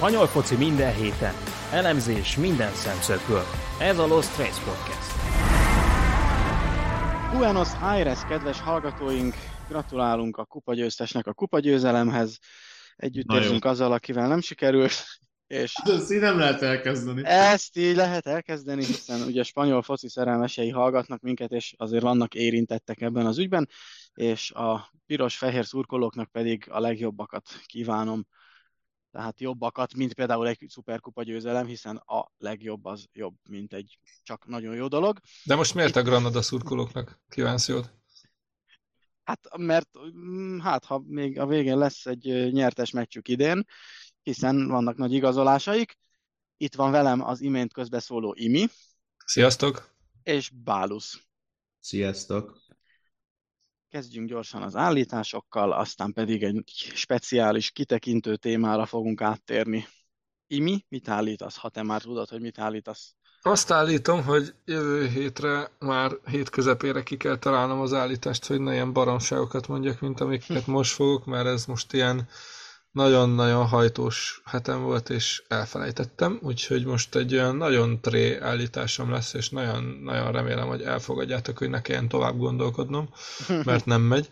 Spanyol foci minden héten, elemzés minden szemszögből. Ez a Lost Trace Podcast. Buenos Aires, kedves hallgatóink! Gratulálunk a kupagyőztesnek a kupagyőzelemhez. Együtt Na jó. érzünk azzal, akivel nem sikerült. És Ezt így nem lehet elkezdeni. ezt így lehet elkezdeni, hiszen ugye spanyol foci szerelmesei hallgatnak minket, és azért vannak érintettek ebben az ügyben, és a piros-fehér szurkolóknak pedig a legjobbakat kívánom. Tehát jobbakat, mint például egy szuperkupa győzelem, hiszen a legjobb az jobb, mint egy csak nagyon jó dolog. De most miért a Granada szurkolóknak kívánsz jót? Hát, mert mm, hát, ha még a végén lesz egy nyertes meccsük idén, hiszen vannak nagy igazolásaik. Itt van velem az imént közbeszóló Imi Sziasztok! és Bálusz. Sziasztok. Kezdjünk gyorsan az állításokkal, aztán pedig egy speciális kitekintő témára fogunk áttérni. Imi, mit állítasz, ha te már tudod, hogy mit állítasz? Azt állítom, hogy jövő hétre már hét közepére ki kell találnom az állítást, hogy ne ilyen baromságokat mondjak, mint amiket most fogok, mert ez most ilyen nagyon-nagyon hajtós hetem volt, és elfelejtettem, úgyhogy most egy olyan nagyon tré állításom lesz, és nagyon-nagyon remélem, hogy elfogadjátok, hogy ne kelljen tovább gondolkodnom, mert nem megy,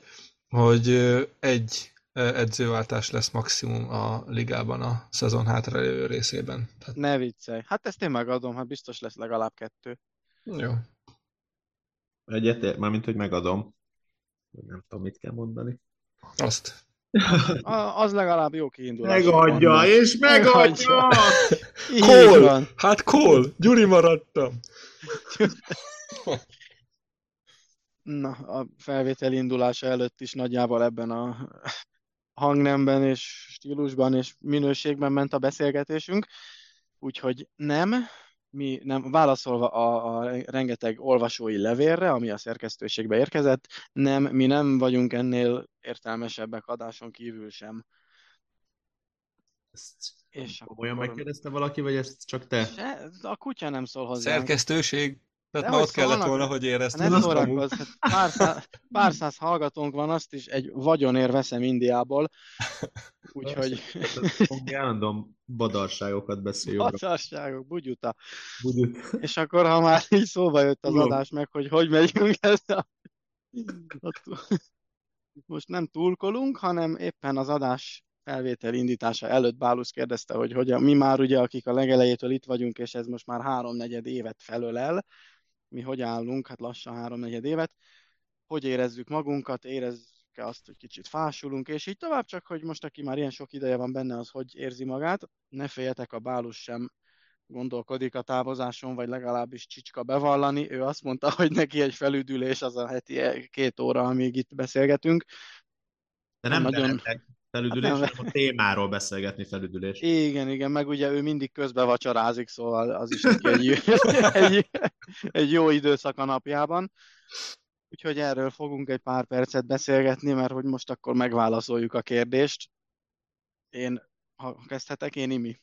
hogy egy edzőváltás lesz maximum a ligában a szezon hátralévő részében. Tehát, Ne viccelj. Hát ezt én megadom, hát biztos lesz legalább kettő. jó. Egyetért, mármint, hogy megadom. Nem tudom, mit kell mondani. Azt. Az legalább jó kiindulás. Megadja, Van. és megadja! Van. Hát Cole! Gyuri maradtam! Na, a felvétel indulása előtt is nagyjából ebben a hangnemben és stílusban és minőségben ment a beszélgetésünk, úgyhogy nem, mi nem, válaszolva a, a rengeteg olvasói levélre, ami a szerkesztőségbe érkezett, nem, mi nem vagyunk ennél értelmesebbek adáson kívül sem. Ezt És komolyan akkor- megkérdezte valaki, vagy ezt csak te? Se, a kutya nem szól hozzá. Szerkesztőség. Tehát De már hogy ott kellett szólnak? volna, hogy érezted. Ne azt szórakozz, hát pár, száz, pár száz hallgatónk van, azt is egy vagyonért veszem Indiából, úgyhogy Hogy állandóan badarságokat beszél jobbra. Határságok, bugyuta. Budut. És akkor, ha már így szóba jött az Tudom. adás meg, hogy hogy megyünk ezzel, most nem túlkolunk, hanem éppen az adás felvétel indítása előtt Bálusz kérdezte, hogy hogyan, mi már ugye, akik a legelejétől itt vagyunk, és ez most már háromnegyed évet felölel, mi hogy állunk, hát lassan háromnegyed évet, hogy érezzük magunkat, érezzük-e azt, hogy kicsit fásulunk, és így tovább, csak hogy most, aki már ilyen sok ideje van benne, az hogy érzi magát, ne féljetek, a Bálus sem gondolkodik a távozáson, vagy legalábbis csicska bevallani. Ő azt mondta, hogy neki egy felüdülés az a heti két óra, amíg itt beszélgetünk. De nem Nagyon- nagyon... felüdülés, Hát nem. a témáról beszélgetni felüdülés. Igen, igen, meg ugye ő mindig közbe vacsorázik, szóval az is neki egy, egy, egy jó időszak a napjában. Úgyhogy erről fogunk egy pár percet beszélgetni, mert hogy most akkor megválaszoljuk a kérdést. Én, ha kezdhetek, én Imi.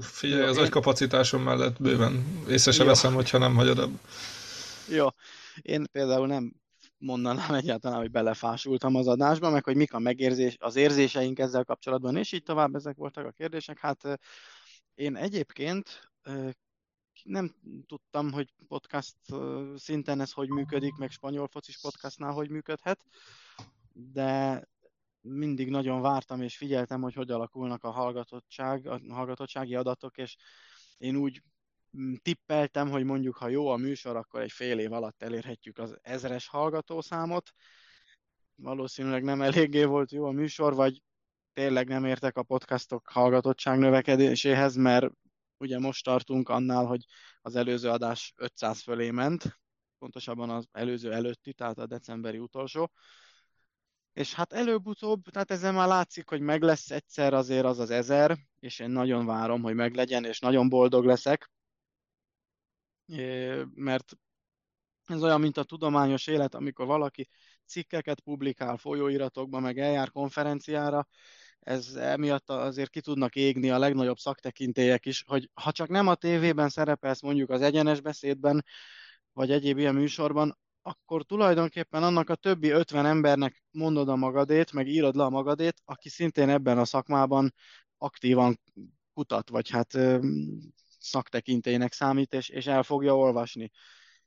Figyelj, az Jó, én- agykapacitásom mellett bőven észre se veszem, hogyha nem hagyod abba. Jó, én például nem mondanám egyáltalán, hogy belefásultam az adásba, meg hogy mik a megérzés, az érzéseink ezzel kapcsolatban, és így tovább ezek voltak a kérdések. Hát én egyébként nem tudtam, hogy podcast szinten ez hogy működik, meg spanyol focis podcastnál hogy működhet, de mindig nagyon vártam és figyeltem, hogy hogy alakulnak a hallgatottság, a hallgatottsági adatok, és én úgy tippeltem, hogy mondjuk, ha jó a műsor, akkor egy fél év alatt elérhetjük az ezres hallgatószámot. Valószínűleg nem eléggé volt jó a műsor, vagy tényleg nem értek a podcastok hallgatottság növekedéséhez, mert ugye most tartunk annál, hogy az előző adás 500 fölé ment, pontosabban az előző előtti, tehát a decemberi utolsó. És hát előbb-utóbb, tehát ezzel már látszik, hogy meg lesz egyszer azért az az ezer, és én nagyon várom, hogy meglegyen, és nagyon boldog leszek, mert ez olyan, mint a tudományos élet, amikor valaki cikkeket publikál folyóiratokba, meg eljár konferenciára, ez emiatt azért ki tudnak égni a legnagyobb szaktekintélyek is, hogy ha csak nem a tévében szerepelsz mondjuk az egyenes beszédben, vagy egyéb ilyen műsorban, akkor tulajdonképpen annak a többi 50 embernek mondod a magadét, meg írod le a magadét, aki szintén ebben a szakmában aktívan kutat, vagy hát szaktekintélynek számít, és, és el fogja olvasni.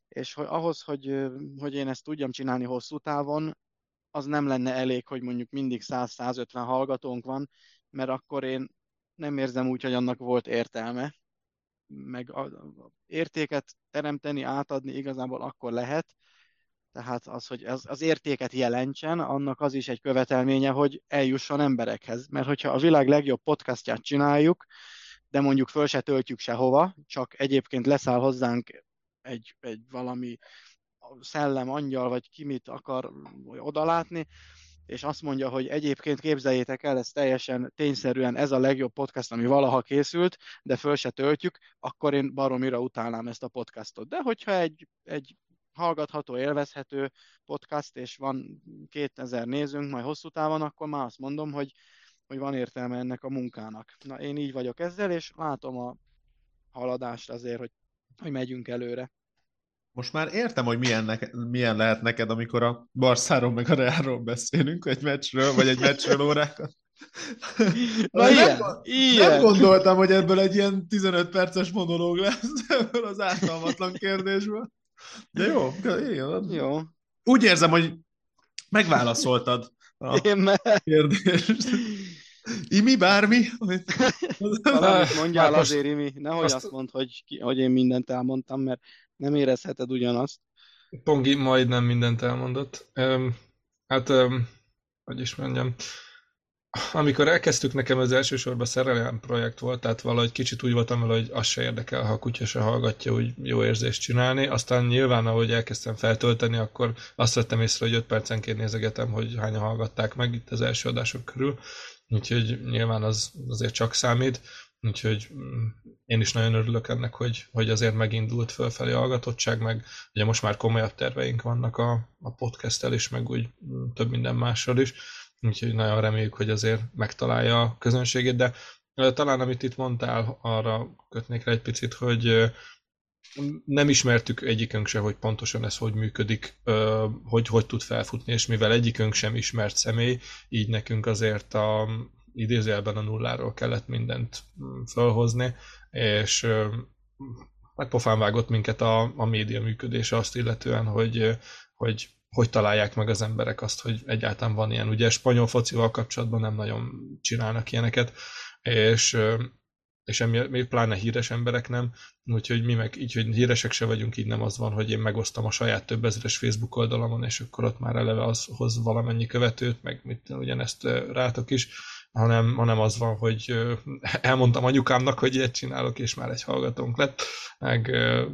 És hogy ahhoz, hogy, hogy én ezt tudjam csinálni hosszú távon, az nem lenne elég, hogy mondjuk mindig 100-150 hallgatónk van, mert akkor én nem érzem úgy, hogy annak volt értelme, meg a, a értéket teremteni, átadni igazából akkor lehet, tehát az, hogy az, az értéket jelentsen, annak az is egy követelménye, hogy eljusson emberekhez. Mert hogyha a világ legjobb podcastját csináljuk, de mondjuk föl se töltjük sehova, csak egyébként leszáll hozzánk egy, egy valami szellem, angyal, vagy ki mit akar odalátni, és azt mondja, hogy egyébként képzeljétek el, ez teljesen tényszerűen ez a legjobb podcast, ami valaha készült, de föl se töltjük, akkor én baromira utálnám ezt a podcastot. De hogyha egy, egy hallgatható, élvezhető podcast, és van 2000 nézőnk majd hosszú távon, akkor már azt mondom, hogy, hogy van értelme ennek a munkának. Na, én így vagyok ezzel, és látom a haladást azért, hogy, hogy megyünk előre. Most már értem, hogy milyen, neke, milyen lehet neked, amikor a Barszáról meg a Reálról beszélünk, egy meccsről, vagy egy meccsről órákat. Na nem, ilyen, nem ilyen. gondoltam, hogy ebből egy ilyen 15 perces monológ lesz ebből az ártalmatlan kérdésből. De jó, igen. Jó. Úgy érzem, hogy megválaszoltad a Én kérdést. Imi, bármi? Amit... Valamit mondjál Hát most- azért, Imi. Nehogy azt- azt mondd, hogy, ki, hogy én mindent elmondtam, mert nem érezheted ugyanazt. Pongi majdnem mindent elmondott. Öm, hát, öm, hogy is mondjam, amikor elkezdtük, nekem az elsősorban szerelem projekt volt, tehát valahogy kicsit úgy voltam vele, hogy az se érdekel, ha a kutya se hallgatja, úgy jó érzést csinálni. Aztán nyilván, ahogy elkezdtem feltölteni, akkor azt vettem észre, hogy 5 percenként nézegetem, hogy hányan hallgatták meg itt az első adások körül. Úgyhogy nyilván az azért csak számít. Úgyhogy mm, én is nagyon örülök ennek, hogy, hogy azért megindult fölfelé a hallgatottság, meg ugye most már komolyabb terveink vannak a, a podcasttel is, meg úgy mm, több minden mással is. Úgyhogy nagyon reméljük, hogy azért megtalálja a közönségét, de talán amit itt mondtál, arra kötnék rá egy picit, hogy nem ismertük egyikünk se, hogy pontosan ez hogy működik, hogy hogy tud felfutni, és mivel egyikünk sem ismert személy, így nekünk azért a idézőjelben a nulláról kellett mindent mm, fölhozni, és hát pofán vágott minket a, a média működése azt illetően, hogy, hogy hogy találják meg az emberek azt, hogy egyáltalán van ilyen. Ugye spanyol focival kapcsolatban nem nagyon csinálnak ilyeneket, és, és emiatt még pláne híres emberek nem, úgyhogy mi meg így, hogy híresek se vagyunk, így nem az van, hogy én megosztom a saját több ezeres Facebook oldalamon, és akkor ott már eleve az hoz valamennyi követőt, meg mit, ugyanezt rátok is, hanem, hanem az van, hogy elmondtam anyukámnak, hogy ilyet csinálok, és már egy hallgatónk lett, meg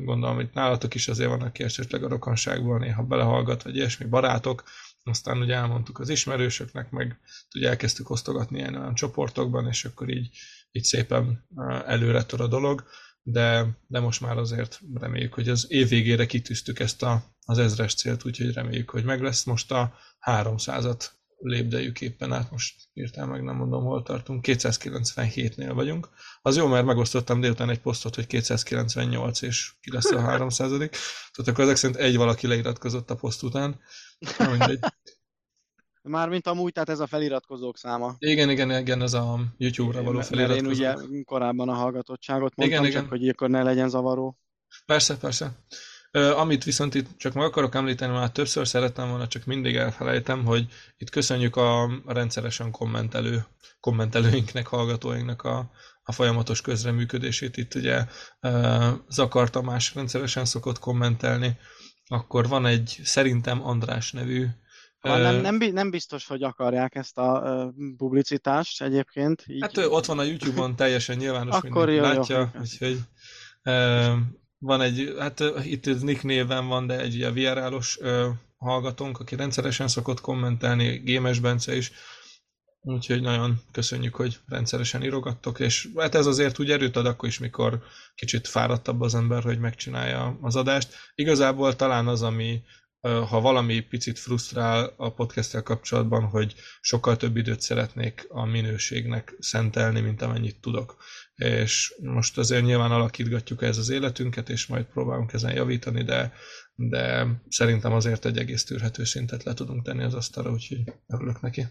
gondolom, hogy nálatok is azért van, aki esetleg a rokonságból néha belehallgat, vagy ilyesmi barátok, aztán ugye elmondtuk az ismerősöknek, meg ugye elkezdtük osztogatni ilyen olyan csoportokban, és akkor így, így szépen előre tör a dolog, de, de most már azért reméljük, hogy az év végére kitűztük ezt a, az ezres célt, úgyhogy reméljük, hogy meg lesz most a 300-at lépdeljük éppen át, most írtam meg, nem mondom, hol tartunk, 297-nél vagyunk. Az jó, mert megosztottam délután egy posztot, hogy 298, és ki lesz a 300 Tehát akkor ezek szerint egy valaki leiratkozott a poszt után. Na, mindegy. Mármint amúgy, tehát ez a feliratkozók száma. Igen, igen, igen, ez a YouTube-ra való mert én ugye korábban a hallgatottságot mondtam, Igen, csak igen. hogy akkor ne legyen zavaró. Persze, persze. Amit viszont itt csak meg akarok említeni, már többször szerettem volna, csak mindig elfelejtem, hogy itt köszönjük a rendszeresen kommentelő, kommentelőinknek, hallgatóinknak a, a folyamatos közreműködését. Itt ugye ö, Zakar Tamás rendszeresen szokott kommentelni, akkor van egy szerintem András nevű nem, nem, nem biztos, hogy akarják ezt a publicitást egyébként. Így, Hát ott van a YouTube-on teljesen nyilvános, Akkor jó, látja, jó. úgyhogy van egy, hát itt ez Nick néven van, de egy ugye VRL-os ö, hallgatónk, aki rendszeresen szokott kommentelni, Gémes Bence is, úgyhogy nagyon köszönjük, hogy rendszeresen írogattok, és hát ez azért úgy erőt ad akkor is, mikor kicsit fáradtabb az ember, hogy megcsinálja az adást. Igazából talán az, ami ha valami picit frusztrál a podcasttel kapcsolatban, hogy sokkal több időt szeretnék a minőségnek szentelni, mint amennyit tudok. És most azért nyilván alakítgatjuk ez az életünket, és majd próbálunk ezen javítani, de, de szerintem azért egy egész tűrhető szintet le tudunk tenni az asztalra, úgyhogy örülök neki.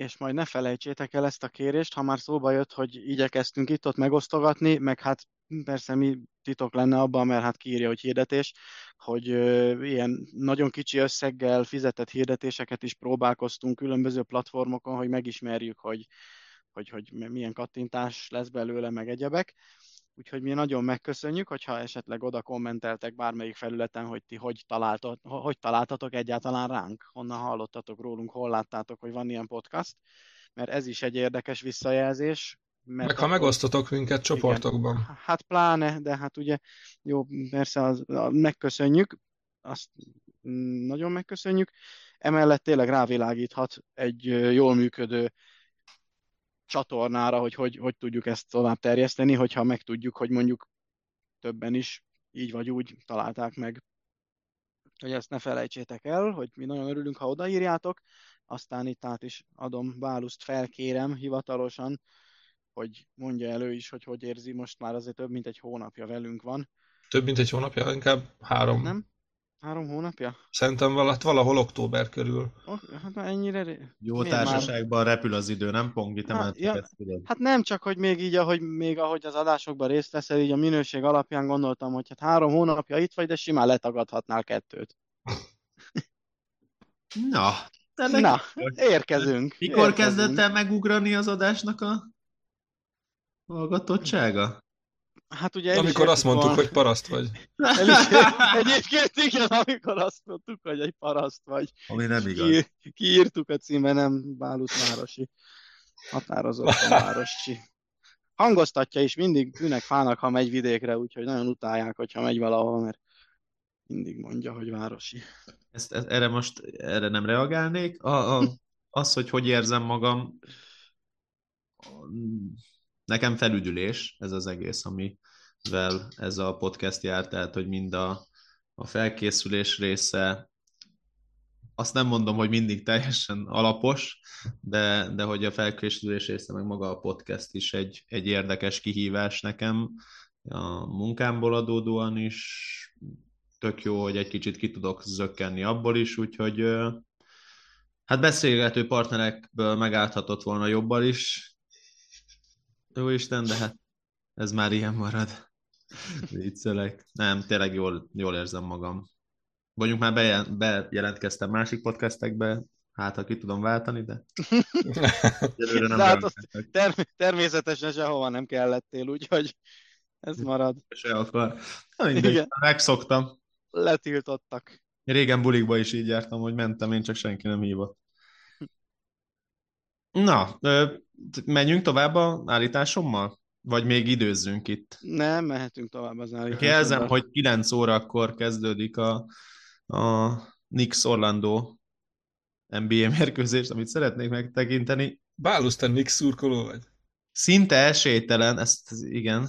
És majd ne felejtsétek el ezt a kérést, ha már szóba jött, hogy igyekeztünk itt-ott megosztogatni, meg hát persze mi titok lenne abban, mert hát kiírja, hogy hirdetés, hogy ilyen nagyon kicsi összeggel fizetett hirdetéseket is próbálkoztunk különböző platformokon, hogy megismerjük, hogy, hogy, hogy milyen kattintás lesz belőle, meg egyebek. Úgyhogy mi nagyon megköszönjük, hogyha esetleg oda kommenteltek bármelyik felületen, hogy ti hogy, találtat, hogy találtatok egyáltalán ránk, honnan hallottatok rólunk, hol láttátok, hogy van ilyen podcast, mert ez is egy érdekes visszajelzés. Mert Meg ha akkor- megosztotok minket csoportokban. igen. Hát pláne, de hát ugye jó, persze az, a, megköszönjük, azt mm, nagyon megköszönjük. Emellett tényleg rávilágíthat egy jól működő csatornára, hogy, hogy hogy tudjuk ezt tovább terjeszteni, hogyha megtudjuk, hogy mondjuk többen is így vagy úgy találták meg. Hogy ezt ne felejtsétek el, hogy mi nagyon örülünk, ha odaírjátok, aztán itt át is adom Báluszt, felkérem hivatalosan, hogy mondja elő is, hogy hogy érzi, most már azért több mint egy hónapja velünk van. Több mint egy hónapja, inkább három. Nem? Három hónapja? Szerintem valahogy valahol október körül. Oh, hát már ennyire... Jó Miért már? társaságban repül az idő, nem Pongi? Te Hát, már ja. ezt tudod. Hát nem csak, hogy még így, ahogy, még ahogy az adásokban részt veszel, így a minőség alapján gondoltam, hogy hát három hónapja itt vagy, de simán letagadhatnál kettőt. Na, meg Na, érkezünk. mikor érkezünk. kezdett el megugrani az adásnak a hallgatottsága? Hát ugye Amikor azt mondtuk, volna- hogy paraszt vagy. El is, egyébként igen, amikor azt mondtuk, hogy egy paraszt vagy. Ami nem igaz. Ki, kiírtuk a címe, nem Bálusz városi. Határozottan városi. Hangoztatja is, mindig űnek fának, ha megy vidékre, úgyhogy nagyon utálják, hogyha megy valahol, mert mindig mondja, hogy városi. Ezt, ezt, erre most erre nem reagálnék. A, a, az, hogy hogy érzem magam, nekem felüdülés ez az egész, amivel ez a podcast jár, tehát, hogy mind a, a felkészülés része, azt nem mondom, hogy mindig teljesen alapos, de, de hogy a felkészülés része, meg maga a podcast is egy, egy érdekes kihívás nekem, a munkámból adódóan is, tök jó, hogy egy kicsit ki tudok zökkenni abból is, úgyhogy hát beszélgető partnerekből megállhatott volna jobbal is. Jó Isten, de hát ez már ilyen marad. Viccelek. Nem, tényleg jól, jól érzem magam. Mondjuk már bejel- bejelentkeztem másik podcastekbe, hát ha ki tudom váltani, de előre nem De hát azt bejelentettek. ter- természetesen sehova nem kellettél, úgyhogy ez marad. se akar. Na mindegy, Igen. megszoktam. Letiltottak. Régen bulikba is így jártam, hogy mentem, én csak senki nem hívott. Na, menjünk tovább a állításommal? Vagy még időzzünk itt? Nem, mehetünk tovább az állításokba. Jelzem, hogy 9 órakor kezdődik a, a Knicks Orlando NBA mérkőzés, amit szeretnék megtekinteni. Bálusz, te Nick szurkoló vagy? Szinte esélytelen, ezt igen.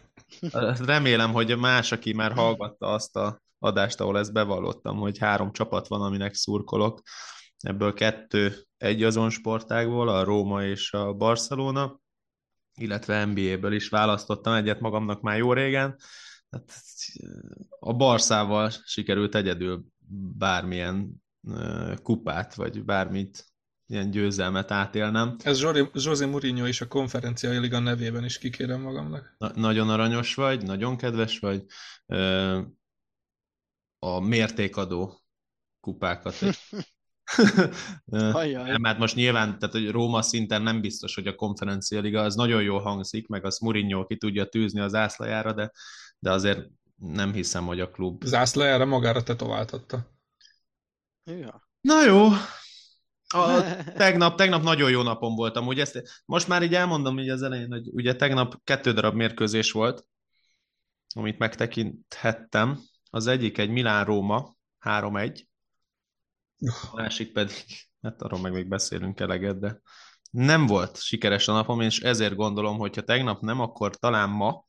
Remélem, hogy más, aki már hallgatta azt a adást, ahol ezt bevallottam, hogy három csapat van, aminek szurkolok. Ebből kettő egy azon sportágból, a Róma és a Barcelona, illetve NBA-ből is választottam egyet magamnak már jó régen. Hát, a Barszával sikerült egyedül bármilyen kupát, vagy bármit, ilyen győzelmet átélnem. Ez José Mourinho is a konferenciai liga nevében is kikérem magamnak. Na- nagyon aranyos vagy, nagyon kedves vagy. A mértékadó kupákat. Ö, Ajjaj. nem, hát most nyilván, tehát hogy Róma szinten nem biztos, hogy a konferencia liga az nagyon jól hangzik, meg az Mourinho ki tudja tűzni az ászlajára, de, de azért nem hiszem, hogy a klub. Zászlajára magára tetováltatta. Ja. Na jó, a, tegnap, tegnap nagyon jó napom voltam, ugye ezt, most már így elmondom így az elején, hogy ugye tegnap kettő darab mérkőzés volt, amit megtekinthettem. Az egyik egy Milán-Róma, 3-1, a másik pedig, hát arról meg még beszélünk eleget, de nem volt sikeres a napom, és ezért gondolom, hogyha tegnap nem, akkor talán ma,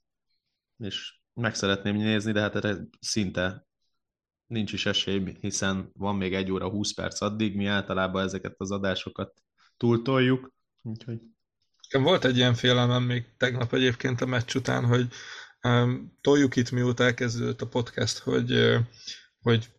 és meg szeretném nézni, de hát erre szinte nincs is esély, hiszen van még egy óra 20 perc addig, mi általában ezeket az adásokat túltoljuk, úgyhogy volt egy ilyen félelmem még tegnap egyébként a meccs után, hogy um, toljuk itt mióta elkezdődött a podcast, hogy, uh, hogy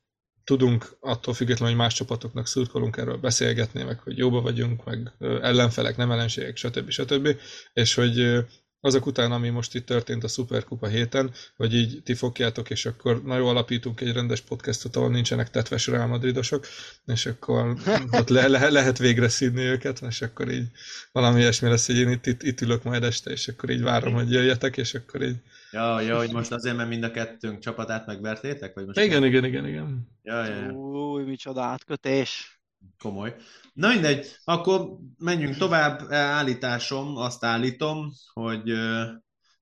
tudunk attól függetlenül, hogy más csapatoknak szurkolunk erről beszélgetni, meg hogy jóba vagyunk, meg ellenfelek, nem ellenségek, stb. stb. És hogy azok után, ami most itt történt a Superkupa héten, hogy így ti fogjátok, és akkor na jó, alapítunk egy rendes podcastot, ahol nincsenek tetves Real Madridosok, és akkor ott le, le, lehet végre szídni őket, és akkor így valami ilyesmi lesz, hogy én itt, itt, itt ülök majd este, és akkor így várom, hogy jöjjetek, és akkor így... Ja, ja, hogy most azért, mert mind a kettőnk csapatát megvertétek? Vagy most igen, igen, igen, igen. Ja, ja, ja. Új, micsoda átkötés. Komoly. Na mindegy, akkor menjünk tovább. Állításom, azt állítom, hogy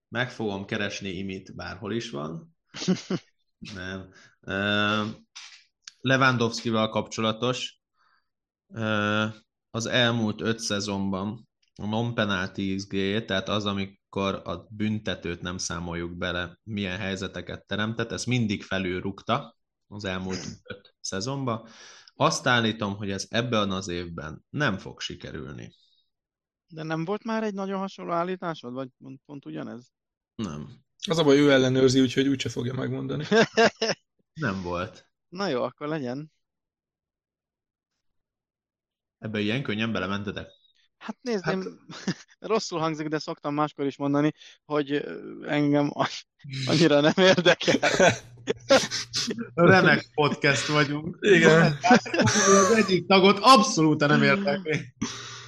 meg fogom keresni Imit bárhol is van. Nem. Lewandowski-val kapcsolatos az elmúlt öt szezonban a non-penalty xg tehát az, amikor a büntetőt nem számoljuk bele, milyen helyzeteket teremtett, ezt mindig felülrúgta az elmúlt öt szezonban. Azt állítom, hogy ez ebben az évben nem fog sikerülni. De nem volt már egy nagyon hasonló állításod, vagy pont, pont ugyanez? Nem. Az a baj, ő ellenőrzi, úgyhogy úgyse fogja megmondani. nem volt. Na jó, akkor legyen. Ebbe ilyen könnyen belementetek? Hát nézd, hát... én rosszul hangzik, de szoktam máskor is mondani, hogy engem annyira nem érdekel. Remek podcast vagyunk. Igen. Az egyik tagot abszolút nem értek.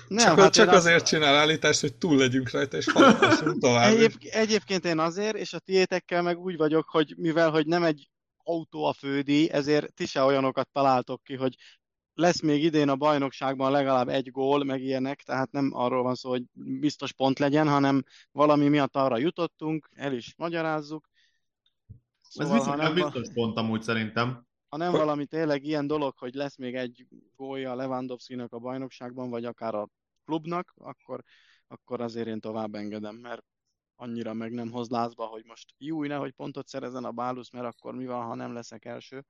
Nem, csak, hát csak azért azt... csinál állítást, hogy túl legyünk rajta, és hallgassunk tovább. Egyéb, egyébként én azért, és a tiétekkel meg úgy vagyok, hogy mivel hogy nem egy autó a fődíj, ezért ti se olyanokat találtok ki, hogy lesz még idén a bajnokságban legalább egy gól, meg ilyenek, tehát nem arról van szó, hogy biztos pont legyen, hanem valami miatt arra jutottunk, el is magyarázzuk. Szóval, Ez viszont nem biztos pont amúgy szerintem. Ha nem valami tényleg ilyen dolog, hogy lesz még egy gólja Lewandowski-nak a bajnokságban, vagy akár a klubnak, akkor, akkor azért én tovább engedem, mert annyira meg nem hoz lázba, hogy most jó, nehogy pontot szerezen a bálusz, mert akkor mi van, ha nem leszek első.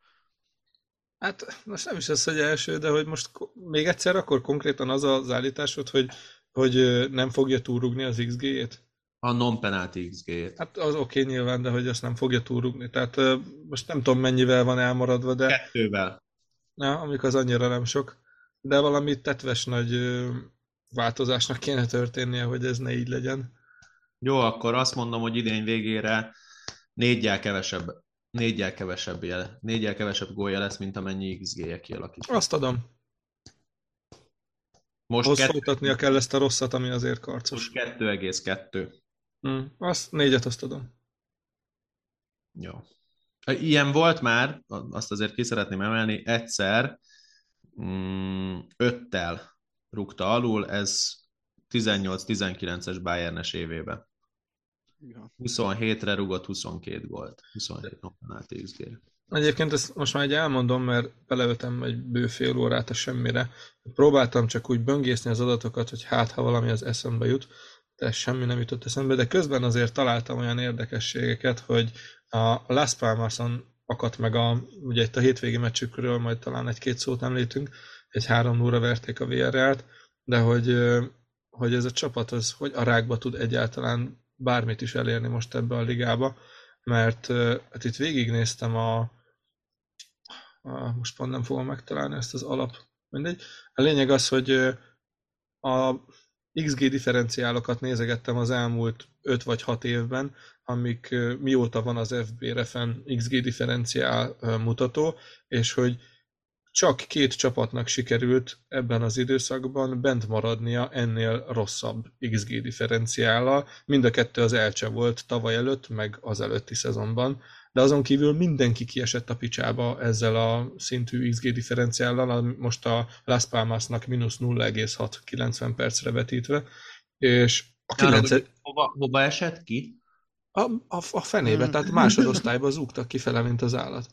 Hát most nem is az, hogy első, de hogy most még egyszer akkor konkrétan az az állításod, hogy, hogy nem fogja túrugni az XG-ét? A non-penalty XG-ét. Hát az oké okay, nyilván, de hogy azt nem fogja túrugni. Tehát most nem tudom mennyivel van elmaradva, de... Kettővel. Ja, amik az annyira nem sok. De valami tetves nagy változásnak kéne történnie, hogy ez ne így legyen. Jó, akkor azt mondom, hogy idén végére négyel kevesebb négyel kevesebb, jel, négyel kevesebb gólja lesz, mint amennyi XG-je kialakít. Azt adom. Most kettő... folytatnia kell ezt a rosszat, ami azért karcos. Most 2,2. Hmm, azt négyet azt adom. Jó. Ilyen volt már, azt azért ki szeretném emelni, egyszer mm, öttel rúgta alul, ez 18-19-es Bayernes évében. Ja. 27-re rugott 22 gólt. 27 penalty XG. Egyébként ezt most már egy elmondom, mert beleöltem egy bő fél órát a semmire. Próbáltam csak úgy böngészni az adatokat, hogy hát, ha valami az eszembe jut, de semmi nem jutott eszembe, de közben azért találtam olyan érdekességeket, hogy a Las Palmason akadt meg a, ugye itt a hétvégi meccsükről majd talán egy-két szót említünk, egy három óra verték a VRL-t, de hogy, hogy ez a csapat az hogy a rákba tud egyáltalán bármit is elérni most ebbe a ligába, mert hát itt végignéztem a, a most pont nem fogom megtalálni ezt az alap, mindegy. A lényeg az, hogy a XG differenciálokat nézegettem az elmúlt 5 vagy 6 évben, amik mióta van az FBRF-en XG differenciál mutató, és hogy csak két csapatnak sikerült ebben az időszakban bent maradnia ennél rosszabb XG differenciállal. Mind a kettő az Elcse volt tavaly előtt, meg az előtti szezonban, de azon kívül mindenki kiesett a picsába ezzel a szintű XG differenciállal, most a Las Palmasnak mínusz 0,6 90 percre vetítve, és a 9... Hova, hova esett ki? A, a, a fenébe, hmm. tehát másodosztályba zúgtak kifele, mint az állat.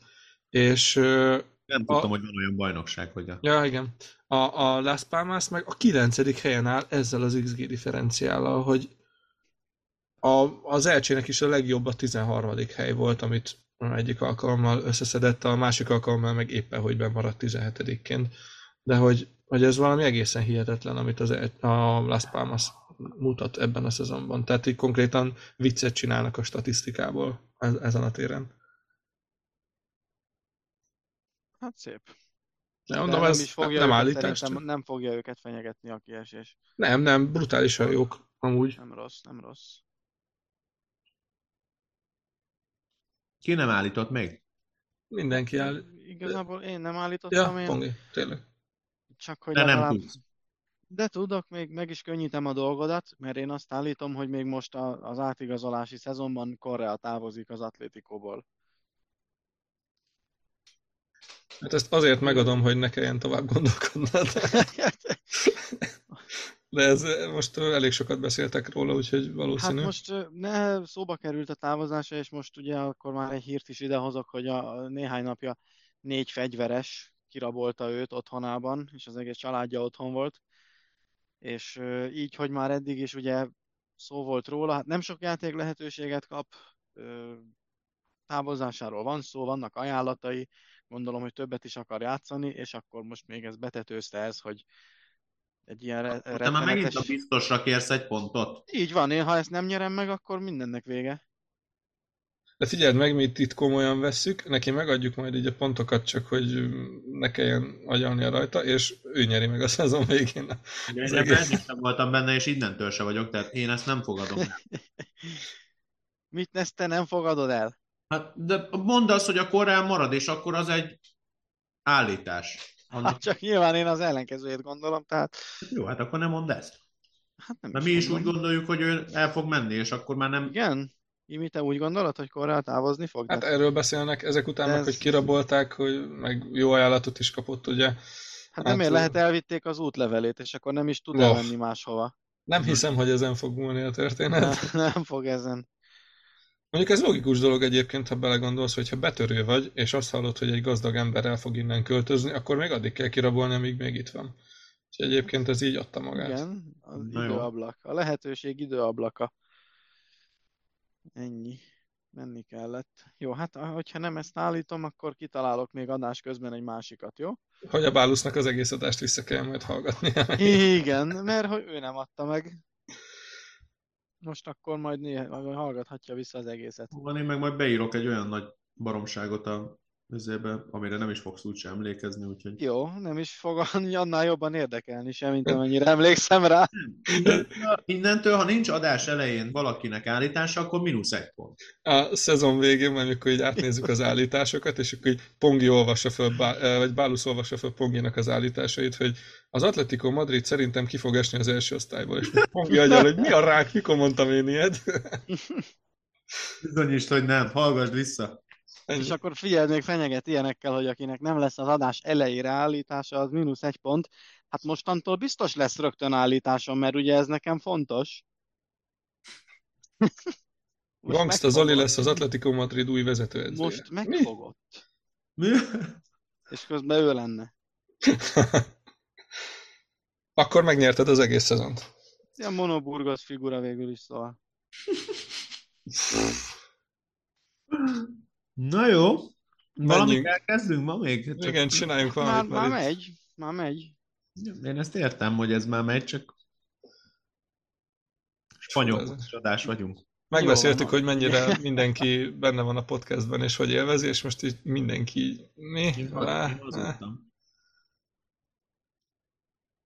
És nem tudtam, a... hogy van olyan bajnokság, hogy a... Ja, igen. A, a Las Palmas meg a kilencedik helyen áll ezzel az XG differenciállal, hogy a, az elcsének is a legjobb a 13. hely volt, amit egyik alkalommal összeszedett, a másik alkalommal meg éppen, hogy bemaradt 17-ként. De hogy, hogy ez valami egészen hihetetlen, amit az, a Las Palmas mutat ebben a szezonban. Tehát így konkrétan viccet csinálnak a statisztikából ezen a téren. Hát szép. Nem, mondom, nem ez is fogja nem őket, állítás. csak- nem fogja őket fenyegetni a kiesés. Nem, nem, brutálisan jók, amúgy. Nem rossz, nem rossz. Ki nem állított még? Mindenki áll. Igazából én nem állítottam, Ja, én Pongi, tényleg. csak hogy De nem legalább... tudsz. De tudok, még meg is könnyítem a dolgodat, mert én azt állítom, hogy még most a, az átigazolási szezonban Correa távozik az Atlétikóból. Hát ezt azért megadom, hogy ne kelljen tovább gondolkodnod. De ez most elég sokat beszéltek róla, úgyhogy Hát valószínű. most ö, ne, szóba került a távozása, és most ugye akkor már egy hírt is idehozok, hogy a, néhány napja négy fegyveres kirabolta őt otthonában, és az egész családja otthon volt. És így, hogy már eddig is ugye szó volt róla, hát nem sok játék lehetőséget kap, távozásáról van szó, vannak ajánlatai, gondolom, hogy többet is akar játszani, és akkor most még ez betetőzte ez, hogy egy ilyen re- Te már megint a rettenetes... biztosra kérsz egy pontot. Így van, én ha ezt nem nyerem meg, akkor mindennek vége. De figyeld meg, mi itt, itt komolyan vesszük, neki megadjuk majd így a pontokat, csak hogy ne kelljen agyalnia rajta, és ő nyeri meg a szezon végén. De én sem voltam benne, és innentől se vagyok, tehát én ezt nem fogadom. Mit ezt te nem fogadod el? Hát, de mondd azt, hogy a korán marad, és akkor az egy állítás. Annak, Hát csak nyilván én az ellenkezőjét gondolom, tehát jó, hát akkor nem mondd ezt. hát nem Mert mi is úgy mondom. gondoljuk, hogy ő el fog menni, és akkor már nem... Igen? Imi, te úgy gondolod, hogy Korrál távozni fog? Hát De- erről beszélnek ezek után, meg, ez- hogy kirabolták, hogy meg jó ajánlatot is kapott, ugye. hát nem hát, hát, lehet elvitték az útlevelét, és akkor nem is tud elmenni máshova. Nem hiszem, hogy ezen fog múlni a történet. Nem, nem fog ezen. Mondjuk ez logikus dolog egyébként, ha belegondolsz, hogy ha betörő vagy, és azt hallod, hogy egy gazdag ember el fog innen költözni, akkor még addig kell kirabolni, amíg még itt van. És egyébként ez így adta magát. Igen, az Na jó. időablak. A lehetőség időablaka. Ennyi. Menni kellett. Jó, hát hogyha nem ezt állítom, akkor kitalálok még adás közben egy másikat, jó? Hogy a Bálusznak az egész adást vissza kell majd hallgatni. Igen, mert hogy ő nem adta meg. Most akkor majd néha hallgathatja vissza az egészet. Van, én meg majd beírok egy olyan nagy baromságot a üzébe, amire nem is fogsz úgyse emlékezni, úgyhogy... Jó, nem is fog annál jobban érdekelni sem, mint amennyire emlékszem rá. Innentől, innentől, ha nincs adás elején valakinek állítása, akkor mínusz egy pont. A szezon végén, amikor így átnézzük az állításokat, és akkor így Pongi olvassa föl, eh, vagy Bálusz olvassa föl Ponginak az állításait, hogy az Atletico Madrid szerintem ki fog esni az első osztályból, és Pongi agyal, hogy mi a rák, mikor mondtam én ilyet. Bizonyítsd, hogy nem, hallgass vissza. És akkor figyeld, még fenyeget ilyenekkel, hogy akinek nem lesz az adás elejére állítása, az mínusz egy pont. Hát mostantól biztos lesz rögtön állításom, mert ugye ez nekem fontos. Most Gangsta Zoli lesz az Atletico Madrid új vezetőedzője. Most Mi? megfogott. Mi? És közben ő lenne. Akkor megnyerted az egész szezont. Ilyen monoburgos figura végül is szóval. Na jó. Valamit elkezdünk ma még? Csak Igen, csináljunk Már, valamit. már itt- megy, már megy. Én ezt értem, hogy ez már megy, csak spanyol adás vagyunk. Megbeszéltük, Jó hogy mennyire mindenki benne van a podcastben, és hogy élvezi, és most így mindenki mi? Én.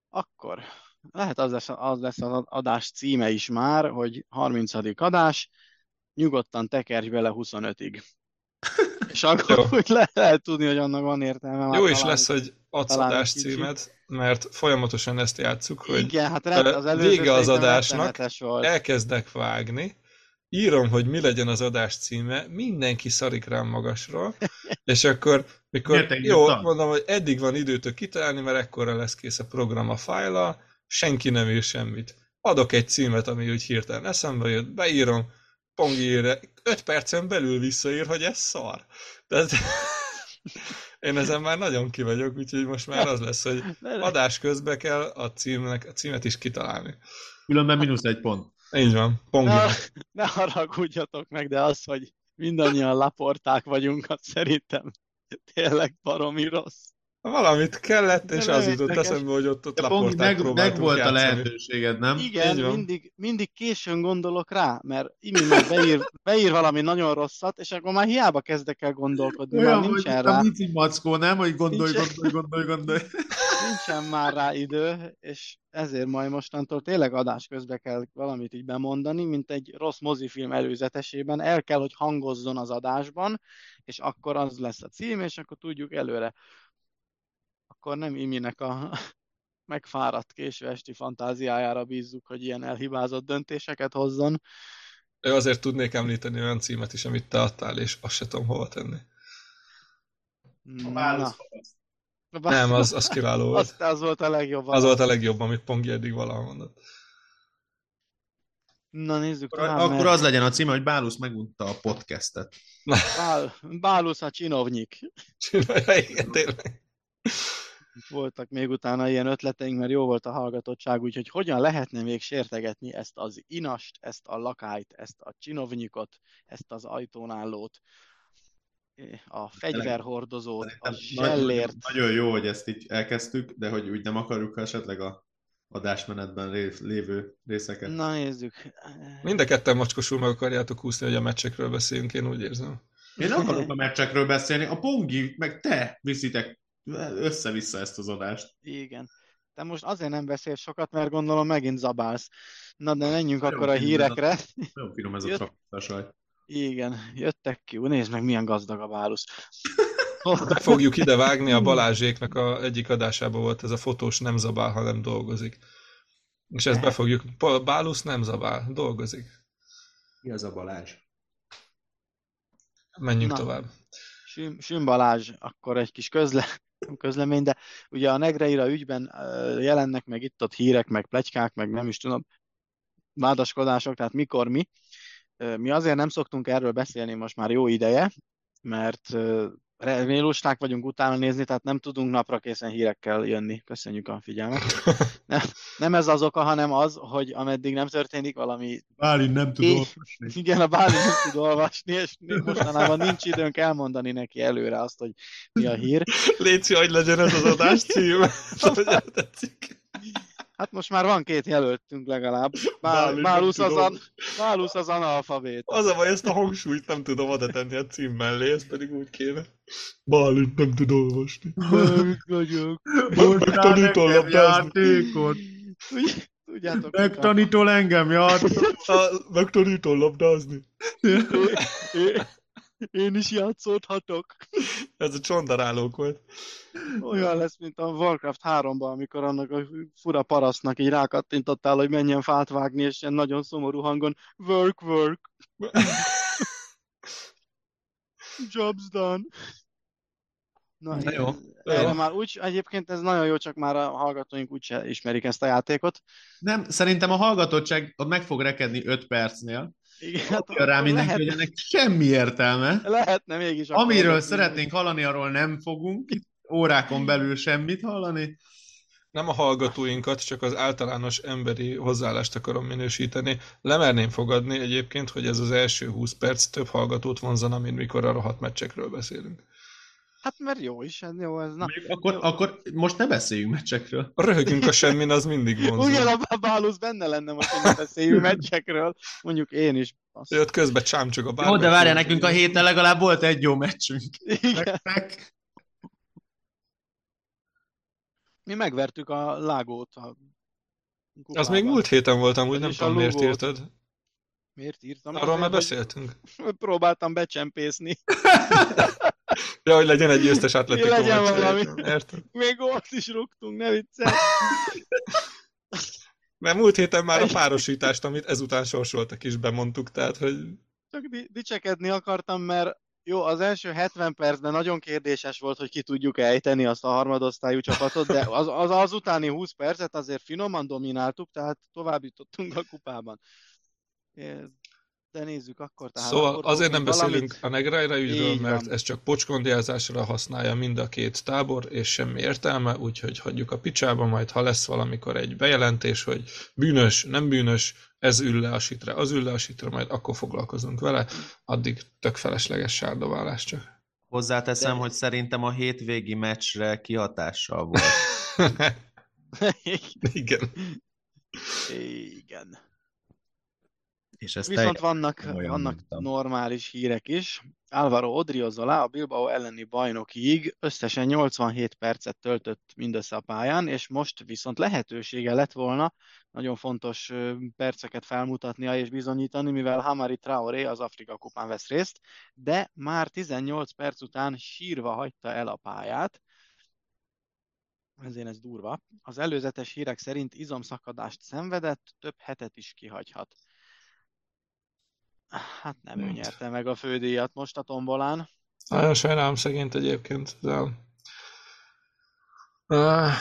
Akkor lehet az lesz, az lesz az adás címe is már, hogy 30. adás, nyugodtan tekerj bele 25-ig. És akkor Jó. úgy le, lehet tudni, hogy annak van értelme. Jó is találni. lesz, hogy adsz adás egy címet, mert folyamatosan ezt játsszuk, hogy Igen, hát rend, az előző vége az adásnak, elkezdek vágni, írom, hogy mi legyen az adás címe, mindenki szarik rám magasról, és akkor, mikor jó, tan? mondom, hogy eddig van időtök kitalálni, mert ekkora lesz kész a program a fájla, senki nem ír semmit. Adok egy címet, ami úgy hirtelen eszembe jött, beírom, Pongi ír, 5 percen belül visszaír, hogy ez szar. Tehát én ezen már nagyon ki vagyok, úgyhogy most már az lesz, hogy adás közben kell a, címnek, a címet is kitalálni. Különben mínusz egy pont. Így van, Pongi. Ne, ne haragudjatok meg, de az, hogy mindannyian laporták vagyunk, az szerintem tényleg baromi rossz. Valamit kellett, és De az jutott eszembe, hogy ott, ott De Pongi, laportát meg, meg volt a játszani. lehetőséged, nem? Igen, mindig, mindig későn gondolok rá, mert Iminek beír, beír valami nagyon rosszat, és akkor már hiába kezdek el gondolkodni, már Olyan, hogy nincsen a rá, Mici mackó, nem? Hogy gondolj, Nincs- gondolj, gondolj, gondolj. nincsen már rá idő, és ezért majd mostantól tényleg adás közben kell valamit így bemondani, mint egy rossz mozifilm előzetesében, el kell, hogy hangozzon az adásban, és akkor az lesz a cím, és akkor tudjuk előre. Akkor nem Iminek a megfáradt késő esti fantáziájára bízzuk, hogy ilyen elhibázott döntéseket hozzon. Ő azért tudnék említeni olyan címet is, amit te adtál, és azt se tudom hova tenni. Na, Nem, az, az kiváló volt. az, az volt a legjobb. Az volt a legjobb, amit Pongi eddig valaha mondott. Na nézzük Akkor, tovább, akkor mert az legyen a címe, hogy Bálusz megunta a podcastet. Bál, Bálusz a csinovnyik. Csinálja, igen, tényleg. Voltak még utána ilyen ötleteink, mert jó volt a hallgatottság, úgyhogy hogyan lehetne még sértegetni ezt az inast, ezt a lakályt, ezt a csinovnyikot, ezt az ajtónállót, a fegyverhordozót, a zsellért. Nagyon jó, hogy ezt így elkezdtük, de hogy úgy nem akarjuk esetleg a adásmenetben ré- lévő részeket. Na nézzük. Mind a ketten macskosul meg akarjátok húzni, hogy a meccsekről beszéljünk, én úgy érzem. Én akarok a meccsekről beszélni, a Pongi, meg te viszitek össze-vissza ezt az adást. Igen. Te most azért nem beszél sokat, mert gondolom megint zabálsz. Na de menjünk Nagyon akkor a ez hírekre. Nagyon finom ez a traktorsaj. Igen, jöttek ki. Ú, Nézd meg, milyen gazdag a bálusz. Be fogjuk ide vágni, a Balázséknak a egyik adásában volt ez a fotós nem zabál, hanem dolgozik. És ezt be fogjuk, Pa- Bálusz nem zabál, dolgozik. Mi az a Balázs? Menjünk Na. tovább. Süm, Süm Balázs, akkor egy kis közle, közlemény, de ugye a Negreira ügyben jelennek meg itt-ott hírek, meg plegykák, meg nem is tudom, vádaskodások, tehát mikor mi. Mi azért nem szoktunk erről beszélni most már jó ideje, mert ö, remélósták vagyunk utána nézni, tehát nem tudunk napra készen hírekkel jönni. Köszönjük a figyelmet. Nem, nem ez az oka, hanem az, hogy ameddig nem történik valami Bálin nem tud É- olvasni. igen, a Bálint nem tud olvasni, és mostanában nincs időnk elmondani neki előre azt, hogy mi a hír. Léci, hogy legyen ez az adás cím. Hát most már van két jelöltünk legalább. Bál, Bálint Bálusz, az, an, Bálusz az analfabét. Az a baj, ezt a hangsúlyt nem tudom oda tenni a cím mellé, ez pedig úgy kéne. Bálint nem tud olvasni. Mit vagyok? Megtanítol labdázni. játékot. Tudj- Tudjátok, Megtanítol engem. A, megtanítol labdázni. Én, is játszódhatok. Ez a csondarálók volt. Olyan lesz, mint a Warcraft 3-ban, amikor annak a fura parasztnak így rákattintottál, hogy menjen fát vágni, és ilyen nagyon szomorú hangon work, work, job's done. Na, Na jó, Erre jó. már úgy, egyébként ez nagyon jó, csak már a hallgatóink úgyse ismerik ezt a játékot. Nem, szerintem a hallgatottság ott meg fog rekedni 5 percnél. Igen, hát Mondja rá mindenki, lehet, hogy ennek semmi értelme. lehetne mégis. Amiről szeretnénk hallani, arról nem fogunk itt órákon belül semmit hallani. Nem a hallgatóinkat, csak az általános emberi hozzáállást akarom minősíteni. Lemerném fogadni egyébként, hogy ez az első 20 perc több hallgatót vonzana, mint mikor a rohadt meccsekről beszélünk. Hát mert jó is, ez jó, ez na. Akkor, akkor most ne beszéljünk meccsekről. A röhögünk a semmin, az mindig Ugyan vonzó. a Bálusz benne lenne most, hogy ne beszéljünk meccsekről. Mondjuk én is. Azt. Jött közbe csámcsog a Jó, bármely de várjál, nekünk a héten legalább volt egy jó meccsünk. Igen. Nektek? Mi megvertük a Lágót a Az kupában. még múlt héten voltam, úgy nem tudom miért írtad. Miért írtam? Arról már beszéltünk. Próbáltam becsempészni. Ja, hogy legyen egy győztes atletikó Legyen valami. Értem. Még gólt is rúgtunk, ne viccelj. Mert múlt héten már a párosítást, amit ezután sorsoltak is bemondtuk, tehát hogy Csak di- dicsekedni akartam, mert jó, az első 70 percben nagyon kérdéses volt, hogy ki tudjuk ejteni azt a harmadosztályú csapatot, de az, az, az utáni 20 percet azért finoman domináltuk, tehát tovább jutottunk a kupában. De nézzük akkor. Tehát Szóval akkor azért nem tudunk beszélünk valamit. a Negraira ügyről, Így mert van. ez csak pocskondiázásra használja mind a két tábor, és semmi értelme, úgyhogy hagyjuk a picsába, majd ha lesz valamikor egy bejelentés, hogy bűnös, nem bűnös, ez ül le a sitre, az ül le a sitre, majd akkor foglalkozunk vele, addig tök felesleges sárdobálás csak. Hozzáteszem, De... hogy szerintem a hétvégi meccsre kihatással volt. Igen. Igen. És ez Viszont vannak, vannak normális hírek is. Álvaro Odriozola a Bilbao elleni bajnokiig összesen 87 percet töltött mindössze a pályán, és most viszont lehetősége lett volna nagyon fontos perceket felmutatnia és bizonyítani, mivel Hamari Traoré az Afrika kupán vesz részt, de már 18 perc után sírva hagyta el a pályát, ezért ez durva. Az előzetes hírek szerint izomszakadást szenvedett, több hetet is kihagyhat. Hát nem ő nyerte meg a fődíjat most a tombolán. Nagyon sajnálom szegényt egyébként, de... Uh,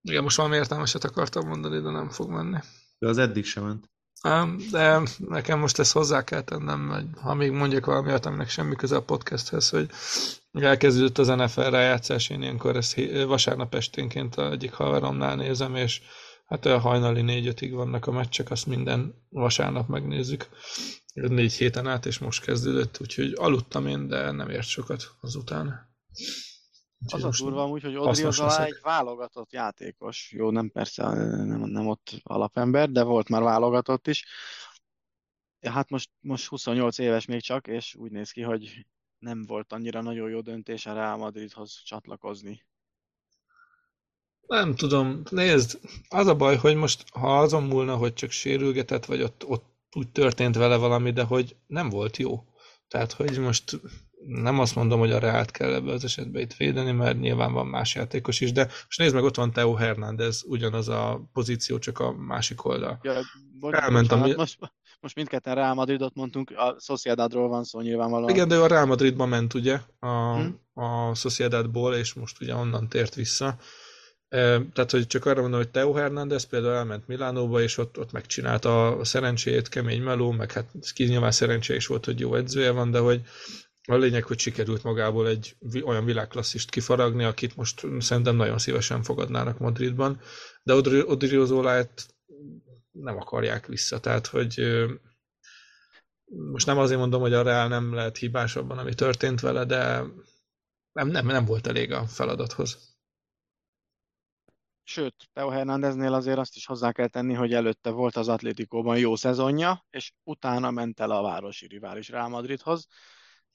igen, most valami értelmeset akartam mondani, de nem fog menni. De az eddig sem ment. De nekem most ezt hozzá kell tennem, hogy ha még mondjak valami, aminek semmi köze a podcasthez, hogy elkezdődött az NFL rájátszás, én ilyenkor ezt vasárnap esténként egyik haveromnál nézem, és Hát a hajnali négy-ötig vannak a meccsek, azt minden vasárnap megnézzük. Négy héten át, és most kezdődött, úgyhogy aludtam én, de nem ért sokat azután. Úgyhogy az a durva amúgy, hogy Odriozola egy válogatott játékos. Jó, nem persze nem, nem ott alapember, de volt már válogatott is. Hát most, most 28 éves még csak, és úgy néz ki, hogy nem volt annyira nagyon jó döntés a Real Madridhoz csatlakozni. Nem tudom, nézd, az a baj, hogy most ha azon múlna, hogy csak sérülgetett, vagy ott, ott úgy történt vele valami, de hogy nem volt jó. Tehát, hogy most nem azt mondom, hogy a Reált kell ebbe az esetben itt védeni, mert nyilván van más játékos is, de most nézd meg, ott van Teo Hernández, ugyanaz a pozíció, csak a másik oldal. Ja, Elment a... most, most mindketten Real Madridot mondtunk, a Sociedadról van szó nyilvánvalóan. Igen, de ő a Real Madridba ment ugye a, hmm. a Sociedadból, és most ugye onnan tért vissza. Tehát, hogy csak arra mondom, hogy Teo Hernández például elment Milánóba, és ott, ott megcsinálta a szerencsét, kemény meló, meg hát nyilván szerencse is volt, hogy jó edzője van, de hogy a lényeg, hogy sikerült magából egy olyan világklasszist kifaragni, akit most szerintem nagyon szívesen fogadnának Madridban, de Odriozolát nem akarják vissza, tehát hogy most nem azért mondom, hogy a Real nem lehet hibás abban, ami történt vele, de nem, nem, nem volt elég a feladathoz. Sőt, Teo Hernándeznél azért azt is hozzá kell tenni, hogy előtte volt az Atlétikóban jó szezonja, és utána ment el a városi rivális Real Madridhoz.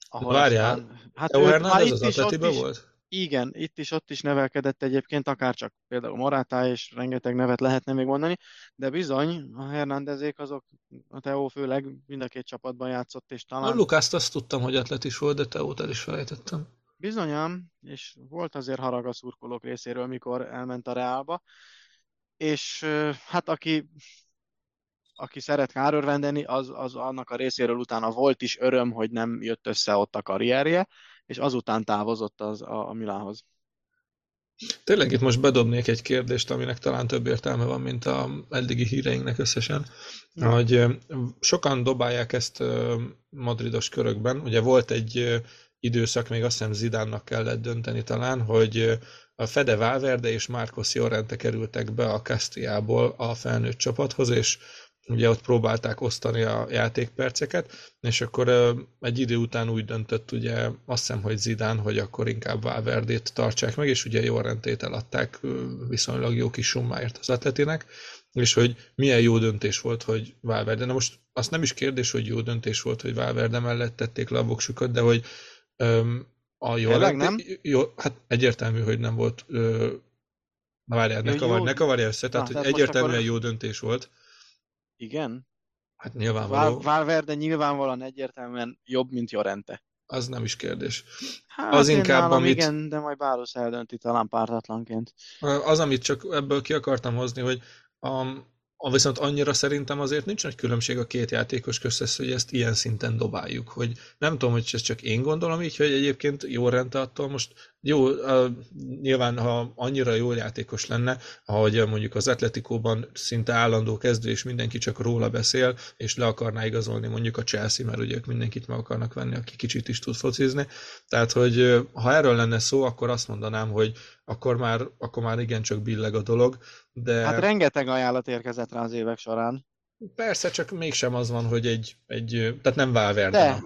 Ahol Várjál, aztán, hát Teo Hernández az Atletiba volt? Igen, itt is, ott is nevelkedett egyébként, akár csak például Morátá, és rengeteg nevet lehetne még mondani, de bizony, a Hernándezék azok, a Teo főleg mind a két csapatban játszott, és talán... A Lukászt azt tudtam, hogy atletis volt, de Teót el is felejtettem. Bizonyám, és volt azért harag a szurkolók részéről, mikor elment a Reálba, és hát aki, aki szeret kárörvendeni, az, az annak a részéről utána volt is öröm, hogy nem jött össze ott a karrierje, és azután távozott az a, a Milánhoz. Tényleg itt most bedobnék egy kérdést, aminek talán több értelme van, mint a eddigi híreinknek összesen, ja. hogy sokan dobálják ezt madridos körökben. Ugye volt egy időszak, még azt hiszem Zidánnak kellett dönteni talán, hogy a Fede Valverde és Marcos Llorente kerültek be a Castiából a felnőtt csapathoz, és ugye ott próbálták osztani a játékperceket, és akkor egy idő után úgy döntött ugye azt hiszem, hogy Zidán, hogy akkor inkább Valverdét tartsák meg, és ugye Llorentét eladták viszonylag jó kis summáért az atletinek, és hogy milyen jó döntés volt, hogy Valverde, na most azt nem is kérdés, hogy jó döntés volt, hogy Valverde mellett tették le a voksukat, de hogy Öm, a jó, Tényleg nem? Jó, hát egyértelmű, hogy nem volt. Ö, na várjál, ne, kavar, ne kavarja össze, tehát na, hogy egyértelműen akkor... jó döntés volt. Igen? Hát nyilvánvaló. Valverde nyilvánvalóan egyértelműen jobb, mint Jorente. Az nem is kérdés. Hát az inkább, amit... Igen, de majd Báros eldönti talán pártatlanként. Az, amit csak ebből ki akartam hozni, hogy a, Viszont annyira szerintem azért nincs nagy különbség a két játékos között, hogy ezt ilyen szinten dobáljuk. Hogy nem tudom, hogy ez csak én gondolom így, hogy egyébként jó rente most jó, nyilván ha annyira jó játékos lenne, ahogy mondjuk az Atletikóban szinte állandó kezdő, és mindenki csak róla beszél, és le akarná igazolni mondjuk a Chelsea, mert ugye ők mindenkit meg akarnak venni, aki kicsit is tud focizni. Tehát, hogy ha erről lenne szó, akkor azt mondanám, hogy akkor már, akkor már igencsak billeg a dolog, de... Hát rengeteg ajánlat érkezett rá az évek során. Persze, csak mégsem az van, hogy egy, egy tehát nem Valverde. De,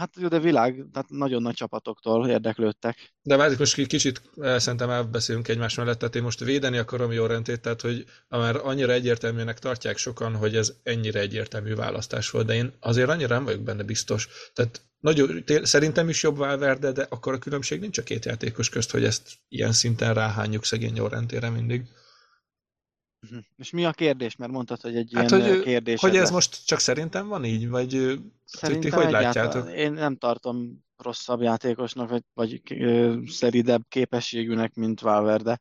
Hát jó, de világ, tehát nagyon nagy csapatoktól érdeklődtek. De várjuk, most kicsit eh, szerintem elbeszélünk egymás mellett, tehát én most védeni akarom Jorentét, tehát hogy már annyira egyértelműnek tartják sokan, hogy ez ennyire egyértelmű választás volt, de én azért annyira nem vagyok benne biztos. Tehát nagyon, szerintem is jobb Valverde, de akkor a különbség nincs a két játékos közt, hogy ezt ilyen szinten ráhányjuk szegény Jorentére mindig. Uh-huh. És mi a kérdés? Mert mondtad, hogy egy hát, ilyen hogy, kérdés. Hogy ez lesz. most csak szerintem van így, vagy szerintem ti hogy látjátok? Én nem tartom rosszabb játékosnak, vagy, vagy szeridebb képességűnek, mint Valverde.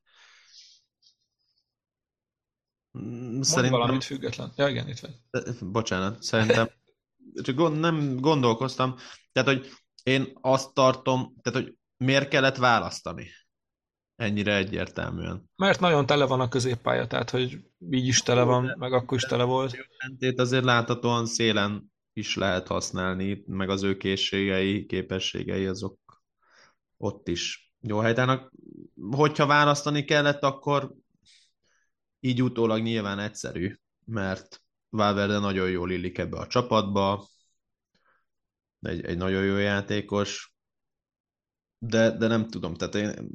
Mm, szerintem... valamit független. Ja, igen, itt van. Bocsánat, szerintem csak gond, nem gondolkoztam. Tehát, hogy én azt tartom, tehát, hogy miért kellett választani? Ennyire egyértelműen. Mert nagyon tele van a középpálya, tehát hogy így is tele van, meg akkor is tele volt. Mentét azért láthatóan szélen is lehet használni, meg az ő készségei, képességei azok ott is jó helytának. Hogyha választani kellett, akkor így utólag nyilván egyszerű, mert Valverde nagyon jól illik ebbe a csapatba, egy, egy nagyon jó játékos, de, de nem tudom, tehát én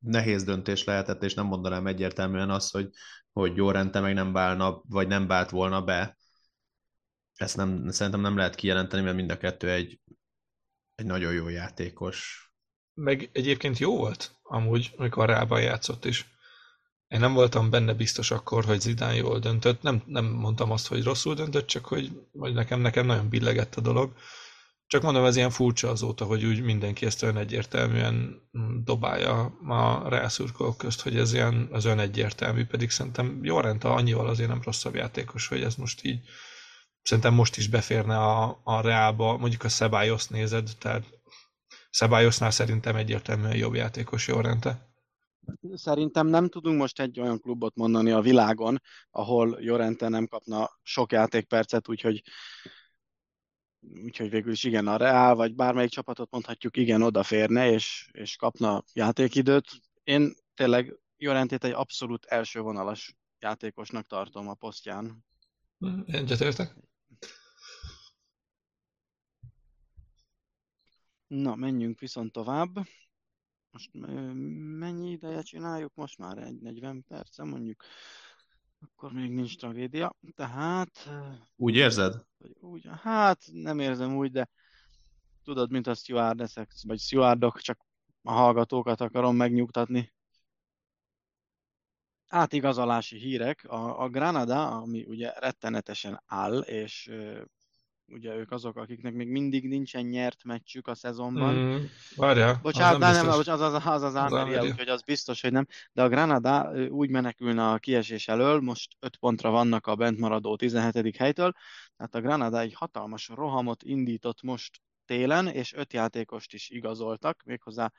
nehéz döntés lehetett, és nem mondanám egyértelműen azt, hogy, hogy Rente meg nem válna, vagy nem vált volna be. Ezt nem, szerintem nem lehet kijelenteni, mert mind a kettő egy, egy nagyon jó játékos. Meg egyébként jó volt, amúgy, amikor Rában játszott is. Én nem voltam benne biztos akkor, hogy Zidán jól döntött. Nem, nem mondtam azt, hogy rosszul döntött, csak hogy, hogy nekem, nekem nagyon billegett a dolog. Csak mondom, ez ilyen furcsa azóta, hogy úgy mindenki ezt olyan egyértelműen dobálja a rászurkolók közt, hogy ez ilyen az ön egyértelmű, pedig szerintem Jorenta annyival azért nem rosszabb játékos, hogy ez most így szerintem most is beférne a, a Reálba, mondjuk a Szebályos nézed, tehát Szebályosnál szerintem egyértelműen jobb játékos Jorente. Szerintem nem tudunk most egy olyan klubot mondani a világon, ahol Jorente nem kapna sok játékpercet, úgyhogy úgyhogy végül is igen, a Real, vagy bármelyik csapatot mondhatjuk, igen, odaférne, és, és kapna játékidőt. Én tényleg Jorentét egy abszolút első vonalas játékosnak tartom a posztján. Egyetértek. Na, menjünk viszont tovább. Most mennyi ideje csináljuk? Most már egy 40 perce mondjuk. Akkor még nincs tragédia. Tehát... Úgy érzed? Úgy, hát nem érzem úgy, de tudod, mint a stewardessek, vagy stewardok, csak a hallgatókat akarom megnyugtatni. Átigazolási hírek. A, a Granada, ami ugye rettenetesen áll, és ugye ők azok, akiknek még mindig nincsen nyert meccsük a szezonban. Mm, várjál, Bocsánat, az nem, nem, az az, az, az, az Almeria, úgyhogy az biztos, hogy nem. De a Granada úgy menekülne a kiesés elől, most 5 pontra vannak a bentmaradó 17. helytől, tehát a Granada egy hatalmas rohamot indított most télen, és öt játékost is igazoltak, méghozzá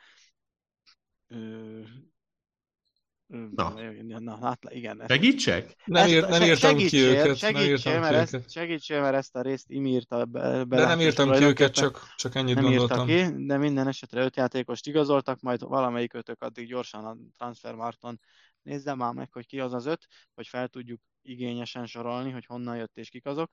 Na. Na, hát igen. Segítsek? Nem, ír, nem írtam ki őket. Segítsél, mert, ezt, segítsél, mert ezt a részt Im írta be. De nem írtam ki őket, csak, csak ennyit nem gondoltam. ki, de minden esetre öt játékost igazoltak, majd valamelyik ötök addig gyorsan a Transfermarkton nézze már meg, hogy ki az az öt, hogy fel tudjuk igényesen sorolni, hogy honnan jött és kik azok.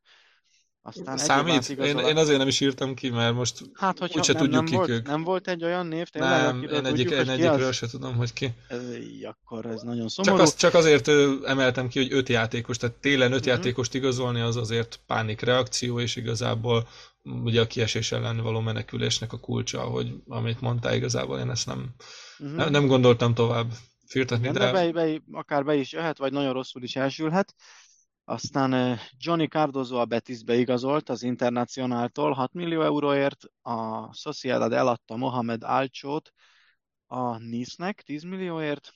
Aztán Számít? Én, én azért nem is írtam ki, mert most hát, hogyha úgyse nem, tudjuk nem kik volt, ők. Nem volt egy olyan név, tényleg, Nem, én, egyik, tudjuk, én egyikről se tudom, hogy ki. Ez, akkor ez nagyon szomorú. Csak, az, csak azért emeltem ki, hogy öt játékos, tehát télen öt uh-huh. játékost igazolni, az azért pánik reakció, és igazából ugye a kiesés ellen való menekülésnek a kulcsa, hogy amit mondtál, igazából én ezt nem, uh-huh. nem, nem gondoltam tovább firtatni. De, de be, be, akár be is jöhet, vagy nagyon rosszul is elsülhet. Aztán Johnny Cardozo a Betisbe igazolt az Internacionáltól 6 millió euróért, a Sociedad eladta Mohamed Alcsót a Nice-nek 10 millióért,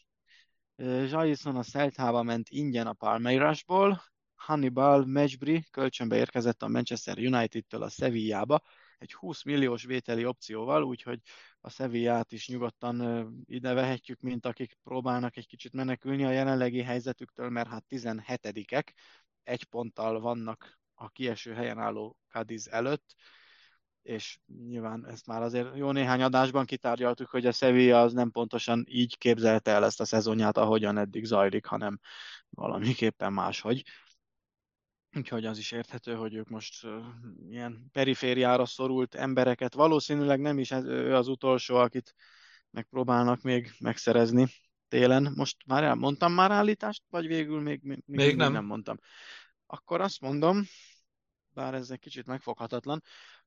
Jason a Celtába ment ingyen a Palmeirasból, Hannibal Mejbri kölcsönbe érkezett a Manchester United-től a Sevillába, egy 20 milliós vételi opcióval, úgyhogy a Sevillát is nyugodtan ide vehetjük, mint akik próbálnak egy kicsit menekülni a jelenlegi helyzetüktől, mert hát 17-ek, egy ponttal vannak a kieső helyen álló Cadiz előtt, és nyilván ezt már azért jó néhány adásban kitárgyaltuk, hogy a Sevilla az nem pontosan így képzelte el ezt a szezonját, ahogyan eddig zajlik, hanem valamiképpen máshogy. Úgyhogy az is érthető, hogy ők most ilyen perifériára szorult embereket, valószínűleg nem is ez, ő az utolsó, akit megpróbálnak még megszerezni télen. Most már elmondtam már állítást, vagy végül még, még, még, még nem. nem mondtam. Akkor azt mondom, bár ez egy kicsit megfoghatatlan,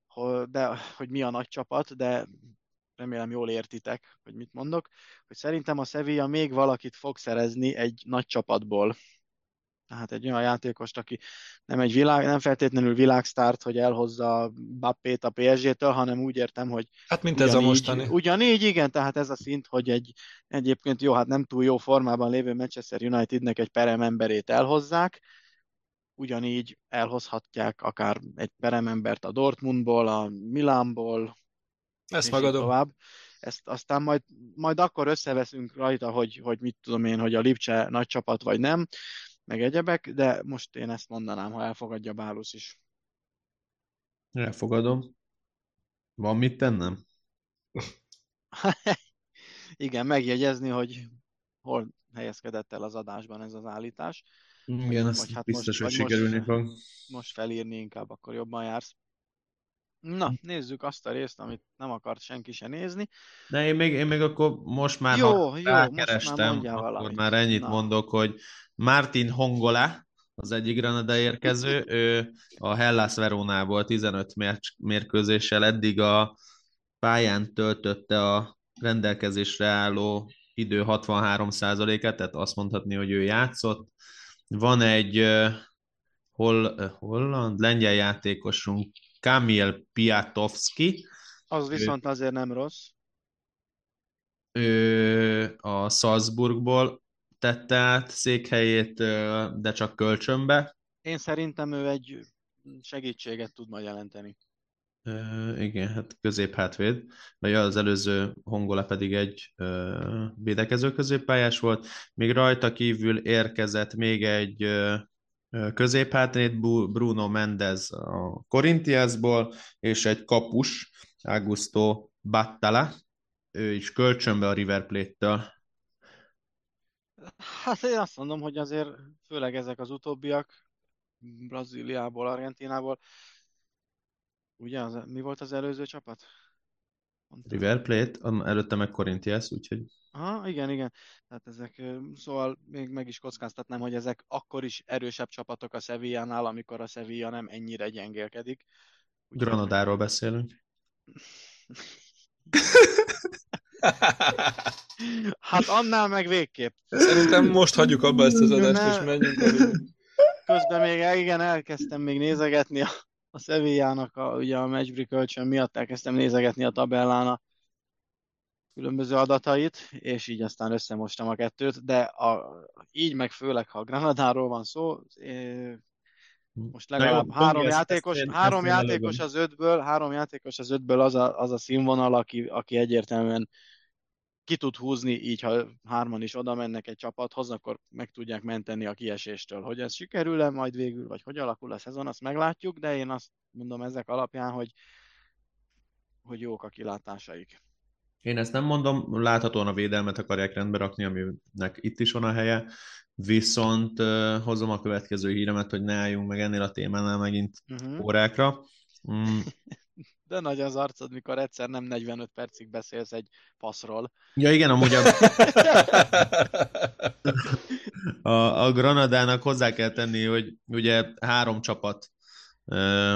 hogy, de, hogy mi a nagy csapat, de remélem jól értitek, hogy mit mondok, hogy szerintem a Sevilla még valakit fog szerezni egy nagy csapatból. Tehát egy olyan játékost, aki nem egy világ, nem feltétlenül világsztárt, hogy elhozza Bappét a PSG-től, hanem úgy értem, hogy Hát mint ez a mostani. Ugyanígy, igen, tehát ez a szint, hogy egy egyébként jó, hát nem túl jó formában lévő Manchester Unitednek egy perem emberét elhozzák, ugyanígy elhozhatják akár egy peremembert a Dortmundból, a Milánból, ezt magadom. Tovább. Ezt aztán majd, majd akkor összeveszünk rajta, hogy, hogy mit tudom én, hogy a Lipcse nagy csapat vagy nem, meg egyebek, de most én ezt mondanám, ha elfogadja Bálusz is. Elfogadom. Van mit tennem? Igen, megjegyezni, hogy hol helyezkedett el az adásban ez az állítás. Igen, vagy, hát biztos, most, hogy sikerülni fog. Most felírni inkább, akkor jobban jársz. Na, nézzük azt a részt, amit nem akart senki se nézni. De én még, én még akkor most már, jó, ha jó, rákerestem, most már akkor valamit. már ennyit Na. mondok, hogy Martin Hongola, az egyik Granada érkező, ő a Hellas Veronából 15 mérkőzéssel eddig a pályán töltötte a rendelkezésre álló idő 63%-et, tehát azt mondhatni, hogy ő játszott. Van egy hol, holland, lengyel játékosunk, Kamil Piatowski. Az viszont ő, azért nem rossz. Ő a Salzburgból tette át székhelyét, de csak kölcsönbe. Én szerintem ő egy segítséget tud majd jelenteni. Uh, igen, hát középhátvéd, vagy az előző hongola pedig egy uh, védekező középpályás volt. Még rajta kívül érkezett még egy uh, középhátvéd, Bruno Mendez a Corinthiansból, és egy kapus, Augusto Battala, ő is kölcsönbe a River Plate-től. Hát én azt mondom, hogy azért főleg ezek az utóbbiak, Brazíliából, Argentinából, ugye, az, mi volt az előző csapat? River Plate, előtte meg Corinthians, úgyhogy... Aha, igen, igen. Tehát ezek, szóval még meg is kockáztatnám, hogy ezek akkor is erősebb csapatok a Sevillánál, amikor a Sevilla nem ennyire gyengélkedik. Úgyhogy... Granadáról beszélünk. hát annál meg végképp. Szerintem most hagyjuk abba ezt az adást, és menjünk. Közben még igen, elkezdtem még nézegetni a a Sevillának a, ugye a matchbreak kölcsön miatt elkezdtem nézegetni a tabellán a különböző adatait, és így aztán összemostam a kettőt, de a, így meg főleg, ha a Granadáról van szó, most legalább jó, három játékos, ezt három ezt játékos az ötből, három játékos az ötből az a, az a színvonal, aki, aki egyértelműen ki tud húzni, így ha hárman is oda mennek egy csapathoz, akkor meg tudják menteni a kieséstől. Hogy ez sikerül-e majd végül, vagy hogy alakul a szezon, azt meglátjuk, de én azt mondom ezek alapján, hogy, hogy jók a kilátásaik. Én ezt nem mondom, láthatóan a védelmet akarják rendbe rakni, aminek itt is van a helye, viszont uh, hozom a következő híremet, hogy ne álljunk meg ennél a témánál megint uh-huh. órákra. Mm, De nagy az arcod, mikor egyszer nem 45 percig beszélsz egy passzról. Ja igen, amúgy a... a, a Granadának hozzá kell tenni, hogy ugye három csapat ö,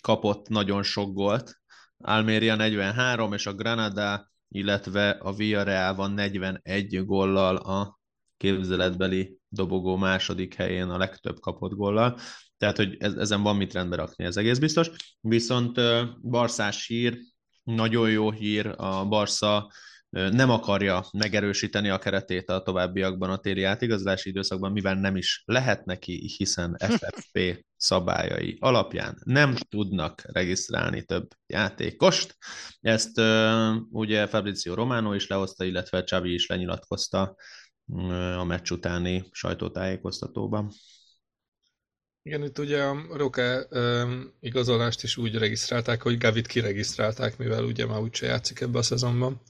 kapott nagyon sok gólt. Almeria 43, és a Granada, illetve a Villarreal van 41 góllal a képzeletbeli dobogó második helyén a legtöbb kapott góllal. Tehát, hogy ez, ezen van mit rendbe rakni, ez egész biztos. Viszont Barszás hír, nagyon jó hír, a Barsza nem akarja megerősíteni a keretét a továbbiakban a téli átigazolási időszakban, mivel nem is lehet neki, hiszen FFP szabályai alapján nem tudnak regisztrálni több játékost. Ezt ugye Fabrizio Romano is lehozta, illetve Csavi is lenyilatkozta a meccs utáni sajtótájékoztatóban. Igen, itt ugye a Roke um, igazolást is úgy regisztrálták, hogy Gavit kiregisztrálták, mivel ugye már úgyse játszik ebbe a szezonban.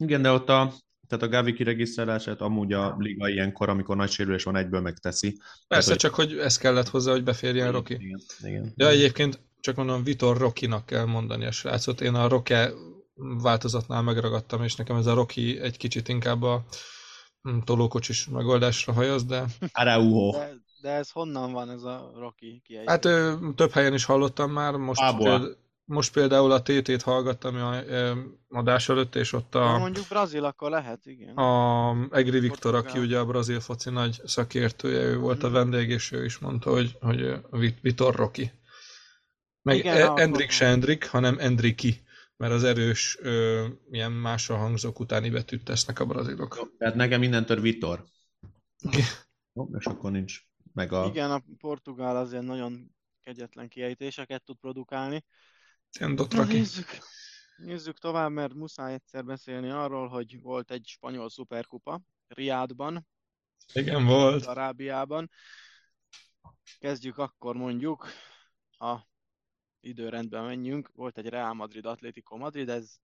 Igen, de ott a tehát a Gavi kiregisztrálását amúgy a liga ilyenkor, amikor nagy sérülés van, egyből megteszi. Persze, tehát, csak hogy ez kellett hozzá, hogy beférjen Roki. Igen, igen. Ja, egyébként csak mondom, Vitor Rokinak kell mondani a srácot. Én a Roke változatnál megragadtam, és nekem ez a Roki egy kicsit inkább a mm, tolókocsis megoldásra hajaz, de... Araujo. De, de ez honnan van ez a Rocky kiejtés? Hát ö, több helyen is hallottam már, most, Ából. például, most például a TT-t hallgattam a adás előtt, és ott a, mondjuk Brazil, akkor lehet, igen. a Egri Viktor, aki ugye a brazil foci nagy szakértője, ő volt a Mhm. vendég, és ő is mondta, hogy, hogy Vitor Roki. Meg Igen, akkor- Endrik se Endrik, hanem Endriki, mert az erős, ö, ilyen másra hangzók utáni betűt tesznek a brazilok. Tehát nekem innentől Vitor. Igen. Jó, és akkor nincs meg a... Igen, a portugál azért nagyon kegyetlen kiejtéseket tud produkálni. Ilyen dotraki. nézzük. Nézzük tovább, mert muszáj egyszer beszélni arról, hogy volt egy spanyol szuperkupa Riádban, Igen, volt. Arábiában. Kezdjük akkor mondjuk a időrendben menjünk. Volt egy Real Madrid Atlético Madrid, ez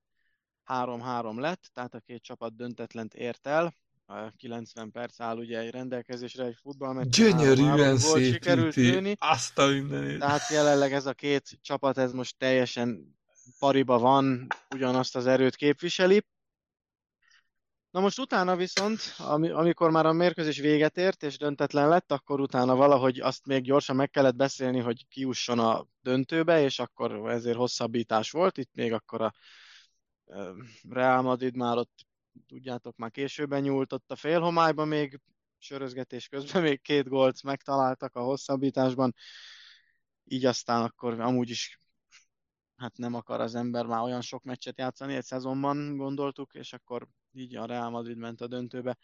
3-3 lett, tehát a két csapat döntetlent ért el. A 90 perc áll ugye egy rendelkezésre egy futballmeccs. Gyönyörűen sikerült szép lőni. Azt a mindenit. Tehát jelenleg ez a két csapat, ez most teljesen pariba van, ugyanazt az erőt képviseli. Na most utána viszont, ami, amikor már a mérkőzés véget ért és döntetlen lett, akkor utána valahogy azt még gyorsan meg kellett beszélni, hogy kiusson a döntőbe, és akkor ezért hosszabbítás volt. Itt még akkor a Real Madrid már ott, tudjátok, már későbben nyúlt ott a félhomályba még, sörözgetés közben még két gólt megtaláltak a hosszabbításban, így aztán akkor amúgy is hát nem akar az ember már olyan sok meccset játszani egy szezonban, gondoltuk, és akkor így a Real Madrid ment a döntőbe.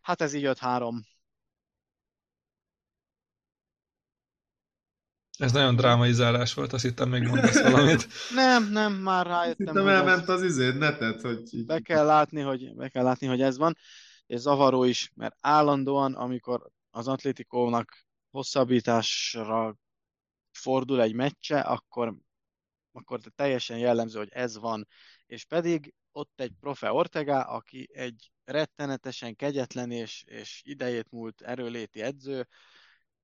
Hát ez így 5-3. Ez nagyon drámai zárás volt, azt hittem még mondasz valamit. Nem, nem, már rájöttem, Hittem elment az izéd, netet, hogy be kell látni, hogy be kell látni, hogy ez van, és zavaró is, mert állandóan, amikor az Atlétikónak hosszabbításra fordul egy meccse, akkor, akkor teljesen jellemző, hogy ez van. És pedig ott egy Profe Ortega, aki egy rettenetesen kegyetlen és, és idejét múlt erőléti edző,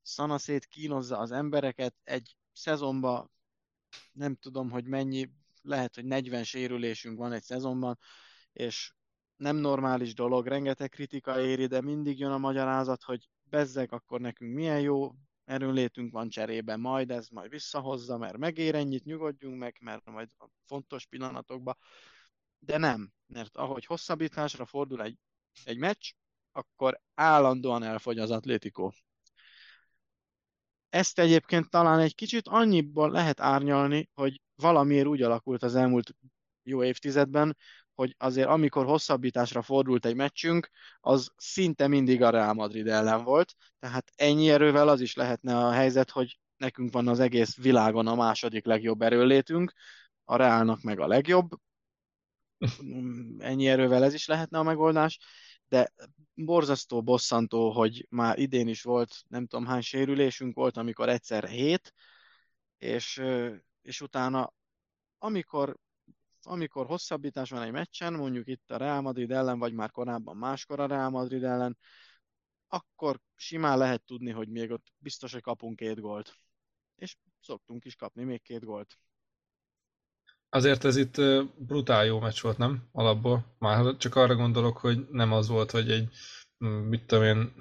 szanaszét kínozza az embereket, egy szezonban nem tudom, hogy mennyi, lehet, hogy 40 sérülésünk van egy szezonban, és nem normális dolog, rengeteg kritika éri, de mindig jön a magyarázat, hogy bezzeg, akkor nekünk milyen jó erőnlétünk van cserébe, majd ez majd visszahozza, mert megér ennyit, nyugodjunk meg, mert majd a fontos pillanatokban, de nem, mert ahogy hosszabbításra fordul egy, egy meccs, akkor állandóan elfogy az Atlético. Ezt egyébként talán egy kicsit annyiból lehet árnyalni, hogy valamiért úgy alakult az elmúlt jó évtizedben, hogy azért amikor hosszabbításra fordult egy meccsünk, az szinte mindig a Real Madrid ellen volt, tehát ennyi erővel az is lehetne a helyzet, hogy nekünk van az egész világon a második legjobb erőlétünk, a Realnak meg a legjobb, ennyi erővel ez is lehetne a megoldás, de borzasztó bosszantó, hogy már idén is volt, nem tudom hány sérülésünk volt, amikor egyszer hét, és, és utána amikor, amikor hosszabbítás van egy meccsen, mondjuk itt a Real Madrid ellen, vagy már korábban máskor a Real Madrid ellen, akkor simán lehet tudni, hogy még ott biztos, hogy kapunk két gólt. És szoktunk is kapni még két gólt. Azért ez itt brutál jó meccs volt, nem? Alapból. Már csak arra gondolok, hogy nem az volt, hogy egy, mit tudom én,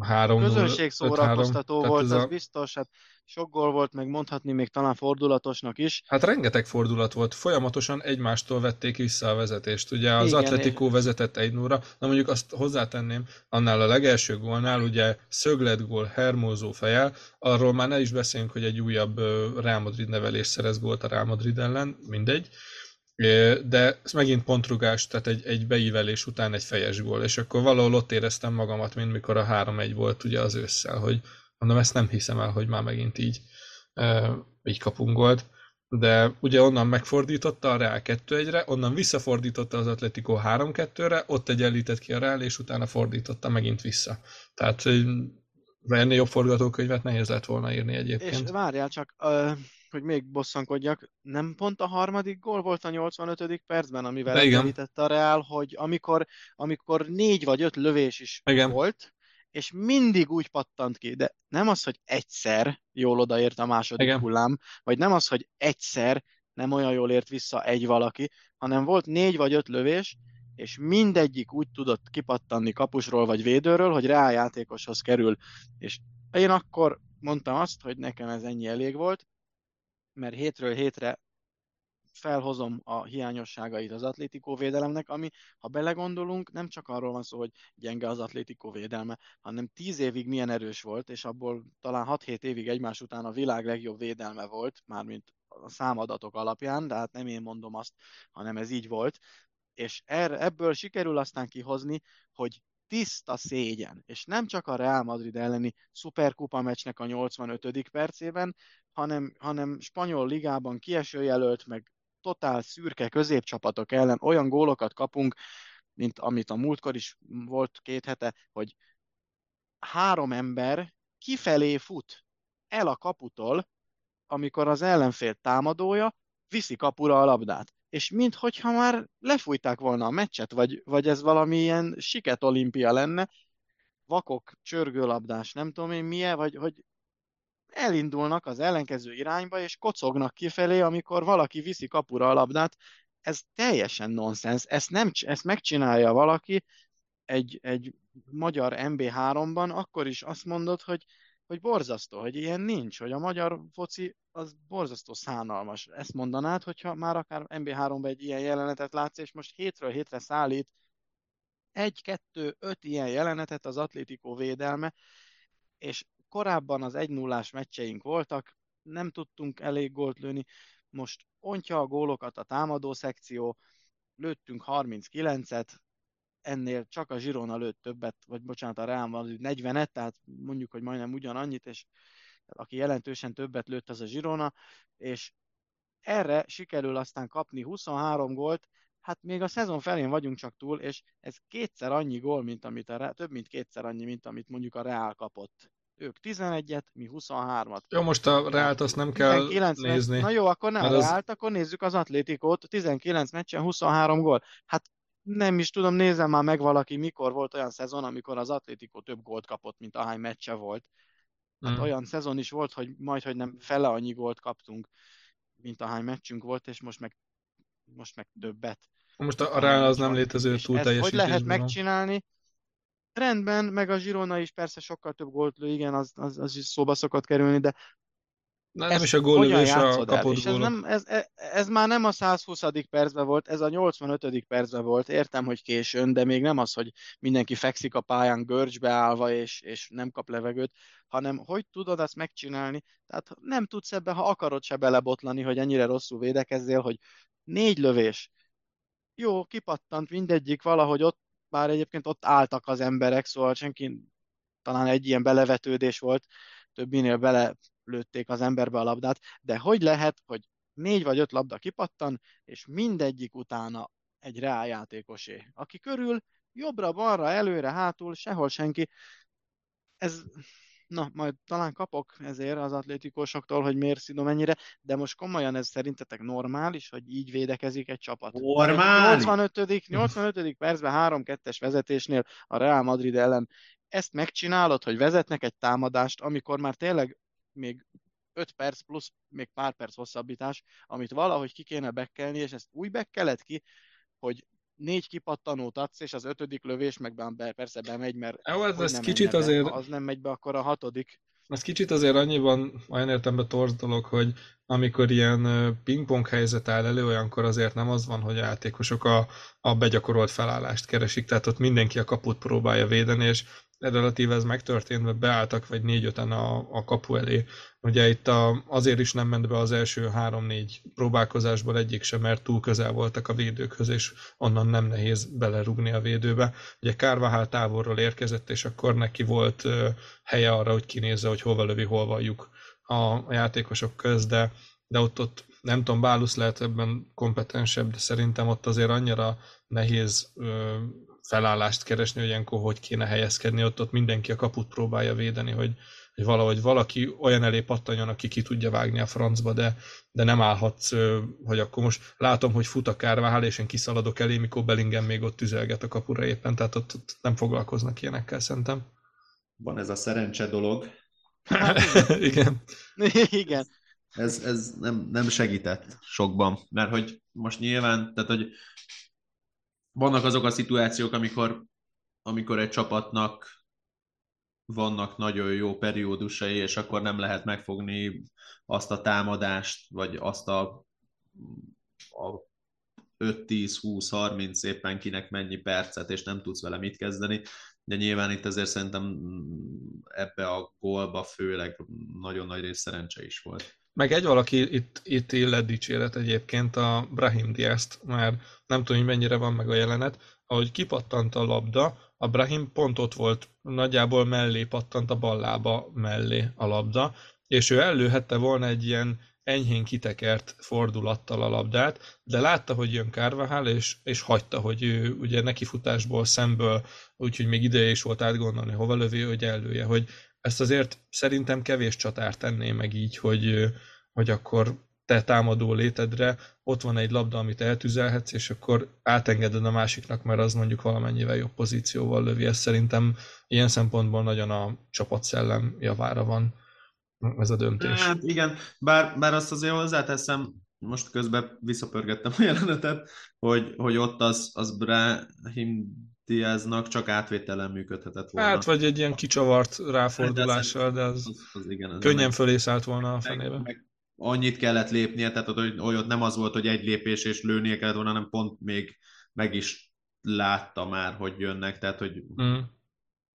3 Közönség szórakoztató volt, ez az a... biztos, hát sok gól volt, meg mondhatni még talán fordulatosnak is. Hát rengeteg fordulat volt, folyamatosan egymástól vették vissza a vezetést. Ugye az Igen, Atletico vezetett egy 0 na mondjuk azt hozzátenném, annál a legelső gólnál ugye szöglet gól Hermózó fejel, arról már ne is beszéljünk, hogy egy újabb Real Madrid nevelés szerez gólt a Real Madrid ellen, mindegy. De ez megint pontrugás, tehát egy, egy beívelés után egy fejes gól, és akkor valahol ott éreztem magamat, mint mikor a 3-1 volt ugye az ősszel, hogy mondom, ezt nem hiszem el, hogy már megint így, így kapunk gólt de ugye onnan megfordította a Real 2-1-re, onnan visszafordította az Atletico 3-2-re, ott egyenlített ki a Real, és utána fordította megint vissza. Tehát ennél jobb forgatókönyvet nehéz lett volna írni És egyébként. várjál csak, hogy még bosszankodjak, nem pont a harmadik gól volt a 85. percben, amivel említette a Real, hogy amikor, amikor négy vagy öt lövés is Igen. volt, és mindig úgy pattant ki, de nem az, hogy egyszer jól odaért a második Igen. hullám, vagy nem az, hogy egyszer nem olyan jól ért vissza egy valaki, hanem volt négy vagy öt lövés, és mindegyik úgy tudott kipattanni kapusról vagy védőről, hogy rájátékoshoz kerül. És én akkor mondtam azt, hogy nekem ez ennyi elég volt, mert hétről hétre felhozom a hiányosságait az atlétikó védelemnek, ami, ha belegondolunk, nem csak arról van szó, hogy gyenge az atlétikó védelme, hanem tíz évig milyen erős volt, és abból talán 6-7 évig egymás után a világ legjobb védelme volt, mármint a számadatok alapján, de hát nem én mondom azt, hanem ez így volt, és erre, ebből sikerül aztán kihozni, hogy tiszta szégyen, és nem csak a Real Madrid elleni szuperkupa meccsnek a 85. percében, hanem, hanem spanyol ligában kieső jelölt, meg totál szürke középcsapatok ellen olyan gólokat kapunk, mint amit a múltkor is volt két hete, hogy három ember kifelé fut el a kaputól, amikor az ellenfél támadója viszi kapura a labdát. És minthogyha már lefújták volna a meccset, vagy, vagy ez valami ilyen siket olimpia lenne, vakok, csörgőlabdás, nem tudom én milyen, vagy hogy elindulnak az ellenkező irányba, és kocognak kifelé, amikor valaki viszi kapura a labdát. Ez teljesen nonsens. Ezt, nem, ezt megcsinálja valaki egy, egy magyar MB3-ban, akkor is azt mondod, hogy, hogy borzasztó, hogy ilyen nincs, hogy a magyar foci az borzasztó szánalmas. Ezt mondanád, hogyha már akár MB3-ban egy ilyen jelenetet látsz, és most hétről hétre szállít egy, kettő, öt ilyen jelenetet az atlétikó védelme, és korábban az 1 0 meccseink voltak, nem tudtunk elég gólt lőni, most ontja a gólokat a támadó szekció, lőttünk 39-et, ennél csak a Girona lőtt többet, vagy bocsánat, a Real Madrid 40-et, tehát mondjuk, hogy majdnem ugyanannyit, és aki jelentősen többet lőtt, az a Girona, és erre sikerül aztán kapni 23 gólt, hát még a szezon felén vagyunk csak túl, és ez kétszer annyi gól, mint amit a, több mint kétszer annyi, mint amit mondjuk a Real kapott. Ők 11-et, mi 23-at. Jó, most a Reált azt nem kell 19 nézni. Na jó, akkor nem a az- Reált, akkor nézzük az Atlétikót, 19 meccsen 23 gól. Hát nem is tudom, nézem már meg valaki, mikor volt olyan szezon, amikor az Atlético több gólt kapott, mint ahány meccse volt. Hát Mm. olyan szezon is volt, hogy majd, hogy nem fele annyi gólt kaptunk, mint ahány meccsünk volt, és most meg, most meg többet. Most a, a Real az nem létező túl ezt hogy lehet teljesítésben megcsinálni? Rendben, meg a Girona is persze sokkal több gólt lő, igen, az, az, az is szóba szokott kerülni, de Nem, nem is a hogyan góllövés a kapott És ez, gólok. nem, ez, ez, ez már nem a 120. percben volt, ez a 85. percben volt. Értem, hogy későn, de még nem az, hogy mindenki fekszik a pályán görcsbe állva, és, és nem kap levegőt, hanem hogy tudod ezt megcsinálni? Tehát nem tudsz ebbe, ha akarod se belebotlani, hogy ennyire rosszul védekezzél, hogy négy lövés. Jó, kipattant mindegyik valahogy ott, bár egyébként ott álltak az emberek, szóval senki, talán egy ilyen belevetődés volt, többinél bele lőtték az emberbe a labdát, de hogy lehet, hogy négy vagy öt labda kipattan, és mindegyik utána egy reál játékosé, aki körül jobbra, balra, előre, hátul, sehol senki. Ez, na, majd talán kapok ezért az atlétikósoktól, hogy miért szidom ennyire, de most komolyan ez szerintetek normális, hogy így védekezik egy csapat? Normális? 85. 85. percben 3-2-es vezetésnél a Real Madrid ellen ezt megcsinálod, hogy vezetnek egy támadást, amikor már tényleg még 5 perc plusz még pár perc hosszabbítás, amit valahogy ki kéne bekkelni, és ezt úgy bekkeled ki, hogy négy kipattanót adsz, és az ötödik lövés meg be, persze bemegy, mert Jó, ez, ez kicsit be. azért, Ha az nem megy be, akkor a hatodik. ez kicsit azért annyiban olyan értelemben torz dolog, hogy amikor ilyen pingpong helyzet áll elő, olyankor azért nem az van, hogy a játékosok a, a begyakorolt felállást keresik, tehát ott mindenki a kaput próbálja védeni, és relatíve ez megtörtént, beálltak vagy négy-öten a, a kapu elé. Ugye itt a, azért is nem ment be az első három-négy próbálkozásból egyik sem, mert túl közel voltak a védőkhöz, és onnan nem nehéz belerugni a védőbe. Ugye Kárvahál távolról érkezett, és akkor neki volt ö, helye arra, hogy kinézze, hogy hova lövi, hol valljuk a, a játékosok köz, de, de ott, ott nem tudom, Bálusz lehet ebben kompetensebb, de szerintem ott azért annyira nehéz ö, felállást keresni, hogy ilyenkor hogy kéne helyezkedni, ott, ott mindenki a kaput próbálja védeni, hogy, hogy valahogy valaki olyan elé pattanjon, aki ki tudja vágni a francba, de, de nem állhatsz, hogy akkor most látom, hogy fut a kárvál, és én kiszaladok elé, mikor Bellingham még ott tüzelget a kapura éppen, tehát ott, ott nem foglalkoznak ilyenekkel szerintem. Van ez a szerencse dolog. igen. Igen. Ez, ez nem, nem segített sokban, mert hogy most nyilván, tehát hogy vannak azok a szituációk, amikor, amikor egy csapatnak vannak nagyon jó periódusai, és akkor nem lehet megfogni azt a támadást, vagy azt a, a 5-10-20-30 éppen kinek mennyi percet, és nem tudsz vele mit kezdeni. De nyilván itt azért szerintem ebbe a gólba főleg nagyon nagy rész szerencse is volt. Meg egy valaki itt, itt illet dicséret egyébként a Brahim Diaz-t, mert nem tudom, hogy mennyire van meg a jelenet, ahogy kipattant a labda, a Brahim pont ott volt, nagyjából mellé pattant a ballába mellé a labda, és ő előhette volna egy ilyen enyhén kitekert fordulattal a labdát, de látta, hogy jön Carvajal, és, és hagyta, hogy ő ugye nekifutásból, szemből, úgyhogy még ideje is volt átgondolni, hova lövi, hogy elője, hogy ezt azért szerintem kevés csatár tenné meg így, hogy, hogy akkor te támadó létedre ott van egy labda, amit eltüzelhetsz, és akkor átengeded a másiknak, mert az mondjuk valamennyivel jobb pozícióval lövi. Ez szerintem ilyen szempontból nagyon a csapatszellem javára van ez a döntés. Hát igen, bár, bár azt azért hozzáteszem, most közben visszapörgettem a jelenetet, hogy, hogy ott az, az Brahim Diaznak csak átvételen működhetett volna. Hát, vagy egy ilyen kicsavart ráfordulással, de az, az, az igen, az könnyen fölé szállt volna a fenébe. Meg, meg annyit kellett lépnie, tehát hogy ott nem az volt, hogy egy lépés és lőnie kellett volna, hanem pont még meg is látta már, hogy jönnek, tehát hogy mm.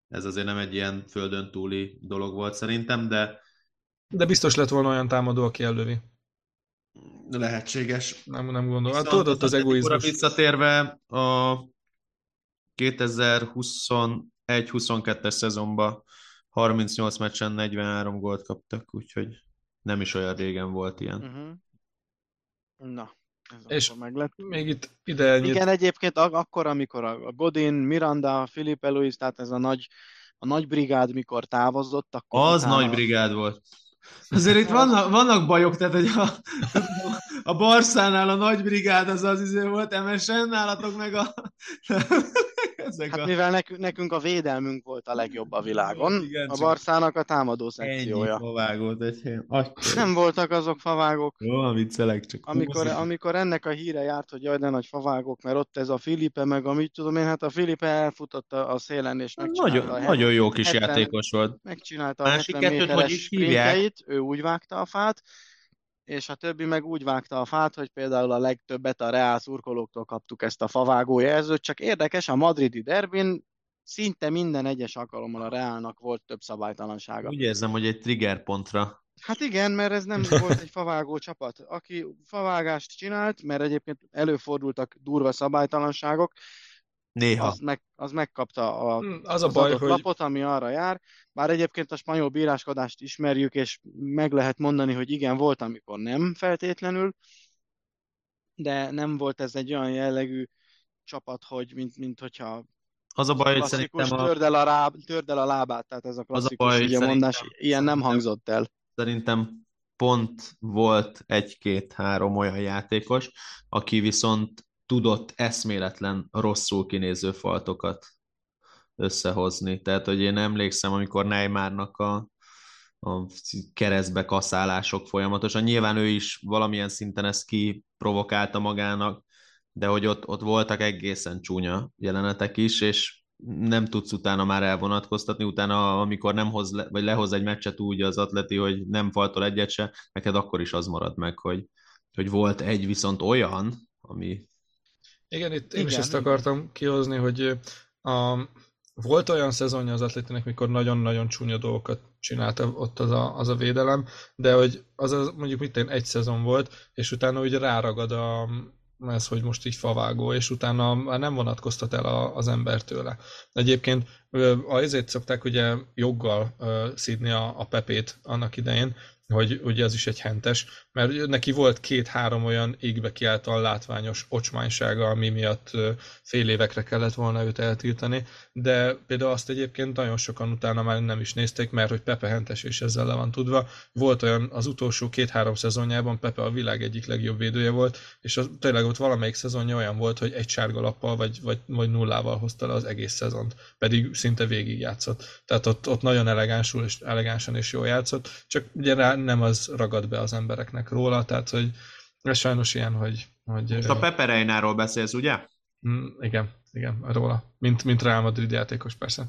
ez azért nem egy ilyen földön túli dolog volt szerintem, de de biztos lett volna olyan támadó, aki elővi. Lehetséges. Nem, nem gondolom. Hát tudod, az egoizmus. Visszatérve a 2021-22-es szezonban 38 meccsen 43 gólt kaptak, úgyhogy nem is olyan régen volt ilyen. Uh-huh. Na, ez és meg lett. még itt ide nyit... Igen, egyébként ak- akkor, amikor a Godin, Miranda, Filipe Luis, tehát ez a nagy, a nagy brigád, mikor távozott, akkor... Az utána... nagy brigád volt. Azért itt vannak, vannak bajok, tehát hogy a, a Barszánál a nagy brigád az az izé volt, MSN, nálatok meg a... Ezek hát a... mivel nekünk, nekünk a védelmünk volt a legjobb a világon, Igen, a Barszának a támadó szekciója. Ennyi favágót. Nem voltak azok favágok. Jó, viccelek csak. Amikor, amikor ennek a híre járt, hogy jaj, de nagy favágok, mert ott ez a Filipe, meg amit tudom én, hát a Filipe elfutott a, a szélen, és megcsinálta nagyon, a nagyon jó kis 70, játékos volt. Megcsinálta a Másik 70 méteres hogy is hívják? ő úgy vágta a fát, és a többi meg úgy vágta a fát, hogy például a legtöbbet a Reál szurkolóktól kaptuk ezt a favágó jelzőt, csak érdekes, a madridi derbin szinte minden egyes alkalommal a Reálnak volt több szabálytalansága. Úgy érzem, hogy egy trigger pontra. Hát igen, mert ez nem volt egy favágó csapat. Aki favágást csinált, mert egyébként előfordultak durva szabálytalanságok, Néha. Az, meg, az megkapta a, hmm, az a baj, hogy... lapot, ami arra jár. Bár egyébként a spanyol bíráskodást ismerjük, és meg lehet mondani, hogy igen, volt, amikor nem feltétlenül, de nem volt ez egy olyan jellegű csapat, hogy mint, mint hogyha az a baj, hogy szerintem a... Tördel a, ráb, tördel a lábát, tehát ez a klasszikus az a baj, ugye mondás, ilyen nem hangzott el. Szerintem pont volt egy-két-három olyan játékos, aki viszont tudott eszméletlen rosszul kinéző faltokat összehozni. Tehát, hogy én emlékszem, amikor Neymarnak a, a keresztbe kaszálások folyamatosan. Nyilván ő is valamilyen szinten ezt kiprovokálta magának, de hogy ott, ott voltak egészen csúnya jelenetek is, és nem tudsz utána már elvonatkoztatni, utána amikor nem hoz le, vagy lehoz egy meccset úgy az atleti, hogy nem faltol egyet se, neked akkor is az marad meg, hogy, hogy volt egy viszont olyan, ami igen, itt én Igen, is ezt igen. akartam kihozni, hogy a, volt olyan szezonja az atlétinek, mikor nagyon-nagyon csúnya dolgokat csinálta ott az a, az a védelem, de hogy az, az mondjuk mit én egy szezon volt, és utána úgy ráragad a, ez, hogy most így favágó, és utána már nem vonatkoztat el a, az ember tőle. Egyébként azért szokták ugye joggal szídni a, a Pepét annak idején, hogy ugye az is egy hentes, mert neki volt két-három olyan égbe kiáltal látványos ocsmánysága, ami miatt fél évekre kellett volna őt eltiltani, de például azt egyébként nagyon sokan utána már nem is nézték, mert hogy Pepe hentes és ezzel le van tudva. Volt olyan az utolsó két-három szezonjában Pepe a világ egyik legjobb védője volt, és az, tényleg ott valamelyik szezonja olyan volt, hogy egy sárga lappal vagy, vagy, vagy nullával hozta le az egész szezont, pedig szinte végig játszott. Tehát ott, ott nagyon elegánsul és elegánsan és jól játszott, csak ugye rá nem az ragad be az embereknek róla, tehát hogy ez sajnos ilyen, hogy... hogy Most a Pepe Reináról beszélsz, ugye? Mm, igen, igen, róla. Mint, mint Real Madrid játékos, persze.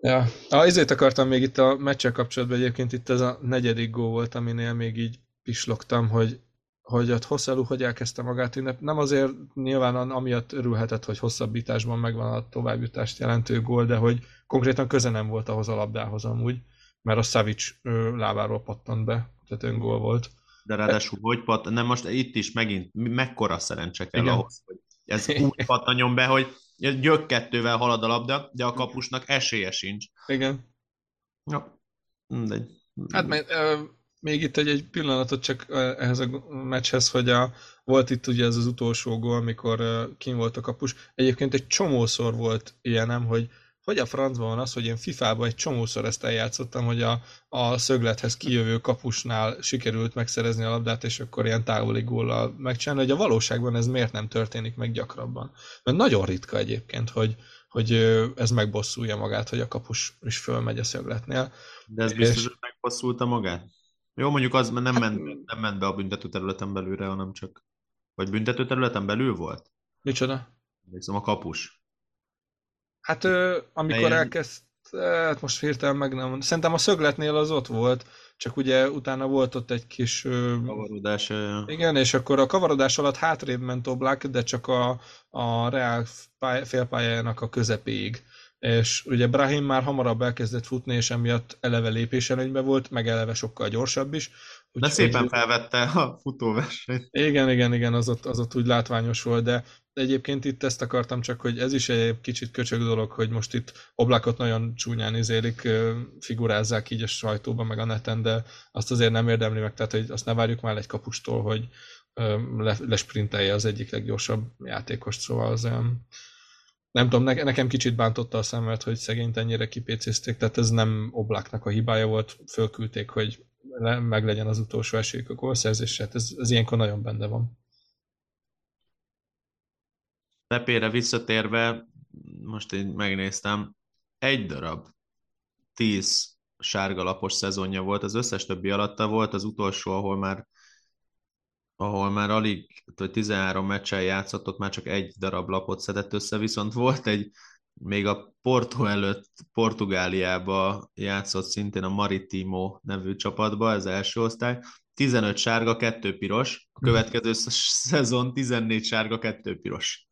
Ja, ah, ezért akartam még itt a meccsel kapcsolatban egyébként itt ez a negyedik gól volt, aminél még így pislogtam, hogy hogy ott Hosszelu hogy elkezdte magát ünnep. Nem azért nyilván amiatt örülhetett, hogy hosszabbításban megvan a továbbjutást jelentő gól, de hogy konkrétan köze nem volt ahhoz a labdához amúgy, mert a Savic lábáról pattant be, tehát öngól volt. De ráadásul hogy pat, nem most itt is megint mekkora szerencse kell Igen. ahhoz, hogy ez úgy pattanjon be, hogy gyök kettővel halad a labda, de a kapusnak esélye sincs. Igen. Ja, mindegy. Hát mert, uh, még itt egy, egy pillanatot csak ehhez a meccshez, hogy a, volt itt ugye ez az utolsó gól, amikor uh, kim volt a kapus. Egyébként egy csomószor volt ilyenem, hogy hogy a francban van az, hogy én FIFA-ban egy csomószor ezt eljátszottam, hogy a, a szöglethez kijövő kapusnál sikerült megszerezni a labdát, és akkor ilyen távoli góllal megcsinálni, hogy a valóságban ez miért nem történik meg gyakrabban. Mert nagyon ritka egyébként, hogy, hogy ez megbosszulja magát, hogy a kapus is fölmegy a szögletnél. De ez biztos, és... hogy megbosszulta magát? Jó, mondjuk az nem, hát, ment, nem ment be a büntető területen belülre, hanem csak... Vagy büntető területen belül volt? Micsoda? Nézem, a kapus. Hát amikor Helyen... elkezd, hát most hirtelen meg nem Szerintem a szögletnél az ott volt, csak ugye utána volt ott egy kis... Kavarodás. Igen, és akkor a kavarodás alatt hátrébb ment Oblak, de csak a, a Real félpályájának a közepéig. És ugye Brahim már hamarabb elkezdett futni, és emiatt eleve lépéselőnyben volt, meg eleve sokkal gyorsabb is. Úgy, de szépen felvette a futóversenyt. Igen, igen, igen, az ott, az ott úgy látványos volt, de egyébként itt ezt akartam csak, hogy ez is egy kicsit köcsög dolog, hogy most itt Oblakot nagyon csúnyán izélik, figurázzák így a sajtóban, meg a neten, de azt azért nem érdemli meg, tehát hogy azt ne várjuk már egy kapustól, hogy lesprintelje az egyik leggyorsabb játékost, szóval az olyan nem tudom, nekem kicsit bántotta a szemet, hogy szegényt ennyire kipécézték, tehát ez nem Oblaknak a hibája volt, fölküldték, hogy meg legyen az utolsó esélyük a gólszerzésre, hát ez, ez ilyenkor nagyon benne van. Pepére visszatérve, most én megnéztem, egy darab tíz sárga lapos szezonja volt, az összes többi alatta volt, az utolsó, ahol már ahol már alig, vagy 13 meccsen játszott, ott már csak egy darab lapot szedett össze, viszont volt egy, még a Porto előtt Portugáliába játszott szintén a Maritimo nevű csapatba, ez első osztály, 15 sárga, 2 piros, a következő szezon 14 sárga, 2 piros.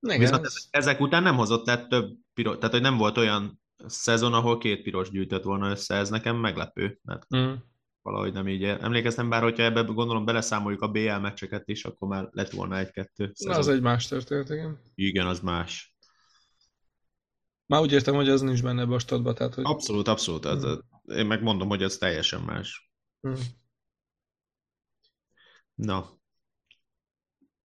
Igen, Viszont ez... ezek után nem hozott le több piros, tehát hogy nem volt olyan szezon, ahol két piros gyűjtött volna össze, ez nekem meglepő, mert mm. valahogy nem így emlékeztem, bár hogyha ebbe gondolom beleszámoljuk a BL meccseket is, akkor már lett volna egy-kettő. Na, az egy más történet, igen. Igen, az más. Már úgy értem, hogy az nincs benne ebbe a statba, tehát hogy... Abszolút, abszolút. Mm. Ez, én megmondom, hogy ez teljesen más. Mm. Na.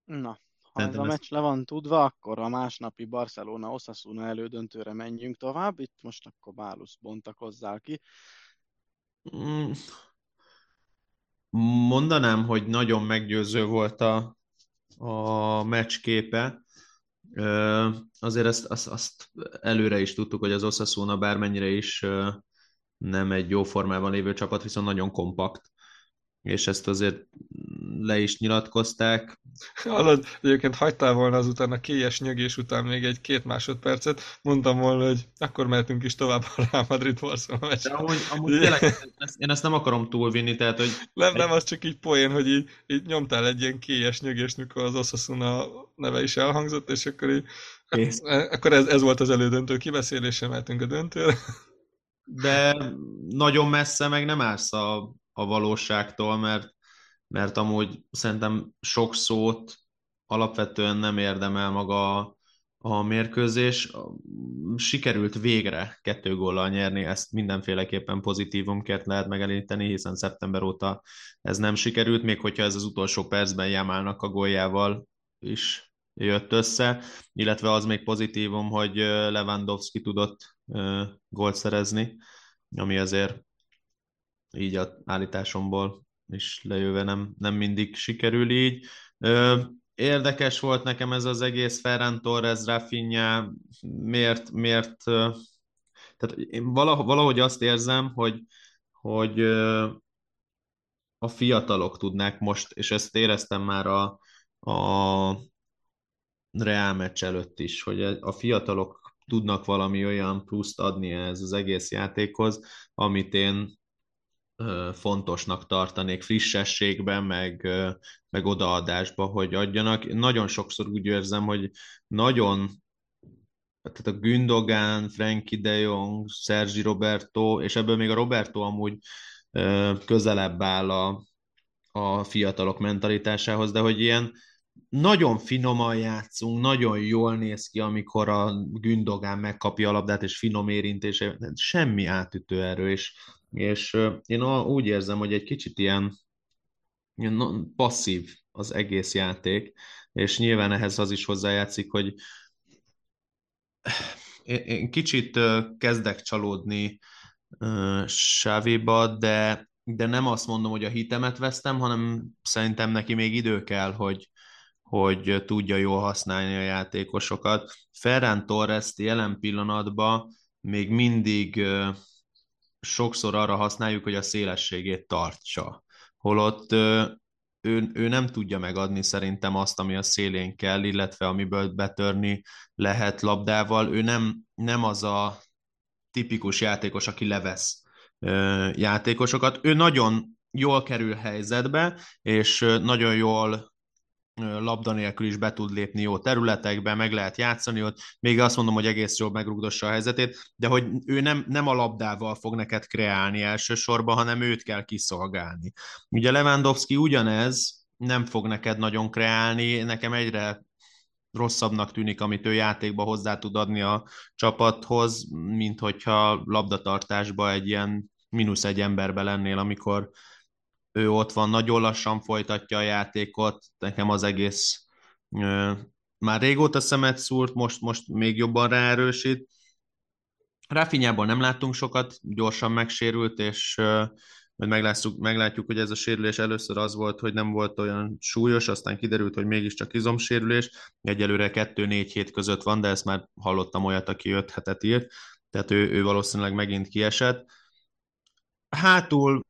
Na, ha ez a meccs le van tudva, akkor a másnapi Barcelona-Osasuna elődöntőre menjünk tovább. Itt most akkor Bálusz bontakozzál ki. Mm. Mondanám, hogy nagyon meggyőző volt a, a meccs képe. Azért azt, azt, azt előre is tudtuk, hogy az Osasuna bármennyire is nem egy jó formában lévő csapat, viszont nagyon kompakt és ezt azért le is nyilatkozták. Hallod, egyébként hagytál volna azután a kélyes nyögés után még egy két másodpercet, mondtam volna, hogy akkor mehetünk is tovább a Real Madrid Barcelona. De amúgy, amúgy tényleg, ezt, én ezt nem akarom túlvinni, tehát hogy... Nem, nem, az csak így poén, hogy így, így nyomtál egy ilyen kélyes nyögést, mikor az Osasuna neve is elhangzott, és akkor így, Kész. akkor ez, ez volt az elődöntő kibeszélése, mehetünk a döntőre. De nagyon messze meg nem állsz a a valóságtól, mert, mert amúgy szerintem sok szót alapvetően nem érdemel maga a mérkőzés. Sikerült végre kettő góllal nyerni, ezt mindenféleképpen pozitívumként lehet megelíteni, hiszen szeptember óta ez nem sikerült, még hogyha ez az utolsó percben Jamálnak a góljával is jött össze, illetve az még pozitívum, hogy Lewandowski tudott gólt szerezni, ami azért így a állításomból is lejöve nem, nem mindig sikerül így. Érdekes volt nekem ez az egész Ferran Torres, Rafinha, miért, miért tehát én valahogy azt érzem, hogy, hogy a fiatalok tudnák most, és ezt éreztem már a, a Real meccs előtt is, hogy a fiatalok tudnak valami olyan pluszt adni ez az egész játékhoz, amit én fontosnak tartanék frissességben, meg, meg odaadásba, hogy adjanak. Nagyon sokszor úgy érzem, hogy nagyon tehát a Gündogan, Frankie de Jong, Sergi Roberto, és ebből még a Roberto amúgy közelebb áll a, a fiatalok mentalitásához, de hogy ilyen nagyon finoman játszunk, nagyon jól néz ki, amikor a Gündogán megkapja a labdát, és finom érintése, semmi átütő erő, és és én úgy érzem, hogy egy kicsit ilyen, passzív az egész játék, és nyilván ehhez az is hozzájátszik, hogy én kicsit kezdek csalódni Sávéba, de, de nem azt mondom, hogy a hitemet vesztem, hanem szerintem neki még idő kell, hogy, hogy tudja jól használni a játékosokat. Ferran torres jelen pillanatban még mindig sokszor arra használjuk, hogy a szélességét tartsa. Holott ő, ő nem tudja megadni szerintem azt, ami a szélén kell, illetve amiből betörni lehet labdával. Ő nem, nem az a tipikus játékos, aki levesz játékosokat. Ő nagyon jól kerül helyzetbe, és nagyon jól labda nélkül is be tud lépni jó területekbe, meg lehet játszani ott, még azt mondom, hogy egész jól megrugdossa a helyzetét, de hogy ő nem, nem a labdával fog neked kreálni elsősorban, hanem őt kell kiszolgálni. Ugye Lewandowski ugyanez, nem fog neked nagyon kreálni, nekem egyre rosszabbnak tűnik, amit ő játékba hozzá tud adni a csapathoz, mint hogyha labdatartásba egy ilyen mínusz egy emberbe lennél, amikor ő ott van, nagyon lassan folytatja a játékot, nekem az egész már régóta szemet szúrt, most, most még jobban ráerősít. Rafinhából nem láttunk sokat, gyorsan megsérült, és majd meglátjuk, meglátjuk, hogy ez a sérülés először az volt, hogy nem volt olyan súlyos, aztán kiderült, hogy mégiscsak izomsérülés. Egyelőre 2-4 hét között van, de ezt már hallottam olyat, aki 5 hetet írt, tehát ő, ő valószínűleg megint kiesett. Hátul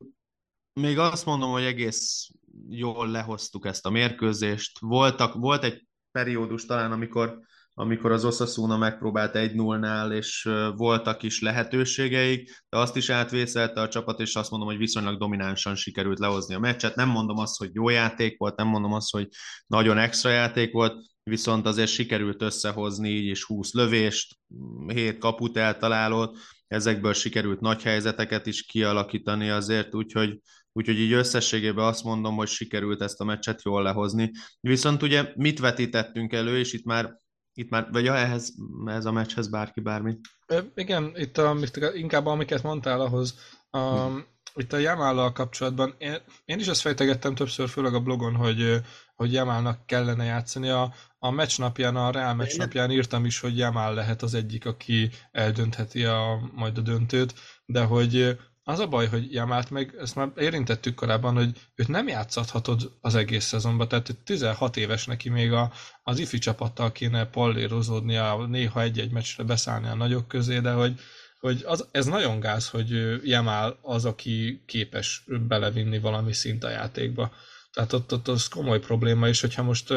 még azt mondom, hogy egész jól lehoztuk ezt a mérkőzést. Voltak, volt egy periódus talán, amikor, amikor az Osasuna megpróbált egy 0 nál és voltak is lehetőségeik, de azt is átvészelte a csapat, és azt mondom, hogy viszonylag dominánsan sikerült lehozni a meccset. Nem mondom azt, hogy jó játék volt, nem mondom azt, hogy nagyon extra játék volt, viszont azért sikerült összehozni így is 20 lövést, 7 kaput eltalálott, ezekből sikerült nagy helyzeteket is kialakítani azért, úgyhogy Úgyhogy így összességében azt mondom, hogy sikerült ezt a meccset jól lehozni. Viszont ugye mit vetítettünk elő, és itt már, itt már vagy ja, ehhez, ehhez a meccshez bárki bármit? Igen, itt a, inkább amiket mondtál ahhoz, a, itt a Jamállal kapcsolatban, én, én is ezt fejtegettem többször, főleg a blogon, hogy, hogy Jamálnak kellene játszani. A, a meccs napján, a Real meccs napján írtam is, hogy Jamál lehet az egyik, aki eldöntheti a, majd a döntőt, de hogy az a baj, hogy Jamált meg, ezt már érintettük korábban, hogy őt nem játszathatod az egész szezonban, tehát 16 éves neki még a, az ifi csapattal kéne pallérozódnia, néha egy-egy meccsre beszállni a nagyok közé, de hogy, hogy az, ez nagyon gáz, hogy Jamál az, aki képes belevinni valami szint a játékba. Tehát ott, ott az komoly probléma, és hogyha most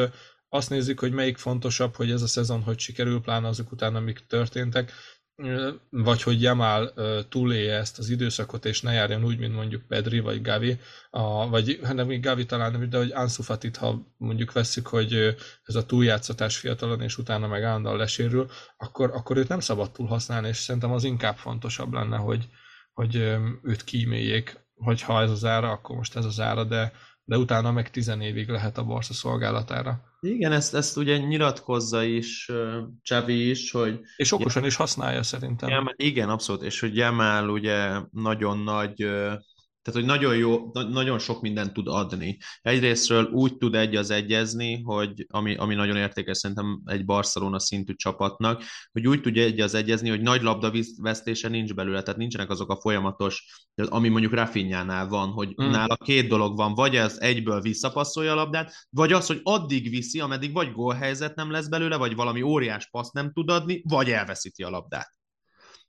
azt nézzük, hogy melyik fontosabb, hogy ez a szezon hogy sikerül, pláne azok után, amik történtek, vagy hogy Jamal túlélje ezt az időszakot, és ne járjon úgy, mint mondjuk Pedri vagy Gavi, a, vagy hát nem Gavi talán nem, de hogy Ansu Fatit, ha mondjuk veszük, hogy ez a túljátszatás fiatalon, és utána meg állandóan lesérül, akkor, akkor őt nem szabad túl használni, és szerintem az inkább fontosabb lenne, hogy, hogy őt kíméljék, hogy ha ez az ára, akkor most ez az ára, de, de utána meg 10 évig lehet a Barca szolgálatára. Igen, ezt, ezt ugye nyilatkozza is Csavi is, hogy... És okosan is használja szerintem. Jamál, igen, abszolút, és hogy Jamal ugye nagyon nagy tehát, hogy nagyon jó, nagyon sok mindent tud adni. Egyrésztről úgy tud egy az egyezni, hogy ami, ami nagyon értékes szerintem egy Barcelona szintű csapatnak, hogy úgy tudja egy az egyezni, hogy nagy labda vesztése nincs belőle, tehát nincsenek azok a folyamatos, ami mondjuk Rafinhánál van, hogy mm. nála két dolog van, vagy ez egyből visszapasszolja a labdát, vagy az, hogy addig viszi, ameddig vagy gólhelyzet nem lesz belőle, vagy valami óriás paszt nem tud adni, vagy elveszíti a labdát.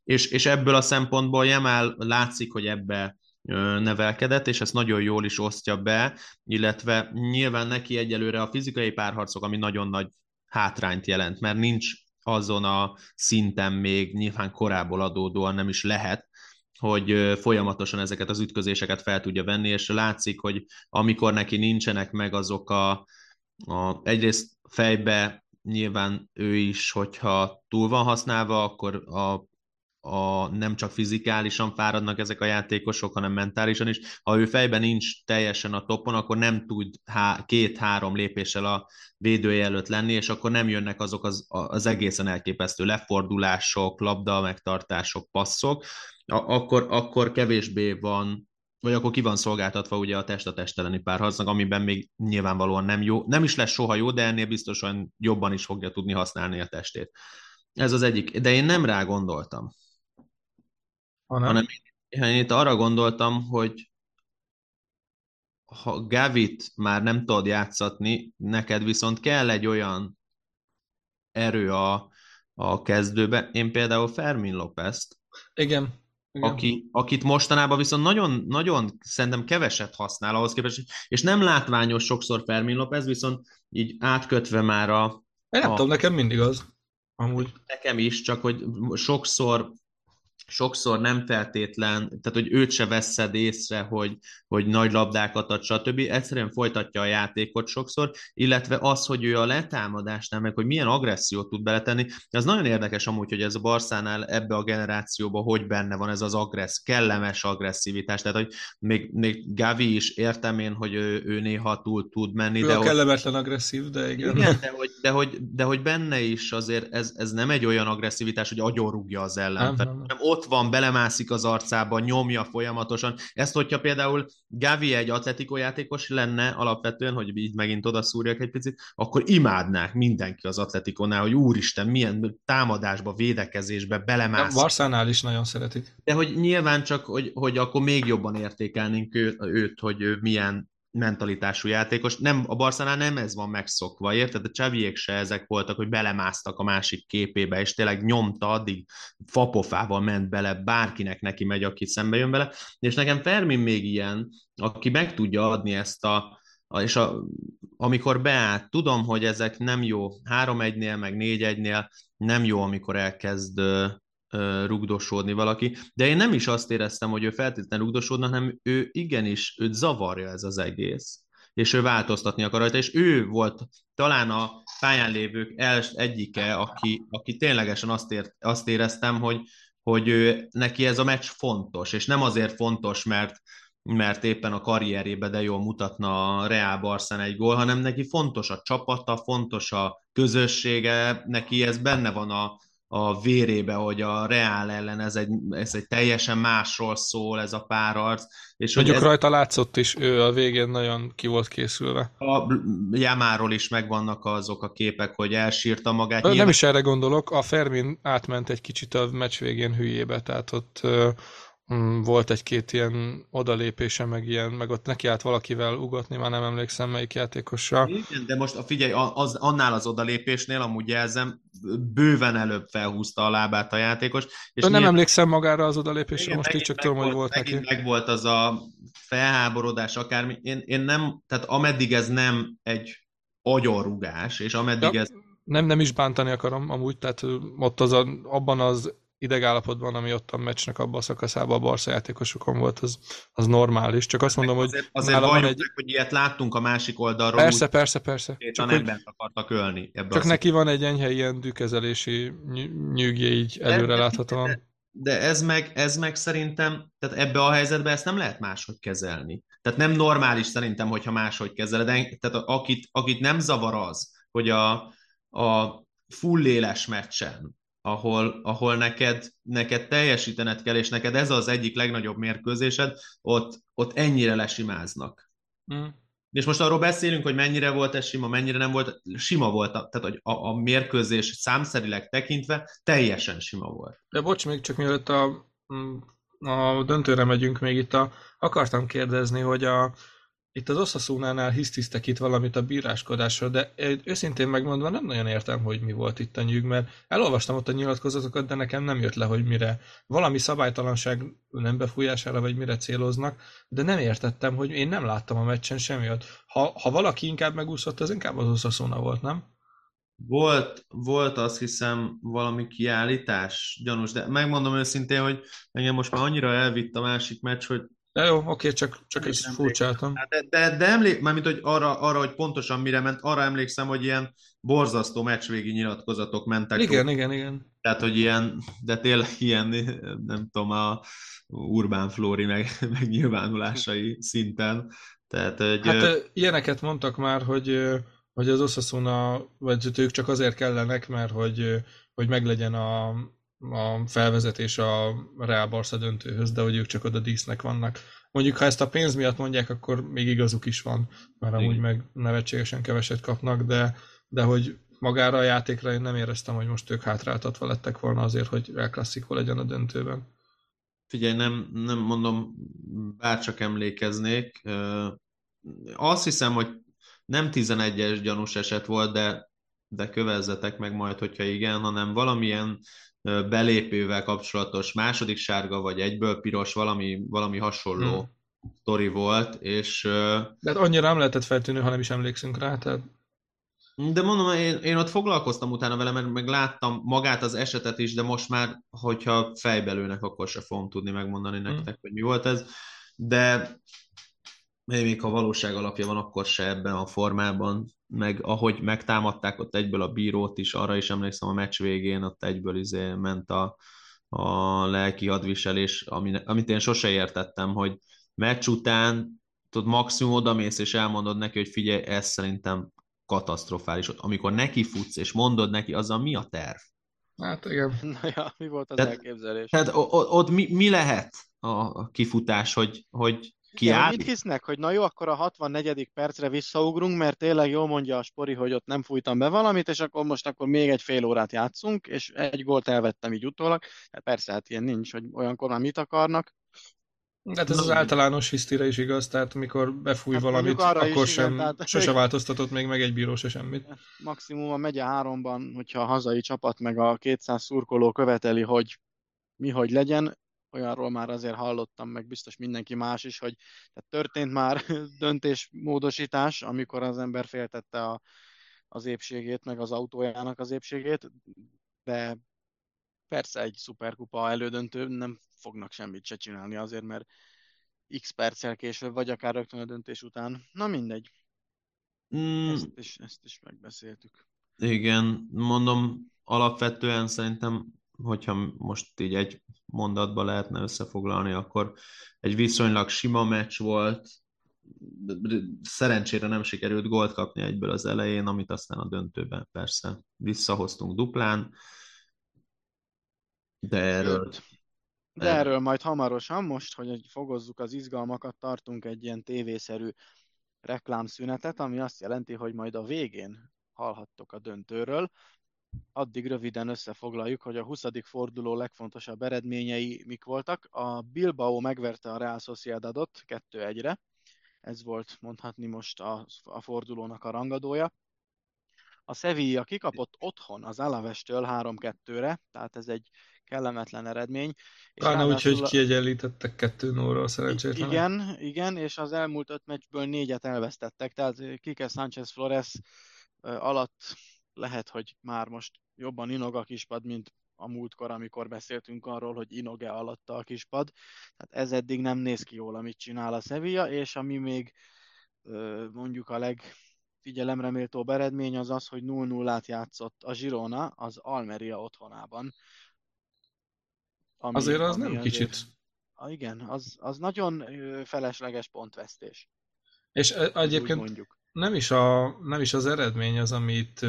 És, és ebből a szempontból Jemel látszik, hogy ebbe nevelkedett, és ezt nagyon jól is osztja be, illetve nyilván neki egyelőre a fizikai párharcok, ami nagyon nagy hátrányt jelent, mert nincs azon a szinten még nyilván korából adódóan nem is lehet, hogy folyamatosan ezeket az ütközéseket fel tudja venni, és látszik, hogy amikor neki nincsenek meg azok a, a egyrészt fejbe nyilván ő is, hogyha túl van használva, akkor a a, nem csak fizikálisan fáradnak ezek a játékosok, hanem mentálisan is. Ha ő fejben nincs teljesen a topon, akkor nem tud há, két-három lépéssel a védője előtt lenni, és akkor nem jönnek azok az, az egészen elképesztő lefordulások, labda megtartások, passzok, a, akkor, akkor kevésbé van vagy akkor ki van szolgáltatva ugye a test a test elleni párharcnak, amiben még nyilvánvalóan nem jó, nem is lesz soha jó, de ennél biztosan jobban is fogja tudni használni a testét. Ez az egyik, de én nem rá gondoltam hanem, hanem én, én itt arra gondoltam, hogy ha Gavit már nem tudod játszatni, neked viszont kell egy olyan erő a, a kezdőbe. Én például Fermin Lópezt, igen, igen. Aki, akit mostanában viszont nagyon, nagyon szerintem keveset használ ahhoz képest, és nem látványos sokszor Fermin López, viszont így átkötve már a... Én nem a, tudom, nekem mindig az. Amúgy. Nekem is, csak hogy sokszor sokszor nem feltétlen, tehát hogy őt se veszed észre, hogy, hogy nagy labdákat ad, stb. Egyszerűen folytatja a játékot sokszor, illetve az, hogy ő a letámadásnál, meg hogy milyen agressziót tud beletenni, az nagyon érdekes amúgy, hogy ez a Barszánál ebbe a generációba hogy benne van ez az agressz, kellemes agresszivitás, tehát hogy még, még Gavi is értem én, hogy ő, ő néha túl tud menni. Ő de a kellemetlen hogy, agresszív, de igen. igen de, hogy, de, hogy, de hogy benne is azért ez, ez nem egy olyan agresszivitás, hogy agyonrúgja az ellenfel, nem, nem, nem ott van, belemászik az arcába, nyomja folyamatosan. Ezt, hogyha például Gavi egy atletikó játékos lenne alapvetően, hogy így megint odaszúrjak egy picit, akkor imádnák mindenki az atletikónál, hogy úristen, milyen támadásba, védekezésbe belemászik. Barszánál is nagyon szeretik. De hogy nyilván csak, hogy, hogy akkor még jobban értékelnénk őt, őt hogy ő milyen mentalitású játékos. Nem, a Barszánál nem ez van megszokva, érted? A Csaviék se ezek voltak, hogy belemásztak a másik képébe, és tényleg nyomta, addig fapofával ment bele, bárkinek neki megy, aki szembe jön vele. És nekem Fermin még ilyen, aki meg tudja adni ezt a, és a, amikor beállt, tudom, hogy ezek nem jó 3-1-nél, meg 4-1-nél, nem jó, amikor elkezd rugdosódni valaki, de én nem is azt éreztem, hogy ő feltétlenül rugdosódna, hanem ő igenis, őt zavarja ez az egész, és ő változtatni akar rajta, és ő volt talán a pályán lévők el, egyike, aki, aki ténylegesen azt, ért, azt éreztem, hogy, hogy ő, neki ez a meccs fontos, és nem azért fontos, mert mert éppen a karrierébe de jól mutatna a Real Barszán egy gól, hanem neki fontos a csapata, fontos a közössége, neki ez benne van a, a vérébe, hogy a Reál ellen ez egy, ez egy teljesen másról szól ez a párarc. És Mondjuk ez... rajta látszott is, ő a végén nagyon ki volt készülve. A Jamáról is megvannak azok a képek, hogy elsírta magát. Nem Nyilván... is erre gondolok, a Fermin átment egy kicsit a meccs végén hülyébe, tehát ott volt egy-két ilyen odalépése, meg ilyen, meg ott neki állt valakivel ugatni, már nem emlékszem melyik játékossal. Igen, de most a figyelj, az, annál az odalépésnél amúgy jelzem, bőven előbb felhúzta a lábát a játékos. És nem nyilván... emlékszem magára az odalépésre, igen, most így csak tudom, hogy volt neki. Meg volt az a felháborodás akármi. Én, én nem, tehát ameddig ez nem egy agyonrugás, és ameddig ja, ez... Nem, nem is bántani akarom amúgy, tehát ott az a, abban az idegállapotban, ami ott a meccsnek abban a szakaszában a Barca játékosokon volt, az, az normális. Csak azt mondom, azért, hogy azért van egy... Hogy ilyet láttunk a másik oldalról. Persze, úgy, persze, persze. Csak hogy akartak ölni. Ebbe csak neki van egy enyhe ilyen dükezelési nyűgje így előre láthatóan. De, de ez meg, ez meg szerintem, tehát ebbe a helyzetbe ezt nem lehet máshogy kezelni. Tehát nem normális szerintem, hogyha máshogy kezeled. Tehát akit, akit nem zavar az, hogy a, a full éles meccsen, ahol, ahol neked, neked teljesítened kell, és neked ez az egyik legnagyobb mérkőzésed, ott, ott ennyire lesimáznak. Mm. És most arról beszélünk, hogy mennyire volt ez sima, mennyire nem volt. Sima volt, tehát a, a, a mérkőzés számszerileg tekintve teljesen sima volt. De bocs, még csak mielőtt a, a döntőre megyünk, még itt a, akartam kérdezni, hogy a, itt az Oszaszónánál hisztisztek itt valamit a bíráskodásról, de őszintén megmondva nem nagyon értem, hogy mi volt itt a nyűg, mert elolvastam ott a nyilatkozatokat, de nekem nem jött le, hogy mire valami szabálytalanság nem befújására, vagy mire céloznak, de nem értettem, hogy én nem láttam a meccsen semmi Ha, ha valaki inkább megúszott, az inkább az Oszaszóna volt, nem? Volt, volt azt hiszem valami kiállítás, gyanús, de megmondom őszintén, hogy engem most már annyira elvitt a másik meccs, hogy de jó, oké, csak, csak egy furcsáltam. Hát de, de, de emlék, mármint, hogy arra, arra, hogy pontosan mire ment, arra emlékszem, hogy ilyen borzasztó meccsvégi nyilatkozatok mentek. Igen, rá. igen, igen. Tehát, hogy ilyen, de tényleg ilyen, nem tudom, a Urbán Flóri meg, meg nyilvánulásai szinten. Tehát, hogy, hát ö... ilyeneket mondtak már, hogy, hogy az Osasuna, vagy ők csak azért kellenek, mert hogy, hogy meglegyen a, a felvezetés a Real Barca döntőhöz, de hogy ők csak oda dísznek vannak. Mondjuk, ha ezt a pénz miatt mondják, akkor még igazuk is van, mert Igen. amúgy meg nevetségesen keveset kapnak, de, de hogy magára a játékra én nem éreztem, hogy most ők hátráltatva lettek volna azért, hogy Real Classico legyen a döntőben. Figyelj, nem, nem mondom, bárcsak emlékeznék. Azt hiszem, hogy nem 11-es gyanús eset volt, de, de kövezzetek meg majd, hogyha igen, hanem valamilyen belépővel kapcsolatos második sárga, vagy egyből piros, valami, valami hasonló hmm. sztori volt, és... De hát annyira nem lehetett feltűnő, ha nem is emlékszünk rá, tehát... De mondom, én, én ott foglalkoztam utána vele, mert meg láttam magát az esetet is, de most már, hogyha fejbelőnek, akkor se fogom tudni megmondani nektek, hmm. hogy mi volt ez. De még ha valóság alapja van, akkor se ebben a formában, meg ahogy megtámadták ott egyből a bírót is, arra is emlékszem a meccs végén, ott egyből izé ment a, a lelki hadviselés, amit én sose értettem, hogy meccs után tudod, maximum odamész és elmondod neki, hogy figyelj, ez szerintem katasztrofális. Amikor neki futsz és mondod neki, az a mi a terv? Hát igen. Na ja, mi volt az tehát, elképzelés? Tehát ott mi, mi lehet a kifutás, hogy, hogy Kiáll? Mit hisznek, hogy na jó, akkor a 64. percre visszaugrunk, mert tényleg jól mondja a Spori, hogy ott nem fújtam be valamit, és akkor most akkor még egy fél órát játszunk, és egy gólt elvettem így utólag. Hát persze, hát ilyen nincs, hogy olyankor már mit akarnak. Hát ez az általános hisztire is igaz, tehát amikor befúj hát valamit, akkor sem, igen, tehát... sose változtatott még meg egy bíró se semmit. Maximum a megye háromban, hogyha a hazai csapat meg a 200 szurkoló követeli, hogy mi hogy legyen, olyanról már azért hallottam, meg biztos mindenki más is, hogy tehát történt már döntésmódosítás, amikor az ember féltette a, az épségét, meg az autójának az épségét, de persze egy szuperkupa elődöntő nem fognak semmit se csinálni azért, mert x perccel később, vagy akár rögtön a döntés után. Na mindegy. Mm. Ezt, is, ezt is megbeszéltük. Igen, mondom, alapvetően szerintem hogyha most így egy mondatba lehetne összefoglalni, akkor egy viszonylag sima meccs volt, szerencsére nem sikerült gólt kapni egyből az elején, amit aztán a döntőben persze visszahoztunk duplán, de erről... De erről majd hamarosan, most, hogy fogozzuk az izgalmakat, tartunk egy ilyen tévészerű reklámszünetet, ami azt jelenti, hogy majd a végén hallhattok a döntőről, addig röviden összefoglaljuk, hogy a 20. forduló legfontosabb eredményei mik voltak. A Bilbao megverte a Real Sociedadot 2-1-re, ez volt mondhatni most a, a fordulónak a rangadója. A Sevilla kikapott otthon az Alavestől 3-2-re, tehát ez egy kellemetlen eredmény. Pláne úgy, hogy kiegyenlítettek 2 0 szerencsétlen. Igen, igen, és az elmúlt öt meccsből négyet elvesztettek, tehát Kike Sánchez Flores alatt lehet, hogy már most jobban inog a kispad, mint a múltkor, amikor beszéltünk arról, hogy inog-e alatta a kispad. Tehát ez eddig nem néz ki jól, amit csinál a Sevilla, és ami még mondjuk a legfigyelemre méltóbb eredmény az az, hogy 0-0-át játszott a Girona az Almeria otthonában. Ami, azért az ami nem azért, kicsit. igen, az, az nagyon felesleges pontvesztés. És egyébként mondjuk. Nem, is a, nem is az eredmény az, amit,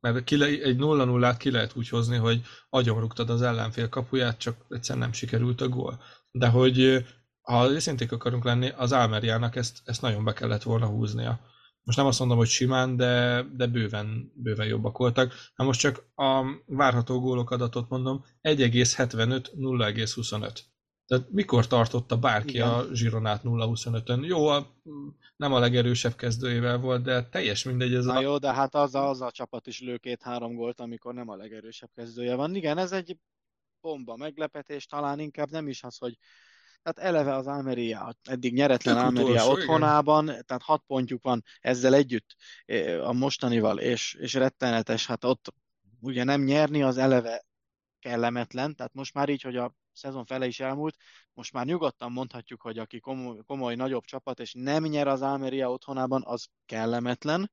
mert ki le, egy 0-0-át ki lehet úgy hozni, hogy agyonrugtad az ellenfél kapuját, csak egyszerűen nem sikerült a gól. De hogy ha őszinték akarunk lenni, az Almeriának ezt, ezt nagyon be kellett volna húznia. Most nem azt mondom, hogy simán, de, de bőven, bőven jobbak voltak. Na most csak a várható gólok adatot mondom, 1,75, 0,25. Tehát mikor tartotta bárki Igen. a Zsironát 0-25-ön? Jó, a, nem a legerősebb kezdőjével volt, de teljes mindegy. Ez Na a... jó, de hát az a, az a csapat is lő két-három gólt, amikor nem a legerősebb kezdője van. Igen, ez egy bomba meglepetés, talán inkább nem is az, hogy tehát eleve az Almeria, eddig nyeretlen Tök Almeria utolsó, otthonában, igen. tehát hat pontjuk van ezzel együtt a mostanival, és, és rettenetes, hát ott ugye nem nyerni az eleve kellemetlen, tehát most már így, hogy a szezon fele is elmúlt, most már nyugodtan mondhatjuk, hogy aki komoly, komoly nagyobb csapat, és nem nyer az Almeria otthonában, az kellemetlen.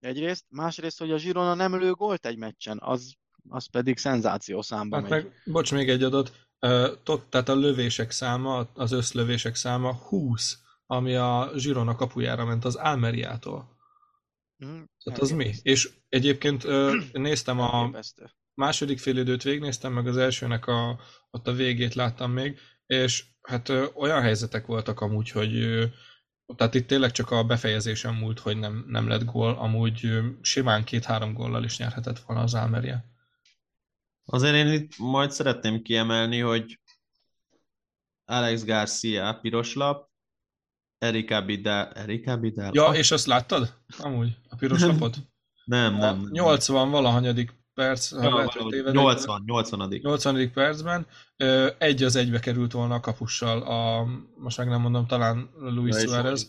Egyrészt, másrészt, hogy a Girona nem lő gólt egy meccsen, az, az pedig szenzáció számba hát megy. Meg, bocs, még egy adat. Tot, tehát a lövések száma, az összlövések száma 20, ami a Girona kapujára ment az Almeriától. Mm, tehát az mi? És egyébként néztem a második fél időt végignéztem, meg az elsőnek a, ott a végét láttam még, és hát olyan helyzetek voltak amúgy, hogy tehát itt tényleg csak a befejezésen múlt, hogy nem, nem lett gól, amúgy simán két-három góllal is nyerhetett volna az Almeria. Azért én itt majd szeretném kiemelni, hogy Alex Garcia piros lap, Erika Bidal. Erika Bidal? Ja, és azt láttad? Amúgy, a piros lapot? nem, nem, nem. 80 valahanyadik perc, ha ja, lehet, hogy tévedek, 80, 80. 80. percben egy az egybe került volna a kapussal, a, most meg nem mondom, talán Luis ja, Suarez.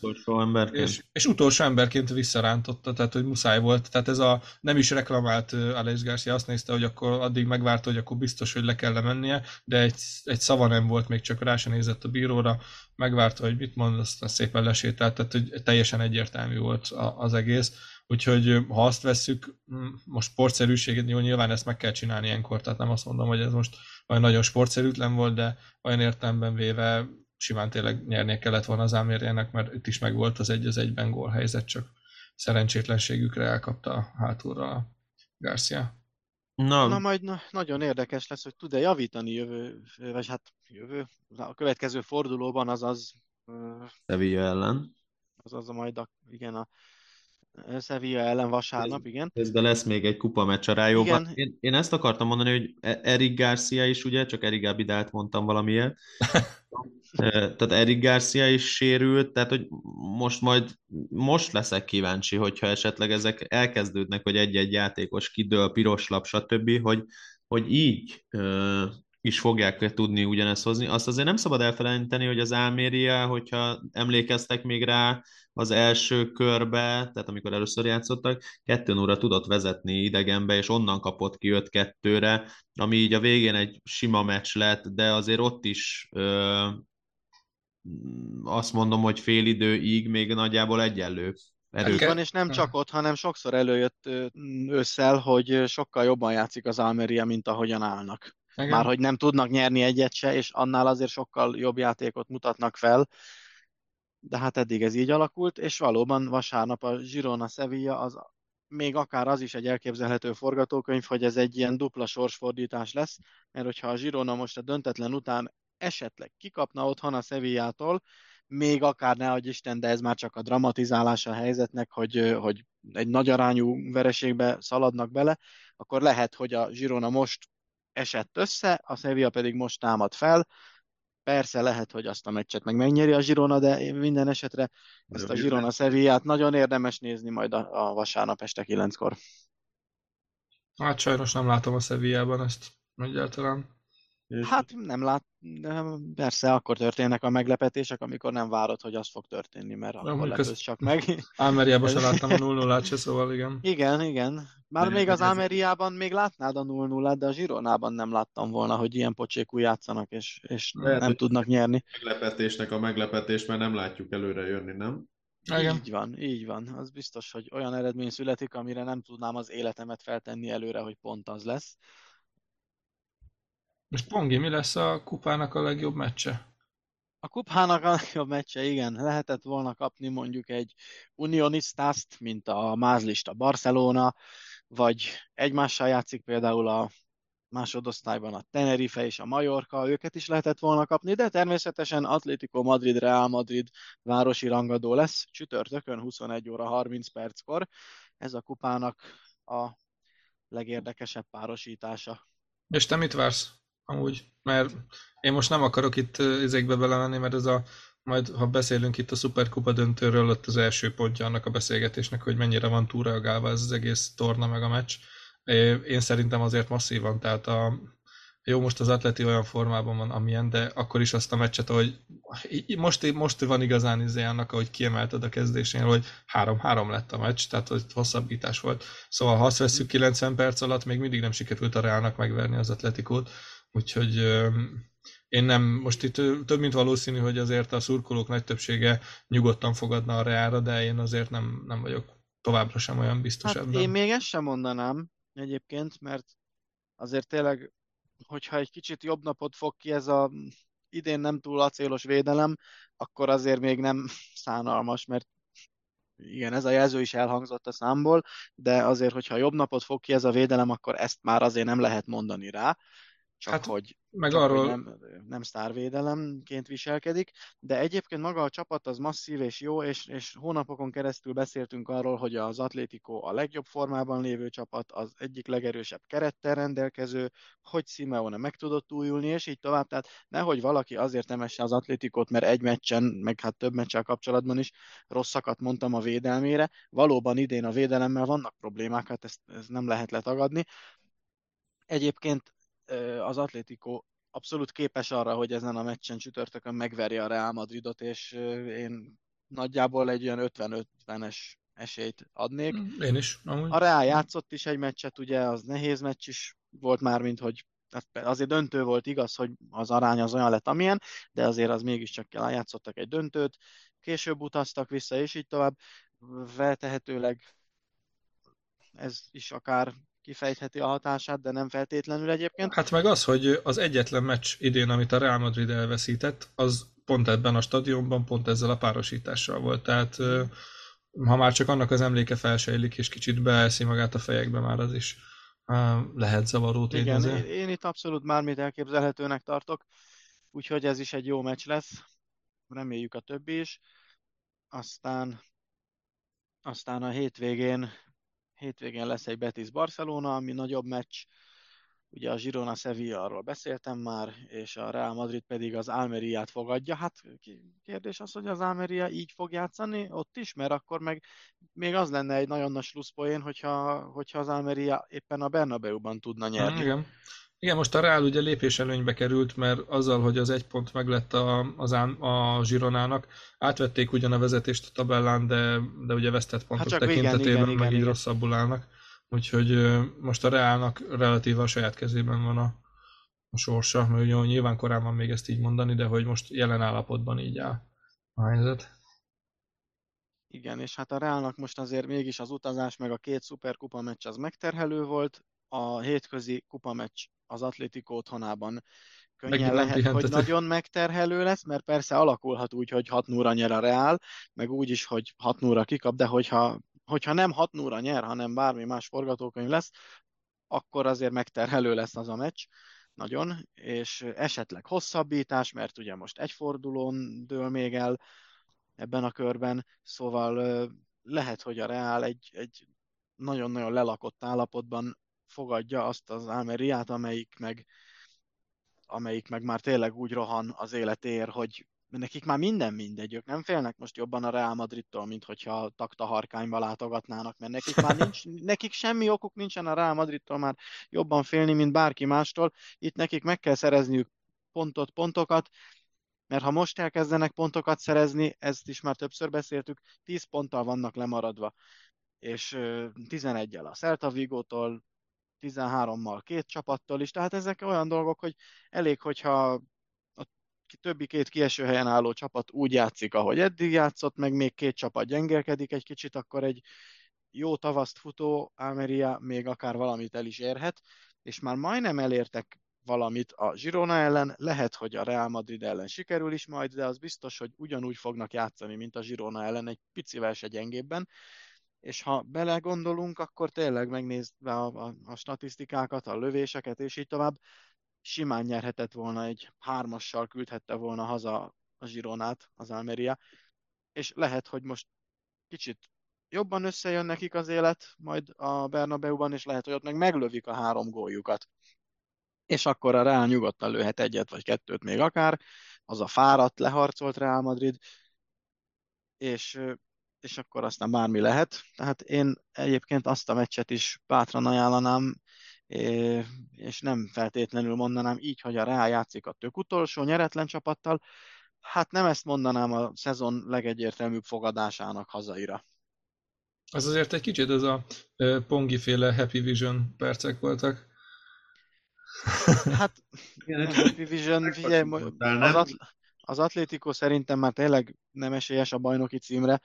És, és utolsó emberként visszarántotta, tehát hogy muszáj volt. Tehát ez a nem is reklamált Alex Garcia, azt nézte, hogy akkor addig megvárta, hogy akkor biztos, hogy le kell mennie, de egy, egy szava nem volt, még csak rá se nézett a bíróra, megvárta, hogy mit mond, aztán szépen lesétált, tehát hogy teljesen egyértelmű volt az egész Úgyhogy ha azt vesszük, most sportszerűséget, jó, nyilván ezt meg kell csinálni ilyenkor, tehát nem azt mondom, hogy ez most olyan nagyon sportszerűtlen volt, de olyan értelemben véve simán tényleg nyernie kellett volna az Ámérjének, mert itt is meg volt az egy az egyben gól helyzet, csak szerencsétlenségükre elkapta hátulra a Garcia. Na, Na majd na, nagyon érdekes lesz, hogy tud-e javítani jövő, vagy hát jövő, a következő fordulóban, azaz Sevilla ellen. Azaz a majd a, igen, a Sevilla ellen vasárnap, igen. de lesz még egy kupa meccs a Rájóban. Én, én, ezt akartam mondani, hogy e- Erik Garcia is, ugye, csak Erik Gabidált mondtam valamiért. tehát Erik Garcia is sérült, tehát hogy most majd, most leszek kíváncsi, hogyha esetleg ezek elkezdődnek, hogy egy-egy játékos kidől, piros lap, stb., hogy, hogy így is fogják tudni ugyanezt hozni. Azt azért nem szabad elfelejteni, hogy az Almeria, hogyha emlékeztek még rá, az első körbe, tehát amikor először játszottak, kettő óra tudott vezetni idegenbe, és onnan kapott ki 5-2-re, ami így a végén egy sima meccs lett, de azért ott is ö, azt mondom, hogy fél időig még nagyjából egyenlő erők. Van, és nem csak ott, hanem sokszor előjött ősszel, hogy sokkal jobban játszik az Almeria, mint ahogyan állnak. Igen. Már hogy nem tudnak nyerni egyet se, és annál azért sokkal jobb játékot mutatnak fel, de hát eddig ez így alakult, és valóban vasárnap a Girona Sevilla az még akár az is egy elképzelhető forgatókönyv, hogy ez egy ilyen dupla sorsfordítás lesz, mert hogyha a Girona most a döntetlen után esetleg kikapna otthon a Sevillától, még akár ne adj Isten, de ez már csak a dramatizálása a helyzetnek, hogy, hogy egy nagy arányú vereségbe szaladnak bele, akkor lehet, hogy a Girona most esett össze, a Sevilla pedig most támad fel. Persze lehet, hogy azt a meccset meg megnyeri a Girona, de minden esetre ezt a Girona Sevillát nagyon érdemes nézni majd a, a vasárnap este kilenckor. Hát sajnos nem látom a Sevillában ezt egyáltalán. Hát nem lát, de persze akkor történnek a meglepetések, amikor nem várod, hogy az fog történni, mert nem, akkor lepődsz csak meg. Ámeriában sem láttam a 0 0 se, szóval igen. Igen, igen. Már még az Ámeriában még látnád a 0 0 de a Zsironában nem láttam volna, hogy ilyen pocsékú játszanak, és, és Lehet, nem tudnak nyerni. Meglepetésnek a meglepetés, mert nem látjuk előre jönni, nem? Igen. Így van, így van. Az biztos, hogy olyan eredmény születik, amire nem tudnám az életemet feltenni előre, hogy pont az lesz. Most Pongi, mi lesz a kupának a legjobb meccse? A kupának a legjobb meccse, igen, lehetett volna kapni mondjuk egy unionistást, mint a mázlista Barcelona, vagy egymással játszik például a másodosztályban a Tenerife és a Mallorca, őket is lehetett volna kapni, de természetesen Atlético Madrid, Real Madrid városi rangadó lesz csütörtökön 21 óra 30 perckor. Ez a kupának a legérdekesebb párosítása. És te mit vársz? Amúgy, mert én most nem akarok itt izékbe belemenni, mert ez a majd ha beszélünk itt a Superkupa döntőről, ott az első pontja annak a beszélgetésnek, hogy mennyire van túlreagálva ez az egész torna meg a meccs. Én szerintem azért masszívan, tehát a, jó, most az atleti olyan formában van, amilyen, de akkor is azt a meccset, hogy most, most van igazán izé annak, ahogy kiemelted a kezdésén, hogy 3-3 lett a meccs, tehát hogy hosszabbítás volt. Szóval ha azt veszük 90 perc alatt, még mindig nem sikerült a Reálnak megverni az atletikót, úgyhogy én nem, most itt több mint valószínű, hogy azért a szurkolók nagy többsége nyugodtan fogadna a Reálra, de én azért nem, nem vagyok továbbra sem olyan biztos hát ebben. Én még ezt sem mondanám egyébként, mert azért tényleg, hogyha egy kicsit jobb napot fog ki ez a idén nem túl acélos védelem, akkor azért még nem szánalmas, mert igen, ez a jelző is elhangzott a számból, de azért, hogyha jobb napot fog ki ez a védelem, akkor ezt már azért nem lehet mondani rá csak hát, hogy, meg csak arról... hogy nem, nem sztárvédelemként viselkedik, de egyébként maga a csapat az masszív és jó, és, és hónapokon keresztül beszéltünk arról, hogy az Atlético a legjobb formában lévő csapat, az egyik legerősebb kerettel rendelkező, hogy Simeone meg tudott újulni, és így tovább, tehát nehogy valaki azért emesse az Atlétikot, mert egy meccsen, meg hát több meccsel kapcsolatban is rosszakat mondtam a védelmére, valóban idén a védelemmel vannak problémák, hát ezt, ezt nem lehet letagadni, Egyébként az Atlético abszolút képes arra, hogy ezen a meccsen csütörtökön megverje a Real Madridot, és én nagyjából egy olyan 50-50-es esélyt adnék. Mm, én is. Amúgy. A Real játszott is egy meccset, ugye az nehéz meccs is volt már, mint hogy azért döntő volt igaz, hogy az arány az olyan lett, amilyen, de azért az mégiscsak játszottak egy döntőt, később utaztak vissza, és így tovább. Feltehetőleg ez is akár kifejtheti a hatását, de nem feltétlenül egyébként. Hát meg az, hogy az egyetlen meccs idén, amit a Real Madrid elveszített, az pont ebben a stadionban, pont ezzel a párosítással volt. Tehát ha már csak annak az emléke felsejlik, és kicsit beeszi magát a fejekbe, már az is lehet zavaró tényező. Igen, én, itt abszolút mármit elképzelhetőnek tartok, úgyhogy ez is egy jó meccs lesz. Reméljük a többi is. Aztán, aztán a hétvégén hétvégén lesz egy Betis Barcelona, ami nagyobb meccs, ugye a Girona Sevilla arról beszéltem már, és a Real Madrid pedig az Almeriát fogadja. Hát kérdés az, hogy az Almeria így fog játszani ott is, mert akkor meg még az lenne egy nagyon nagy slusszpoén, hogyha, hogyha az Almeria éppen a Bernabeu-ban tudna nyerni. Igen. Igen, most a Real ugye lépés előnybe került, mert azzal, hogy az egy pont meglett a, az a Zsironának, átvették ugyan a vezetést a tabellán, de, de ugye vesztett pontok hát tekintetében igen, igen, meg igen, így igen. rosszabbul állnak. Úgyhogy most a Reálnak relatíve a saját kezében van a, a sorsa, mert ugye nyilván korán van még ezt így mondani, de hogy most jelen állapotban így áll a helyzet. Igen, és hát a Reálnak most azért mégis az utazás meg a két szuperkupa meccs az megterhelő volt, a hétközi kupameccs az Atlético otthonában. Könnyen Megint lehet, hogy nagyon megterhelő lesz, mert persze alakulhat úgy, hogy 6 0 nyer a Real, meg úgy is, hogy 6 0 kikap, de hogyha, hogyha nem 6 0 nyer, hanem bármi más forgatókönyv lesz, akkor azért megterhelő lesz az a meccs, nagyon, és esetleg hosszabbítás, mert ugye most egy fordulón dől még el ebben a körben, szóval lehet, hogy a Real egy, egy nagyon-nagyon lelakott állapotban fogadja azt az Almeriát, amelyik meg, amelyik meg már tényleg úgy rohan az életér, hogy nekik már minden mindegy, ők nem félnek most jobban a Real Madridtól, mint hogyha takta harkányba látogatnának, mert nekik már nincs, nekik semmi okuk nincsen a Real Madridtól már jobban félni, mint bárki mástól. Itt nekik meg kell szerezniük pontot, pontokat, mert ha most elkezdenek pontokat szerezni, ezt is már többször beszéltük, 10 ponttal vannak lemaradva, és 11-el a Celta Vigótól, 13-mal két csapattól is, tehát ezek olyan dolgok, hogy elég, hogyha a többi két kieső helyen álló csapat úgy játszik, ahogy eddig játszott, meg még két csapat gyengélkedik egy kicsit, akkor egy jó tavaszt futó Almeria még akár valamit el is érhet, és már majdnem elértek valamit a Girona ellen, lehet, hogy a Real Madrid ellen sikerül is majd, de az biztos, hogy ugyanúgy fognak játszani, mint a Girona ellen, egy picivel se gyengébben, és ha belegondolunk, akkor tényleg megnézve a, a, a statisztikákat, a lövéseket, és így tovább, simán nyerhetett volna egy hármassal, küldhette volna haza a Gironát, az Almeria, és lehet, hogy most kicsit jobban összejön nekik az élet majd a Bernabeu-ban, és lehet, hogy ott meg meglövik a három góljukat. És akkor a Real nyugodtan lőhet egyet vagy kettőt még akár, az a fáradt, leharcolt Real Madrid, és, és akkor aztán bármi lehet. Tehát én egyébként azt a meccset is bátran ajánlanám, és nem feltétlenül mondanám így, hogy a Real játszik a tök utolsó nyeretlen csapattal, hát nem ezt mondanám a szezon legegyértelműbb fogadásának hazaira. Az azért egy kicsit ez a Pongi féle Happy Vision percek voltak. Hát, Happy Vision, figyelj, az, atl- az Atlético szerintem már tényleg nem esélyes a bajnoki címre,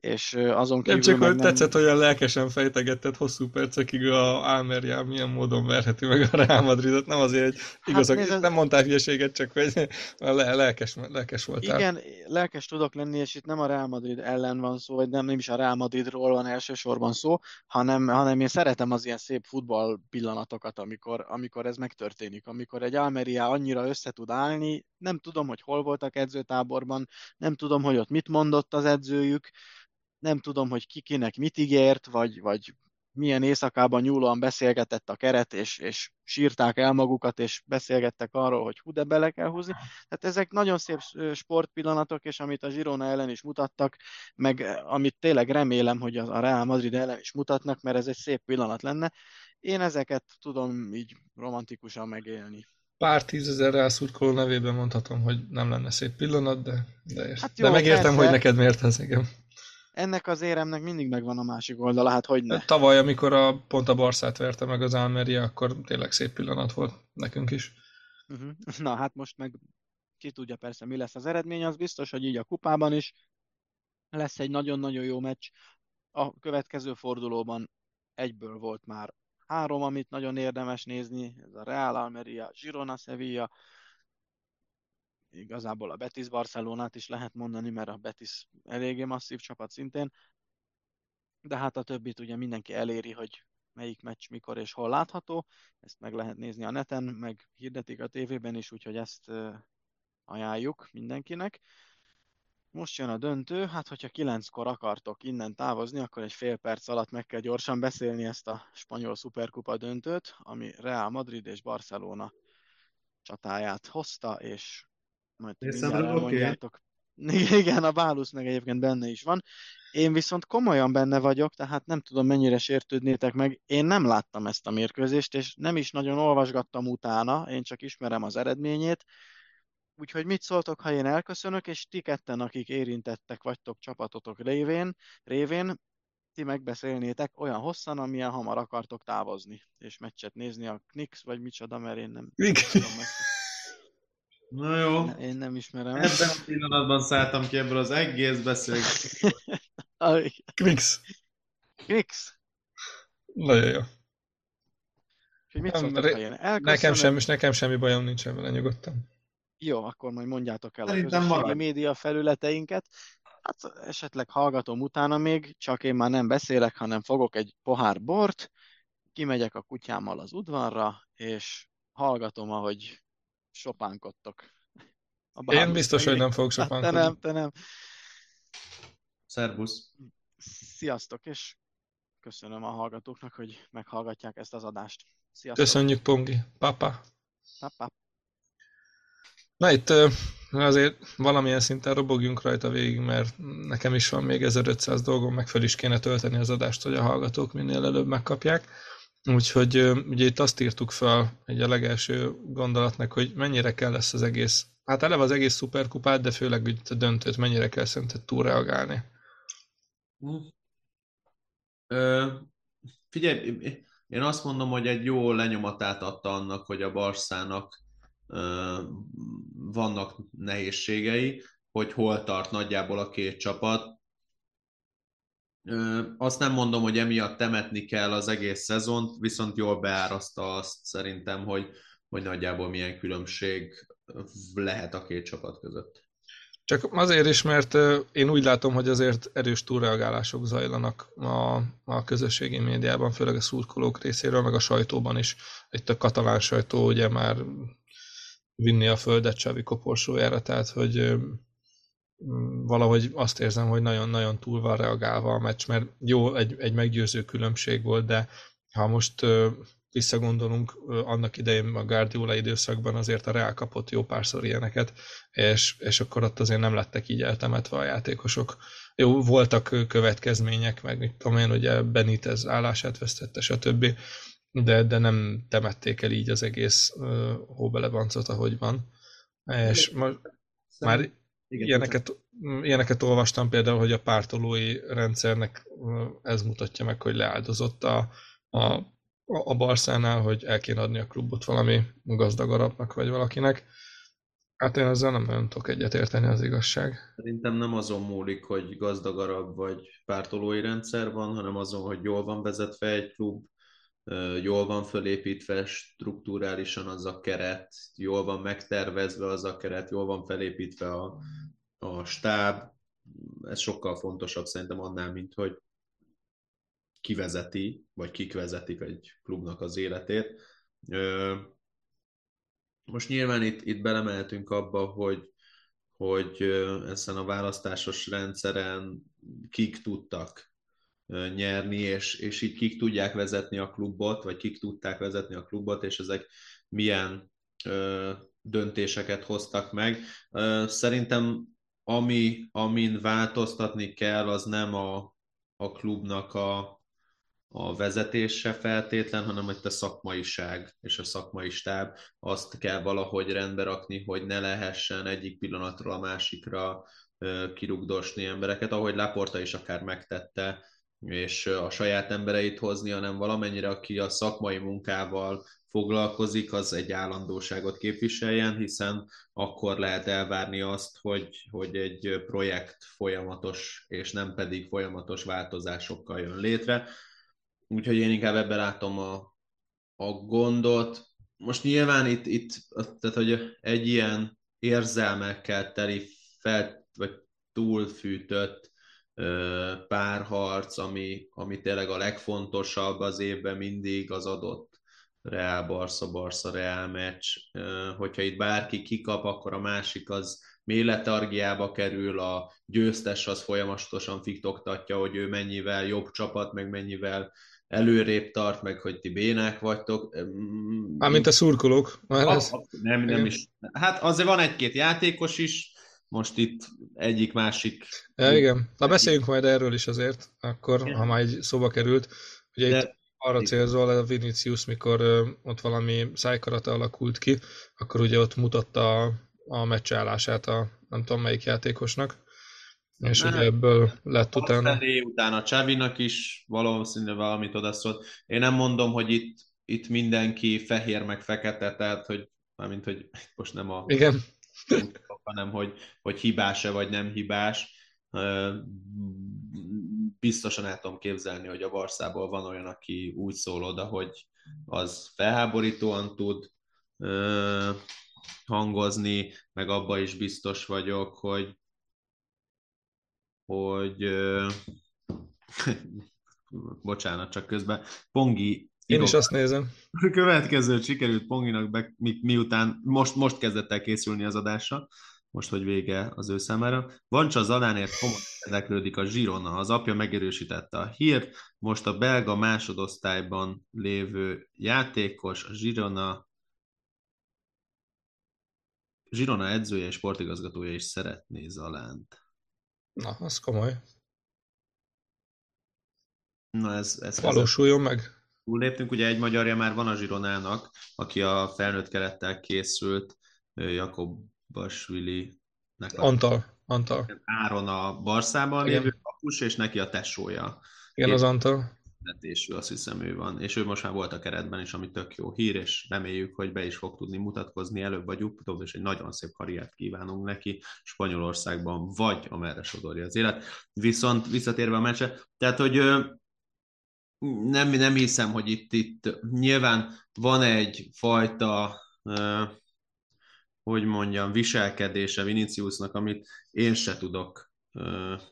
és azon kívül Nem csak, hogy nem... tetszett, olyan lelkesen fejtegetted hosszú percekig a Almeria milyen módon verheti meg a Real Madridot. Nem azért, hogy igazak, hát, nézd, nem mondtál hülyeséget, csak hogy le, lelkes, lelkes voltál. Igen, lelkes tudok lenni, és itt nem a Real Madrid ellen van szó, vagy nem, nem is a Real Madridról van elsősorban szó, hanem, hanem én szeretem az ilyen szép futball pillanatokat, amikor, amikor ez megtörténik, amikor egy Almeria annyira össze tud állni, nem tudom, hogy hol voltak edzőtáborban, nem tudom, hogy ott mit mondott az edzőjük, nem tudom, hogy ki kinek mit ígért, vagy, vagy milyen éjszakában nyúlóan beszélgetett a keret, és, és sírták el magukat, és beszélgettek arról, hogy hú, de bele kell húzni. Tehát ezek nagyon szép sportpillanatok, és amit a Girona ellen is mutattak, meg amit tényleg remélem, hogy a Real Madrid ellen is mutatnak, mert ez egy szép pillanat lenne. Én ezeket tudom így romantikusan megélni. Pár tízezer rászurkoló nevében mondhatom, hogy nem lenne szép pillanat, de, de, hát jó, de megértem, persze. hogy neked miért ez, igen ennek az éremnek mindig megvan a másik oldala, hát hogy ne. Tavaly, amikor a, pont a Barszát verte meg az Almeria, akkor tényleg szép pillanat volt nekünk is. Uh-huh. Na hát most meg ki tudja persze mi lesz az eredmény, az biztos, hogy így a kupában is lesz egy nagyon-nagyon jó meccs. A következő fordulóban egyből volt már három, amit nagyon érdemes nézni, ez a Real Almeria, Girona Sevilla, igazából a Betis Barcelonát is lehet mondani, mert a Betis eléggé masszív csapat szintén, de hát a többit ugye mindenki eléri, hogy melyik meccs mikor és hol látható, ezt meg lehet nézni a neten, meg hirdetik a tévében is, úgyhogy ezt ajánljuk mindenkinek. Most jön a döntő, hát hogyha kilenckor akartok innen távozni, akkor egy fél perc alatt meg kell gyorsan beszélni ezt a spanyol szuperkupa döntőt, ami Real Madrid és Barcelona csatáját hozta, és majd elmondjátok. Okay. Igen, a bálusz meg egyébként benne is van. Én viszont komolyan benne vagyok, tehát nem tudom mennyire sértődnétek meg. Én nem láttam ezt a mérkőzést, és nem is nagyon olvasgattam utána, én csak ismerem az eredményét. Úgyhogy mit szóltok, ha én elköszönök, és ti ketten, akik érintettek vagytok csapatotok révén, révén ti megbeszélnétek olyan hosszan, amilyen hamar akartok távozni, és meccset nézni a Knicks, vagy micsoda, mert én nem tudom ezt. Na jó. Én nem ismerem. Ebben a pillanatban szálltam ki ebből az egész beszélgetésből. Krix. Krix. Nagyon jó. mit nem, ré... nekem, semmi, nekem semmi bajom nincsen vele, nyugodtan. Jó, akkor majd mondjátok el Szerintem a közösségi média felületeinket. Hát esetleg hallgatom utána még, csak én már nem beszélek, hanem fogok egy pohár bort, kimegyek a kutyámmal az udvarra, és hallgatom, ahogy sopánkodtok. Én biztos, hogy nem fogok sopánkodni. Te nem, te nem. Szervusz. Sziasztok, és köszönöm a hallgatóknak, hogy meghallgatják ezt az adást. Sziasztok. Köszönjük, Pongi. Papa. Papa. Na itt azért valamilyen szinten robogjunk rajta végig, mert nekem is van még 1500 dolgom, meg fel is kéne tölteni az adást, hogy a hallgatók minél előbb megkapják. Úgyhogy ugye itt azt írtuk fel egy a legelső gondolatnak, hogy mennyire kell lesz az egész, hát eleve az egész szuperkupát, de főleg itt a döntőt mennyire kell szerinted túlreagálni. Hm. Figyelj, én azt mondom, hogy egy jó lenyomatát adta annak, hogy a Barszának ö, vannak nehézségei, hogy hol tart nagyjából a két csapat, azt nem mondom, hogy emiatt temetni kell az egész szezont, viszont jól beáraszta azt szerintem, hogy, hogy nagyjából milyen különbség lehet a két csapat között. Csak azért is, mert én úgy látom, hogy azért erős túlreagálások zajlanak a, a közösségi médiában, főleg a szurkolók részéről, meg a sajtóban is. Itt a katalán sajtó ugye már vinni a földet Csavi koporsójára, tehát hogy valahogy azt érzem, hogy nagyon-nagyon túl van reagálva a meccs, mert jó, egy, egy meggyőző különbség volt, de ha most visszagondolunk, annak idején a Guardiola időszakban azért a Real kapott jó párszor ilyeneket, és, és akkor ott azért nem lettek így eltemetve a játékosok. Jó, voltak következmények, meg mit tudom én, ugye Benitez állását vesztette, stb. De, de nem temették el így az egész uh, hóbelebancot, ahogy van. És ma, már igen, ilyeneket, ilyeneket olvastam például, hogy a pártolói rendszernek ez mutatja meg, hogy leáldozott a, a a Barszánál, hogy el kéne adni a klubot valami gazdagarabbnak vagy valakinek. Hát én ezzel nem nagyon tudok egyetérteni az igazság. Szerintem nem azon múlik, hogy gazdagarabb vagy pártolói rendszer van, hanem azon, hogy jól van vezetve egy klub, jól van fölépítve strukturálisan az a keret, jól van megtervezve az a keret, jól van felépítve a, a stáb. Ez sokkal fontosabb szerintem annál, mint hogy kivezeti, vagy kik vezetik egy klubnak az életét. Most nyilván itt, itt belemeltünk abba, hogy, hogy ezen a választásos rendszeren kik tudtak nyerni, és, és így kik tudják vezetni a klubot, vagy kik tudták vezetni a klubot, és ezek milyen ö, döntéseket hoztak meg. Ö, szerintem ami, amin változtatni kell, az nem a, a klubnak a, a vezetése feltétlen, hanem hogy a szakmaiság és a szakmai stáb. Azt kell valahogy rendbe rakni, hogy ne lehessen egyik pillanatról a másikra kirugdosni embereket, ahogy Laporta is akár megtette, és a saját embereit hozni, hanem valamennyire, aki a szakmai munkával foglalkozik, az egy állandóságot képviseljen, hiszen akkor lehet elvárni azt, hogy, hogy egy projekt folyamatos, és nem pedig folyamatos változásokkal jön létre. Úgyhogy én inkább ebben látom a, a gondot. Most nyilván itt, itt tehát, hogy egy ilyen érzelmekkel teli fel, vagy túlfűtött párharc, ami, ami tényleg a legfontosabb az évben mindig az adott Real Barca Barca Real meccs. Hogyha itt bárki kikap, akkor a másik az mély letargiába kerül, a győztes az folyamatosan fiktoktatja, hogy ő mennyivel jobb csapat, meg mennyivel előrébb tart, meg hogy ti bénák vagytok. mint a szurkolók. Már ez... Nem, nem is. Hát azért van egy-két játékos is, most itt egyik-másik... Ja, igen. Na beszéljünk majd erről is azért, akkor, igen. ha már egy szóba került. Ugye De... itt arra célzol a Vinicius, mikor ott valami szájkarata alakult ki, akkor ugye ott mutatta a, a meccsállását a nem tudom melyik játékosnak. És ugye ebből lett utána... Felé, utána Csavinak is valószínűleg valamit odaszólt. Én nem mondom, hogy itt, itt mindenki fehér meg fekete, tehát hogy mármint, hogy most nem a... Igen. Hanem hogy, hogy hibás-e vagy nem hibás. Biztosan el tudom képzelni, hogy a Barszából van olyan, aki úgy szól oda, hogy az felháborítóan tud hangozni, meg abba is biztos vagyok, hogy hogy bocsánat, csak közben Pongi én is azt nézem. A következő sikerült Ponginak be, mi, miután most, most kezdett el készülni az adásra, most, hogy vége az ő számára. Vancsa Zalánért komoly érdeklődik a Girona. Az apja megerősítette a hírt. Most a belga másodosztályban lévő játékos, a Girona Girona edzője és sportigazgatója is szeretné Zalánt. Na, az komoly. Na ez, ez Valósuljon meg. Túlléptünk, ugye egy magyarja már van a Zsironának, aki a felnőtt kerettel készült, Jakob Basvili. Antal. Antal. Áron a Barszában lévő kapus, és neki a tesója. Igen, az Antal fizetésű, azt hiszem ő van, és ő most már volt a keretben is, ami tök jó hír, és reméljük, hogy be is fog tudni mutatkozni előbb vagy utóbb, és egy nagyon szép karriert kívánunk neki Spanyolországban, vagy amerre sodorja az élet. Viszont visszatérve a meccse, tehát, hogy nem, nem hiszem, hogy itt, itt nyilván van egy fajta hogy mondjam, viselkedése Viniciusnak, amit én se tudok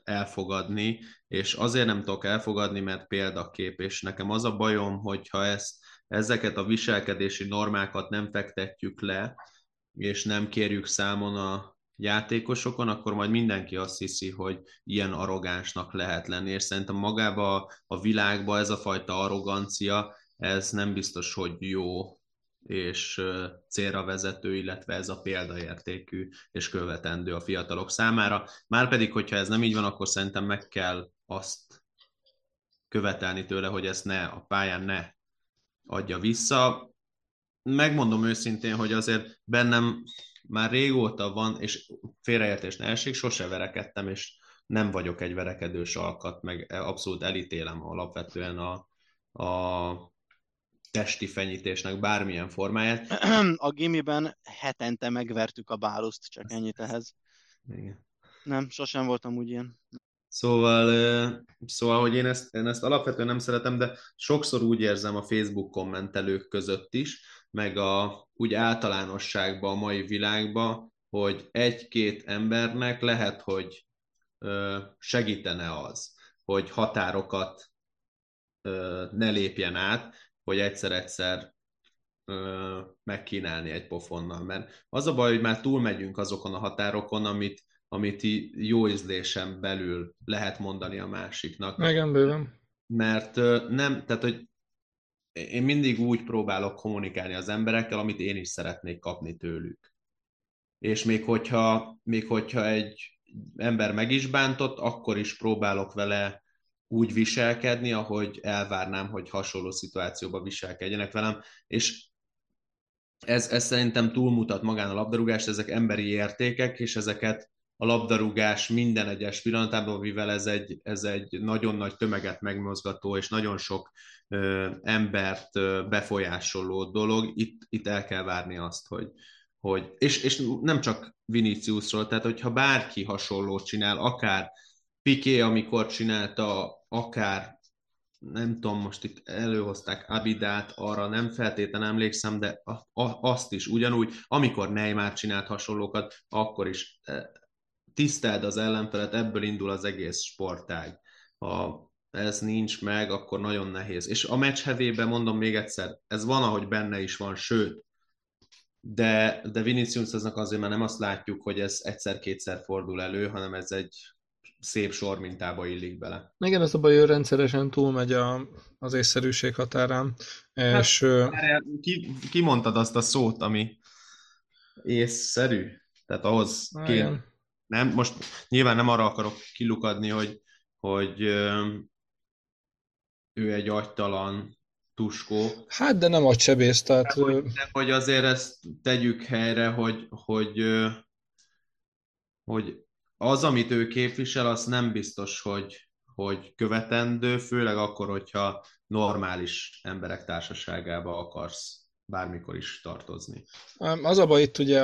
elfogadni, és azért nem tudok elfogadni, mert példakép, és nekem az a bajom, hogyha ezt, ezeket a viselkedési normákat nem fektetjük le, és nem kérjük számon a játékosokon, akkor majd mindenki azt hiszi, hogy ilyen arrogánsnak lehet lenni, és szerintem magába a világba ez a fajta arrogancia, ez nem biztos, hogy jó és célra vezető, illetve ez a példaértékű és követendő a fiatalok számára. Márpedig, hogyha ez nem így van, akkor szerintem meg kell azt követelni tőle, hogy ezt ne a pályán ne adja vissza. Megmondom őszintén, hogy azért bennem már régóta van, és félreértés ne esik, sose verekedtem, és nem vagyok egy verekedős alkat, meg abszolút elítélem alapvetően a, a testi fenyítésnek bármilyen formáját. A gimiben hetente megvertük a báluszt, csak ennyit ehhez. Igen. Nem, sosem voltam úgy ilyen. Szóval, szóval, hogy én ezt, én ezt alapvetően nem szeretem, de sokszor úgy érzem a Facebook kommentelők között is, meg a, úgy általánosságban a mai világban, hogy egy-két embernek lehet, hogy segítene az, hogy határokat ne lépjen át, hogy egyszer-egyszer megkínálni egy pofonnal. Mert az a baj, hogy már túlmegyünk azokon a határokon, amit, amit jó ízlésen belül lehet mondani a másiknak. Igen, bőven. Mert nem, tehát hogy én mindig úgy próbálok kommunikálni az emberekkel, amit én is szeretnék kapni tőlük. És még hogyha, még hogyha egy ember meg is bántott, akkor is próbálok vele úgy viselkedni, ahogy elvárnám, hogy hasonló szituációban viselkedjenek velem, és ez, ez szerintem túlmutat magán a labdarúgást, ezek emberi értékek, és ezeket a labdarúgás minden egyes pillanatában, mivel ez egy, ez egy nagyon nagy tömeget megmozgató, és nagyon sok ö, embert ö, befolyásoló dolog, itt, itt el kell várni azt, hogy, hogy és, és nem csak Viniciusról, tehát hogyha bárki hasonlót csinál, akár Piqué, amikor csinálta, akár nem tudom, most itt előhozták Abidát, arra nem feltétlenül emlékszem, de a, a, azt is ugyanúgy, amikor Neymar csinált hasonlókat, akkor is e, tiszteld az ellenfelet, ebből indul az egész sportág. Ha ez nincs meg, akkor nagyon nehéz. És a meccs hevében mondom még egyszer, ez van, ahogy benne is van, sőt, de, de Viniciusnak azért már nem azt látjuk, hogy ez egyszer-kétszer fordul elő, hanem ez egy szép sor mintába illik bele. Igen, ez a baj, hogy rendszeresen túlmegy a, az észszerűség határán. Hát, és, ki, ki mondtad azt a szót, ami észszerű? Tehát ahhoz kéne, nem, most nyilván nem arra akarok kilukadni, hogy, hogy ő egy agytalan tuskó. Hát, de nem agysebész, tehát... De hogy, de hogy azért ezt tegyük helyre, hogy, hogy, hogy az, amit ő képvisel, az nem biztos, hogy, hogy követendő, főleg akkor, hogyha normális emberek társaságába akarsz bármikor is tartozni. Az a baj itt ugye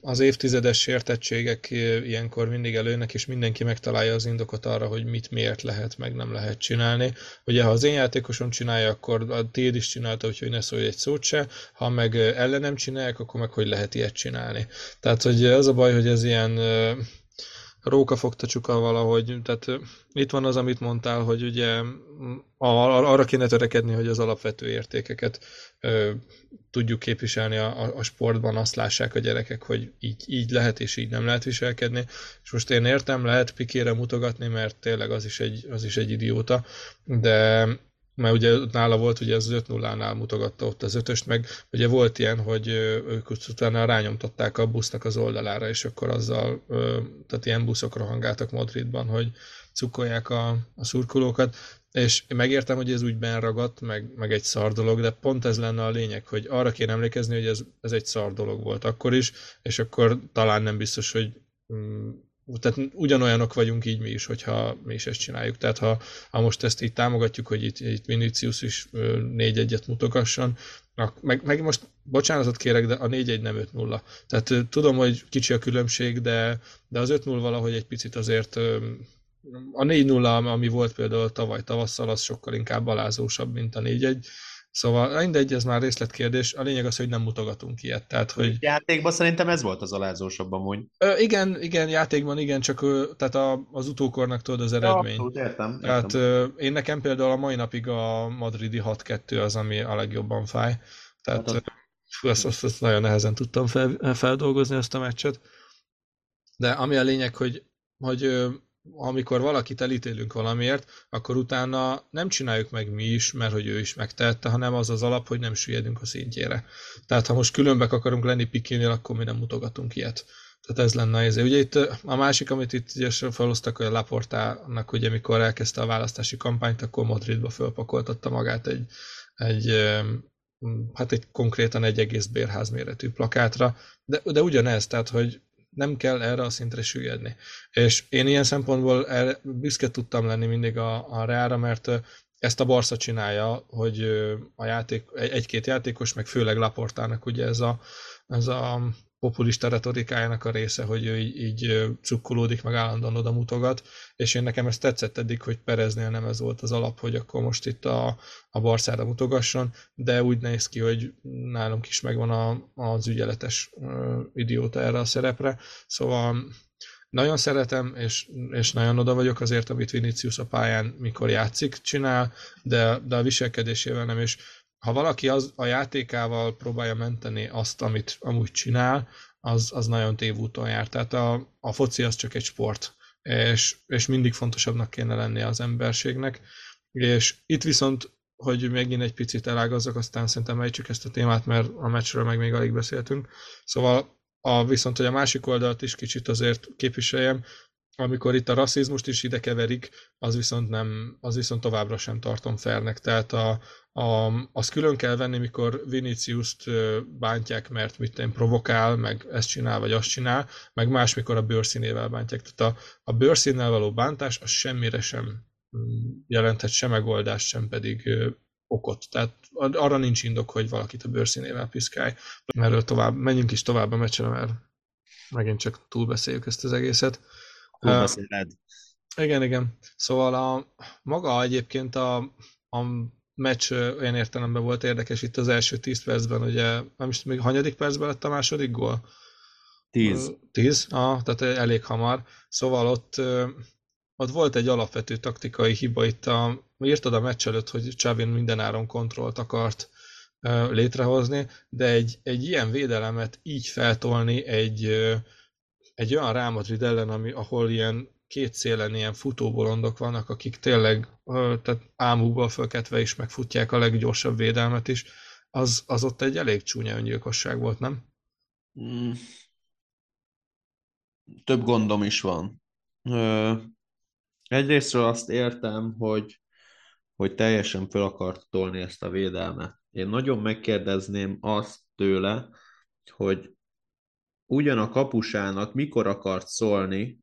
az évtizedes sértettségek ilyenkor mindig előnek, és mindenki megtalálja az indokot arra, hogy mit miért lehet, meg nem lehet csinálni. Ugye ha az én játékosom csinálja, akkor a tiéd is csinálta, úgyhogy ne szólj egy szót se, ha meg ellenem csinálják, akkor meg hogy lehet ilyet csinálni. Tehát, hogy az a baj, hogy ez ilyen róka fogta csuka valahogy, tehát itt van az, amit mondtál, hogy ugye arra kéne törekedni, hogy az alapvető értékeket tudjuk képviselni a, a sportban, azt lássák a gyerekek, hogy így, így lehet és így nem lehet viselkedni. És most én értem, lehet pikére mutogatni, mert tényleg az is egy, az is egy idióta, de mert ugye nála volt, ugye az 5-0-nál mutogatta ott az ötöst, meg ugye volt ilyen, hogy ők utána rányomtatták a busznak az oldalára, és akkor azzal, tehát ilyen buszok rohangáltak Madridban, hogy cukolják a, a szurkolókat, és én megértem, hogy ez úgy benragadt, meg, meg egy szar dolog, de pont ez lenne a lényeg, hogy arra kéne emlékezni, hogy ez, ez egy szar dolog volt akkor is, és akkor talán nem biztos, hogy mm, tehát ugyanolyanok vagyunk így mi is, hogyha mi is ezt csináljuk. Tehát ha, ha most ezt így támogatjuk, hogy itt, itt Vinicius is négy egyet mutogasson, meg, meg most bocsánatot kérek, de a 4-1 nem 5-0. Tehát tudom, hogy kicsi a különbség, de, de az 5-0 valahogy egy picit azért a 4-0, ami volt például tavaly tavasszal, az sokkal inkább alázósabb, mint a 4-1. Szóval mindegy, ez már részletkérdés. A lényeg az, hogy nem mutogatunk ilyet. Tehát, hogy... Játékban szerintem ez volt az alázósabb amúgy. Ö, igen, igen, játékban igen, csak tehát a, az utókornak tudod az eredmény. Ja, abszolút, értem. értem. Tehát ö, én nekem például a mai napig a madridi 6-2 az, ami a legjobban fáj. Tehát hát az... azt, azt, azt nagyon nehezen tudtam fel, feldolgozni azt a meccset. De ami a lényeg, hogy, hogy amikor valakit elítélünk valamiért, akkor utána nem csináljuk meg mi is, mert hogy ő is megtehette, hanem az az alap, hogy nem süllyedünk a szintjére. Tehát ha most különbek akarunk lenni Pikinél, akkor mi nem mutogatunk ilyet. Tehát ez lenne ez. Ugye itt a másik, amit itt ugye felhoztak, hogy a Laportának, ugye mikor elkezdte a választási kampányt, akkor Madridba fölpakoltatta magát egy, egy hát egy konkrétan egy egész bérház méretű plakátra, de, de ugyanez, tehát hogy nem kell erre a szintre süllyedni. És én ilyen szempontból erre büszke tudtam lenni mindig a, a Reára, mert ezt a Barca csinálja, hogy a játék, egy-két játékos, meg főleg Laportának ugye ez a, ez a populista retorikájának a része, hogy ő így, így cukkolódik, meg állandóan oda mutogat, és én nekem ezt tetszett eddig, hogy Pereznél nem ez volt az alap, hogy akkor most itt a, a Barszára mutogasson, de úgy néz ki, hogy nálunk is megvan a, az ügyeletes idióta erre a szerepre, szóval nagyon szeretem, és, és nagyon oda vagyok azért, amit Vinicius a pályán mikor játszik, csinál, de, de a viselkedésével nem, és ha valaki az, a játékával próbálja menteni azt, amit amúgy csinál, az, az nagyon tévúton jár. Tehát a, a foci az csak egy sport, és, és mindig fontosabbnak kéne lennie az emberségnek. És itt viszont, hogy megint egy picit elágazzak, aztán szerintem ejtsük ezt a témát, mert a meccsről meg még alig beszéltünk. Szóval a, viszont, hogy a másik oldalt is kicsit azért képviseljem, amikor itt a rasszizmust is ide keverik, az viszont nem, az viszont továbbra sem tartom fernek. Tehát a, a, azt külön kell venni, mikor Vinicius-t bántják, mert mit én provokál, meg ezt csinál, vagy azt csinál, meg más, mikor a bőrszínével bántják. Tehát a, a bőrszínnel való bántás az semmire sem jelenthet sem megoldást, sem pedig okot. Tehát arra nincs indok, hogy valakit a bőrszínével piszkálj. Erről tovább, menjünk is tovább a meccsre, mert megint csak túlbeszéljük ezt az egészet. Túlbeszéled. Uh, igen, igen. Szóval a, maga egyébként a, a meccs olyan értelemben volt érdekes itt az első 10 percben, ugye, nem is még hanyadik percben lett a második gól? 10. 10, ah, tehát elég hamar. Szóval ott, ott volt egy alapvető taktikai hiba itt a, írtad a meccs előtt, hogy Csávin mindenáron kontrollt akart létrehozni, de egy, egy ilyen védelemet így feltolni egy, egy olyan Real Madrid ellen, ami, ahol ilyen két szélen ilyen futóbolondok vannak, akik tényleg tehát ámukból fölketve is megfutják a leggyorsabb védelmet is, az, az ott egy elég csúnya öngyilkosság volt, nem? Mm. Több gondom is van. Ö, egyrésztről azt értem, hogy, hogy teljesen föl akart tolni ezt a védelmet. Én nagyon megkérdezném azt tőle, hogy ugyan a kapusának mikor akart szólni,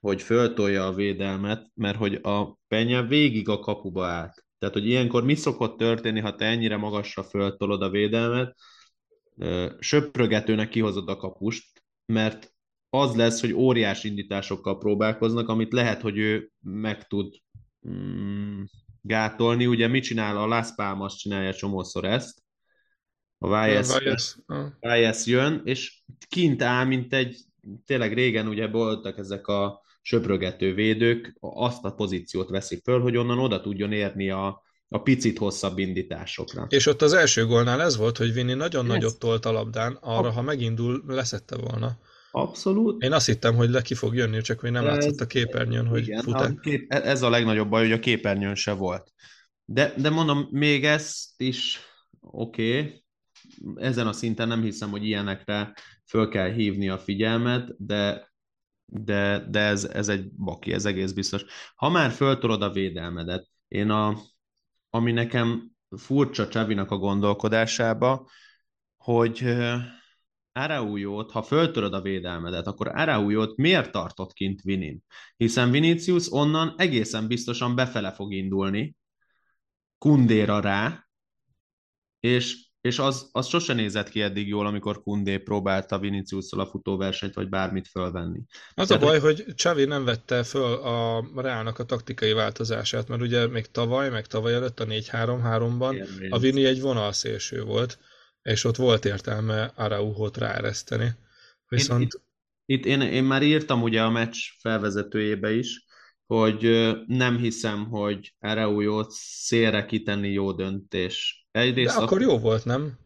hogy föltolja a védelmet, mert hogy a penye végig a kapuba állt. Tehát, hogy ilyenkor mi szokott történni, ha te ennyire magasra föltolod a védelmet, söprögetőnek kihozod a kapust, mert az lesz, hogy óriás indításokkal próbálkoznak, amit lehet, hogy ő meg tud mm, gátolni. Ugye mit csinál a Las Palmas csinálja csomószor ezt, a Valles jön, és kint áll, mint egy, tényleg régen ugye voltak ezek a söprögető védők, azt a pozíciót veszik föl, hogy onnan oda tudjon érni a, a picit hosszabb indításokra. És ott az első gólnál ez volt, hogy Vini nagyon ez... nagyot tolt a labdán, arra, ha megindul, leszette volna. Abszolút. Én azt hittem, hogy le ki fog jönni, csak még nem ez, látszott a képernyőn, hogy igen, fut a kép, Ez a legnagyobb baj, hogy a képernyőn se volt. De, de mondom, még ezt is oké, okay. Ezen a szinten nem hiszem, hogy ilyenekre föl kell hívni a figyelmet, de de, de ez, ez egy baki, ez egész biztos. Ha már föltorod a védelmedet, én a, ami nekem furcsa Csavinak a gondolkodásába, hogy Araújót, ha föltöröd a védelmedet, akkor Araújót miért tartott kint Vinin? Hiszen Vinicius onnan egészen biztosan befele fog indulni, kundéra rá, és és az, az sose nézett ki eddig jól, amikor Kundé próbálta vinicius a futóversenyt, vagy bármit fölvenni. Az Tehát, a baj, hogy Csavi nem vette föl a Reálnak a taktikai változását, mert ugye még tavaly, meg tavaly előtt a 4-3-3-ban a Vini egy vonalszélső volt, és ott volt értelme Arauhot ráereszteni. Viszont... Itt, itt, itt én, én már írtam ugye a meccs felvezetőjébe is, hogy nem hiszem, hogy Araujót szélre kitenni jó döntés. Egyrészt De akkor a... jó volt, nem?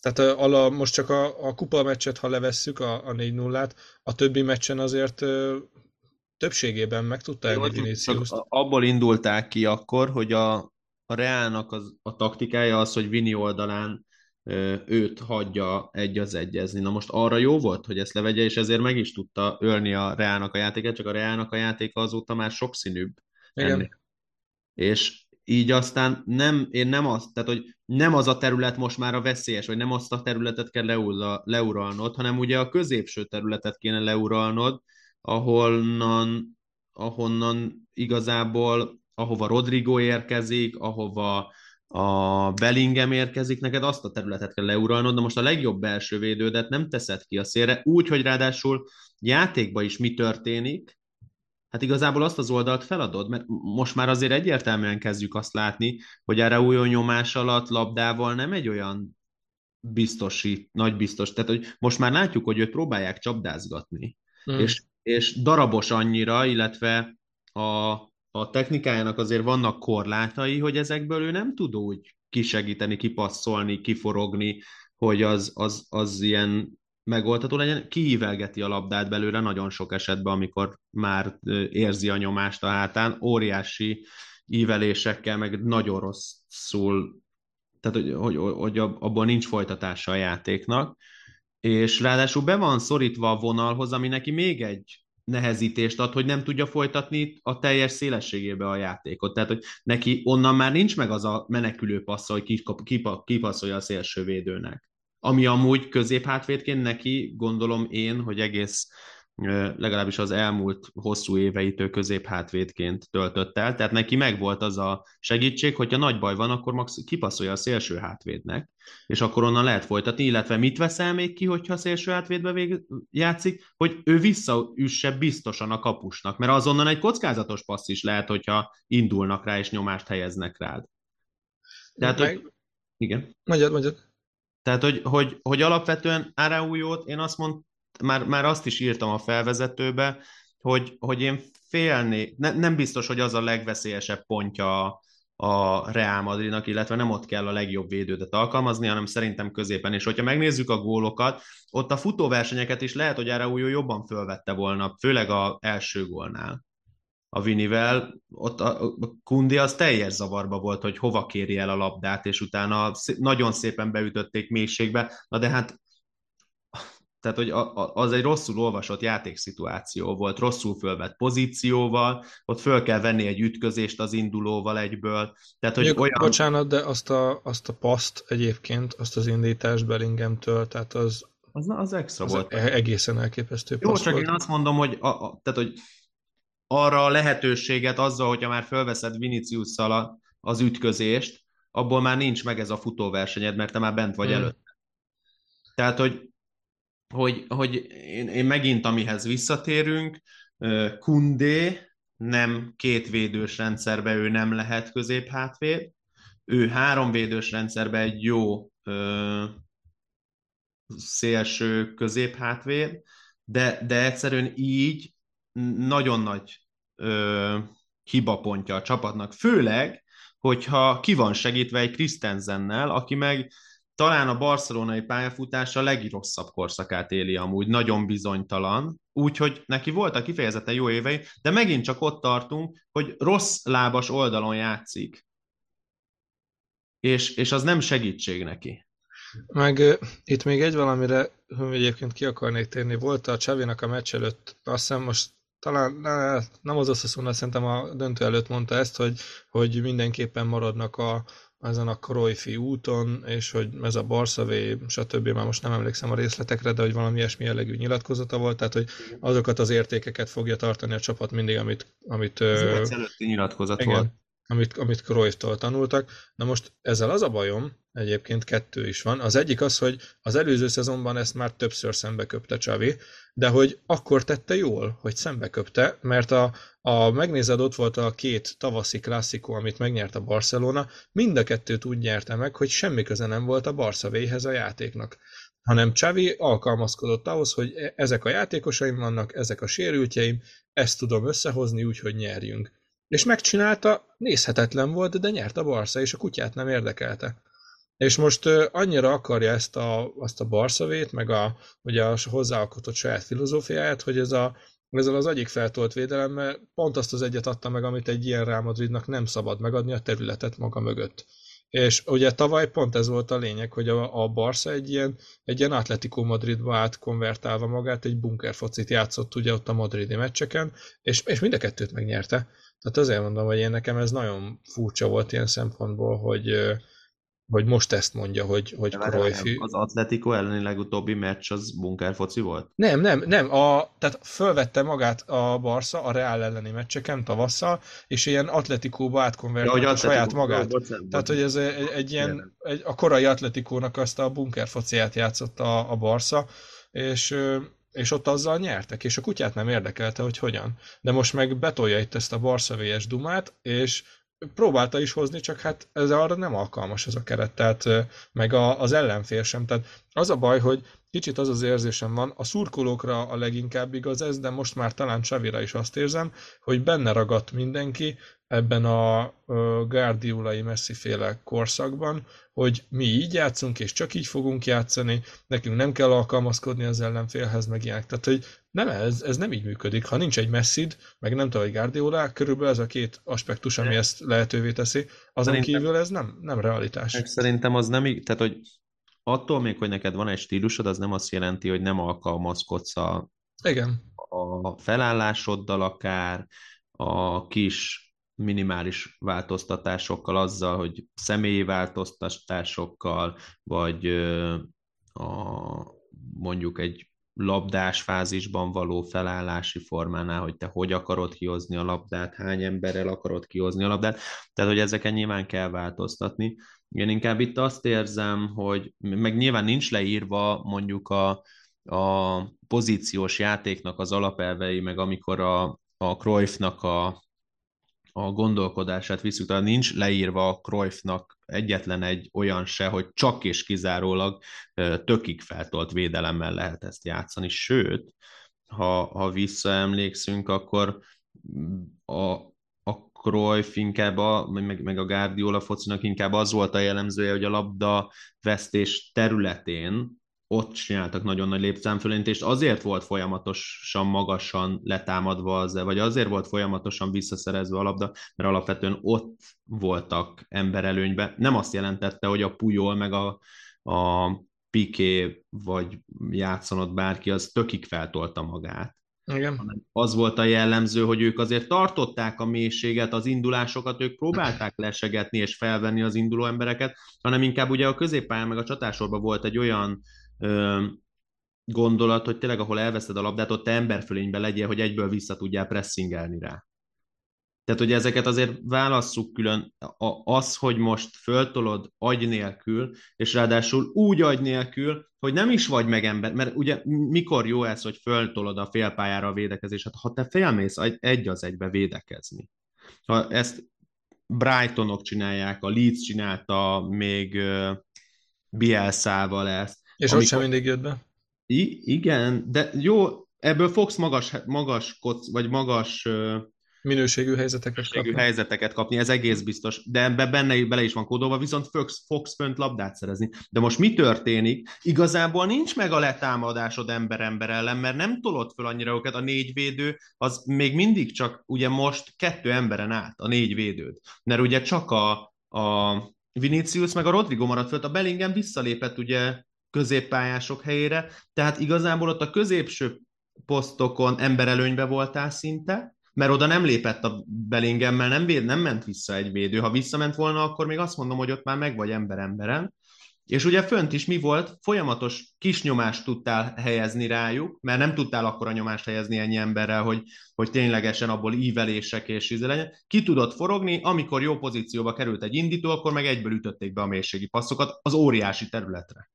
Tehát a, a, most csak a, a kupa meccset, ha levesszük, a, a 4-0-át, a többi meccsen azért ö, többségében meg tudta elni vinicius Abból indulták ki akkor, hogy a, a Reálnak az, a taktikája az, hogy Vini oldalán őt hagyja egy az egyezni. Na most arra jó volt, hogy ezt levegye, és ezért meg is tudta ölni a Reálnak a játékát, csak a Reálnak a játéka azóta már sokszínűbb. Igen. Ennél. És így aztán nem, én nem azt, tehát hogy nem az a terület most már a veszélyes, vagy nem azt a területet kell leura, leuralnod, hanem ugye a középső területet kéne leuralnod, ahonnan, ahonnan igazából, ahova Rodrigo érkezik, ahova a Bellingham érkezik, neked azt a területet kell leuralnod, de most a legjobb belső védődet nem teszed ki a szélre, úgy, hogy ráadásul játékban is mi történik, hát igazából azt az oldalt feladod, mert most már azért egyértelműen kezdjük azt látni, hogy erre új nyomás alatt labdával nem egy olyan biztosi, nagy biztos, tehát hogy most már látjuk, hogy őt próbálják csapdázgatni, hmm. és, és darabos annyira, illetve a, a technikájának azért vannak korlátai, hogy ezekből ő nem tud úgy kisegíteni, kipasszolni, kiforogni, hogy az, az, az ilyen megoldható legyen. Kiívelgeti a labdát belőle nagyon sok esetben, amikor már érzi a nyomást a hátán, óriási ívelésekkel, meg nagyon rosszul, tehát hogy, hogy, hogy abban nincs folytatása a játéknak, és ráadásul be van szorítva a vonalhoz, ami neki még egy nehezítést ad, hogy nem tudja folytatni a teljes szélességébe a játékot. Tehát, hogy neki onnan már nincs meg az a menekülő passza, hogy kipasszolja a szélső védőnek. Ami amúgy középhátvédként neki, gondolom én, hogy egész legalábbis az elmúlt hosszú éveit ő középhátvédként töltött el, tehát neki megvolt az a segítség, hogyha nagy baj van, akkor max kipasszolja a szélső hátvédnek, és akkor onnan lehet folytatni, illetve mit veszel még ki, hogyha a szélső hátvédbe vég... játszik, hogy ő visszaüsse biztosan a kapusnak, mert azonnal egy kockázatos passz is lehet, hogyha indulnak rá és nyomást helyeznek rád. Tehát, Meg... hogy... Igen. Magyar, magyar. Tehát, hogy, hogy, hogy alapvetően Araújót én azt mondtam, már, már azt is írtam a felvezetőbe, hogy, hogy én félni, ne, nem biztos, hogy az a legveszélyesebb pontja a, a Real Madridnak, illetve nem ott kell a legjobb védődet alkalmazni, hanem szerintem középen. És hogyha megnézzük a gólokat, ott a futóversenyeket is lehet, hogy erre új jobban fölvette volna, főleg a első gólnál a Vinivel, ott a, a Kundi az teljes zavarba volt, hogy hova kéri el a labdát, és utána nagyon szépen beütötték mélységbe, na de hát tehát, hogy az egy rosszul olvasott játékszituáció volt, rosszul fölvett pozícióval, ott föl kell venni egy ütközést az indulóval egyből. Tehát, hogy olyan... Bocsánat, de azt a, azt a paszt egyébként, azt az indítást Bellinghamtől, tehát az, az, az extra az volt. E- egészen elképesztő Jó, csak volt. én azt mondom, hogy, a, a, tehát, hogy arra a lehetőséget azzal, hogyha már fölveszed vinicius az ütközést, abból már nincs meg ez a futóversenyed, mert te már bent vagy hmm. előtt. Tehát, hogy hogy, hogy én, én megint amihez visszatérünk, Kundé nem két védős rendszerbe ő nem lehet középhátvéd, ő három védős rendszerbe egy jó ö, szélső középhátvéd, de, de egyszerűen így nagyon nagy ö, hibapontja a csapatnak, főleg, hogyha ki van segítve egy Christensennel, aki meg talán a barcelonai pályafutása legrosszabb korszakát éli amúgy, nagyon bizonytalan, úgyhogy neki voltak kifejezetten jó évei, de megint csak ott tartunk, hogy rossz lábas oldalon játszik. És, és az nem segítség neki. Meg itt még egy valamire egyébként ki akarnék térni. Volt a Csavinak a meccs előtt, azt hiszem most talán nem az Osasuna, szerintem a döntő előtt mondta ezt, hogy, hogy mindenképpen maradnak a, ezen a Cruyffi úton, és hogy ez a Barszavé, stb. már most nem emlékszem a részletekre, de hogy valami ilyesmi jellegű nyilatkozata volt, tehát hogy azokat az értékeket fogja tartani a csapat mindig, amit... amit ez előtti nyilatkozat igen. volt. Amit, amit Cruyff-tól tanultak. Na most ezzel az a bajom, egyébként kettő is van. Az egyik az, hogy az előző szezonban ezt már többször szembe köpte Csavi, de hogy akkor tette jól, hogy szembe köpte, mert a, a megnézed, ott volt a két tavaszi klasszikó, amit megnyert a Barcelona, mind a kettőt úgy nyerte meg, hogy semmi köze nem volt a Barca a játéknak hanem Csavi alkalmazkodott ahhoz, hogy e, ezek a játékosaim vannak, ezek a sérültjeim, ezt tudom összehozni úgy, hogy nyerjünk. És megcsinálta, nézhetetlen volt, de nyert a Barca, és a kutyát nem érdekelte. És most annyira akarja ezt a, azt a Barszavét, meg a, ugye a hozzáalkotott saját filozófiáját, hogy ez a, ezzel az egyik feltolt védelemmel pont azt az egyet adta meg, amit egy ilyen Real Madridnak nem szabad megadni, a területet maga mögött. És ugye tavaly pont ez volt a lényeg, hogy a, a Barca egy ilyen, egy ilyen Atletico Madridba átkonvertálva magát, egy bunkerfocit játszott ugye ott a madridi meccseken, és, és mind a kettőt megnyerte. Tehát azért mondom, hogy én nekem ez nagyon furcsa volt ilyen szempontból, hogy, hogy most ezt mondja, hogy, hogy Cruyff... Az Atletico elleni legutóbbi meccs az bunkerfoci volt? Nem, nem, nem. A, tehát fölvette magát a Barca a Real elleni meccseken tavasszal, és ilyen Atletikóba átkonvertálta ja, a saját magát. Bocsánat, tehát, hogy ez egy, egy ilyen, egy, a korai Atletikónak azt a bunkerfociát játszott a, a Barca, és és ott azzal nyertek, és a kutyát nem érdekelte, hogy hogyan. De most meg betolja itt ezt a Barca VS Dumát, és próbálta is hozni, csak hát ez arra nem alkalmas ez a keret, tehát meg a, az ellenfél sem. Tehát az a baj, hogy kicsit az az érzésem van, a szurkolókra a leginkább igaz ez, de most már talán Csavira is azt érzem, hogy benne ragadt mindenki ebben a Guardiolai Messi féle korszakban, hogy mi így játszunk, és csak így fogunk játszani, nekünk nem kell alkalmazkodni az ellenfélhez, meg ilyenek. Tehát, hogy nem, ez, ez nem így működik. Ha nincs egy Messid, meg nem tudom, egy Guardiola, körülbelül ez a két aspektus, ami ezt lehetővé teszi. Azon szerintem, kívül ez nem, nem realitás. Szerintem az nem így, tehát hogy attól még, hogy neked van egy stílusod, az nem azt jelenti, hogy nem alkalmazkodsz a, Igen. a felállásoddal akár, a kis minimális változtatásokkal, azzal, hogy személyi változtatásokkal, vagy a, mondjuk egy labdás fázisban való felállási formánál, hogy te hogy akarod kihozni a labdát, hány emberrel akarod kihozni a labdát, tehát hogy ezeken nyilván kell változtatni. Én inkább itt azt érzem, hogy meg nyilván nincs leírva mondjuk a, a pozíciós játéknak az alapelvei, meg amikor a, a Cruyffnak a, a gondolkodását visszük, tehát nincs leírva a Cruyffnak egyetlen egy olyan se, hogy csak és kizárólag tökig feltolt védelemmel lehet ezt játszani, sőt, ha, ha visszaemlékszünk, akkor a, a Cruyff inkább, a, meg, meg a Guardiola focinak inkább az volt a jellemzője, hogy a labda vesztés területén ott csináltak nagyon nagy lépszámfölintést, azért volt folyamatosan magasan letámadva az, vagy azért volt folyamatosan visszaszerezve a labda, mert alapvetően ott voltak emberelőnyben. Nem azt jelentette, hogy a Pujol meg a, a Piqué vagy játszanott bárki, az tökig feltolta magát. Igen. Az volt a jellemző, hogy ők azért tartották a mélységet, az indulásokat, ők próbálták lesegetni és felvenni az induló embereket, hanem inkább ugye a középpályán meg a csatásorban volt egy olyan gondolat, hogy tényleg ahol elveszed a labdát, ott te emberfölényben legyél, hogy egyből vissza tudjál pressingelni rá. Tehát, hogy ezeket azért válasszuk külön. Az, hogy most föltolod agy nélkül, és ráadásul úgy agy nélkül, hogy nem is vagy meg ember, mert ugye mikor jó ez, hogy föltolod a félpályára a védekezést? Hát ha te félmész egy az egybe védekezni. Ha ezt Brightonok csinálják, a Leeds csinálta még Bielszával ezt, és amikor... ott sem mindig jött be? I- igen, de jó, ebből fogsz magas, magas koc, vagy magas minőségű helyzeteket minőségű kapni. helyzeteket kapni, ez egész biztos, de ebbe benne bele is van kódolva, viszont fogsz, fogsz fönt labdát szerezni. De most mi történik? Igazából nincs meg a letámadásod ember-ember ellen, mert nem tolott föl annyira őket, a négy védő, az még mindig csak ugye most kettő emberen át, a négy védőd. Mert ugye csak a, a Vinicius meg a Rodrigo maradt föl, a Bellingham visszalépett ugye középpályások helyére, tehát igazából ott a középső posztokon emberelőnybe voltál szinte, mert oda nem lépett a Bellinghemmel, nem, véd, nem ment vissza egy védő. Ha visszament volna, akkor még azt mondom, hogy ott már meg vagy ember emberen. És ugye fönt is mi volt? Folyamatos kis nyomást tudtál helyezni rájuk, mert nem tudtál akkor a nyomást helyezni ennyi emberrel, hogy, hogy ténylegesen abból ívelések és íze legyen. Ki tudott forogni, amikor jó pozícióba került egy indító, akkor meg egyből ütötték be a mélységi passzokat az óriási területre.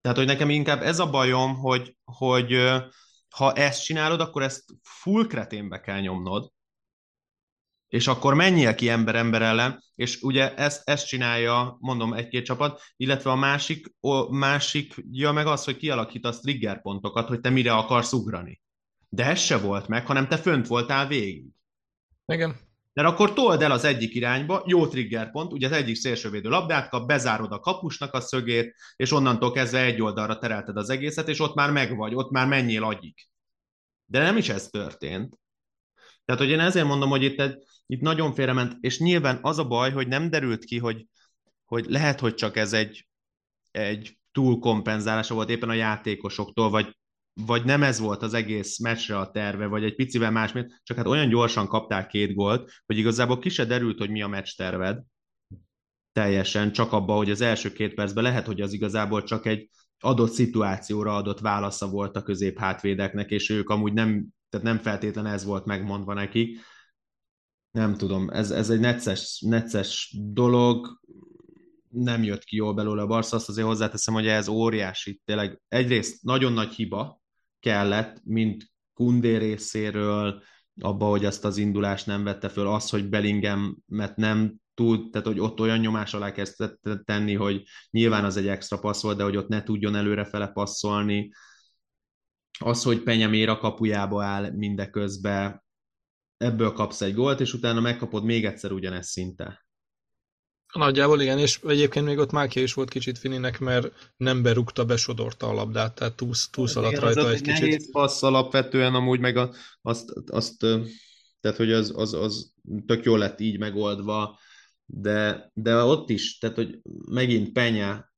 Tehát, hogy nekem inkább ez a bajom, hogy, hogy ha ezt csinálod, akkor ezt full kreténbe kell nyomnod, és akkor menjél ki ember-ember ellen, és ugye ezt, ezt csinálja, mondom, egy-két csapat, illetve a másik, a másik ja meg az, hogy kialakítasz trigger pontokat, hogy te mire akarsz ugrani. De ez se volt meg, hanem te fönt voltál végig. Igen. De akkor told el az egyik irányba, jó trigger pont, ugye az egyik szélsővédő labdát kap, bezárod a kapusnak a szögét, és onnantól kezdve egy oldalra terelted az egészet, és ott már megvagy, ott már menjél agyig. De nem is ez történt. Tehát, hogy én ezért mondom, hogy itt, itt nagyon félrement, és nyilván az a baj, hogy nem derült ki, hogy, hogy lehet, hogy csak ez egy, egy túlkompenzálása volt éppen a játékosoktól, vagy vagy nem ez volt az egész meccsre a terve, vagy egy picivel más, csak hát olyan gyorsan kapták két gólt, hogy igazából ki se derült, hogy mi a meccs terved teljesen, csak abba, hogy az első két percben lehet, hogy az igazából csak egy adott szituációra adott válasza volt a közép hátvédeknek, és ők amúgy nem, tehát nem feltétlen ez volt megmondva nekik. Nem tudom, ez, ez egy necces, necces dolog, nem jött ki jól belőle a Barca, azt azért hozzáteszem, hogy ez óriási, tényleg egyrészt nagyon nagy hiba, kellett, mint Kundé részéről, abba, hogy ezt az indulást nem vette föl, az, hogy Bellinghamet nem tud, tehát hogy ott olyan nyomás alá kezdett tenni, hogy nyilván az egy extra passz volt, de hogy ott ne tudjon előrefele passzolni, az, hogy Penyemér a kapujába áll mindeközben, ebből kapsz egy gólt, és utána megkapod még egyszer ugyanezt szinte. Nagyjából igen, és egyébként még ott Mákia is volt kicsit Fininek, mert nem berúgta, besodorta a labdát, tehát túlsz, túlszaladt igen, rajta az egy kicsit. Nehéz passz alapvetően amúgy, meg a, azt, azt, tehát hogy az, az, az tök jól lett így megoldva, de, de ott is, tehát hogy megint Penya,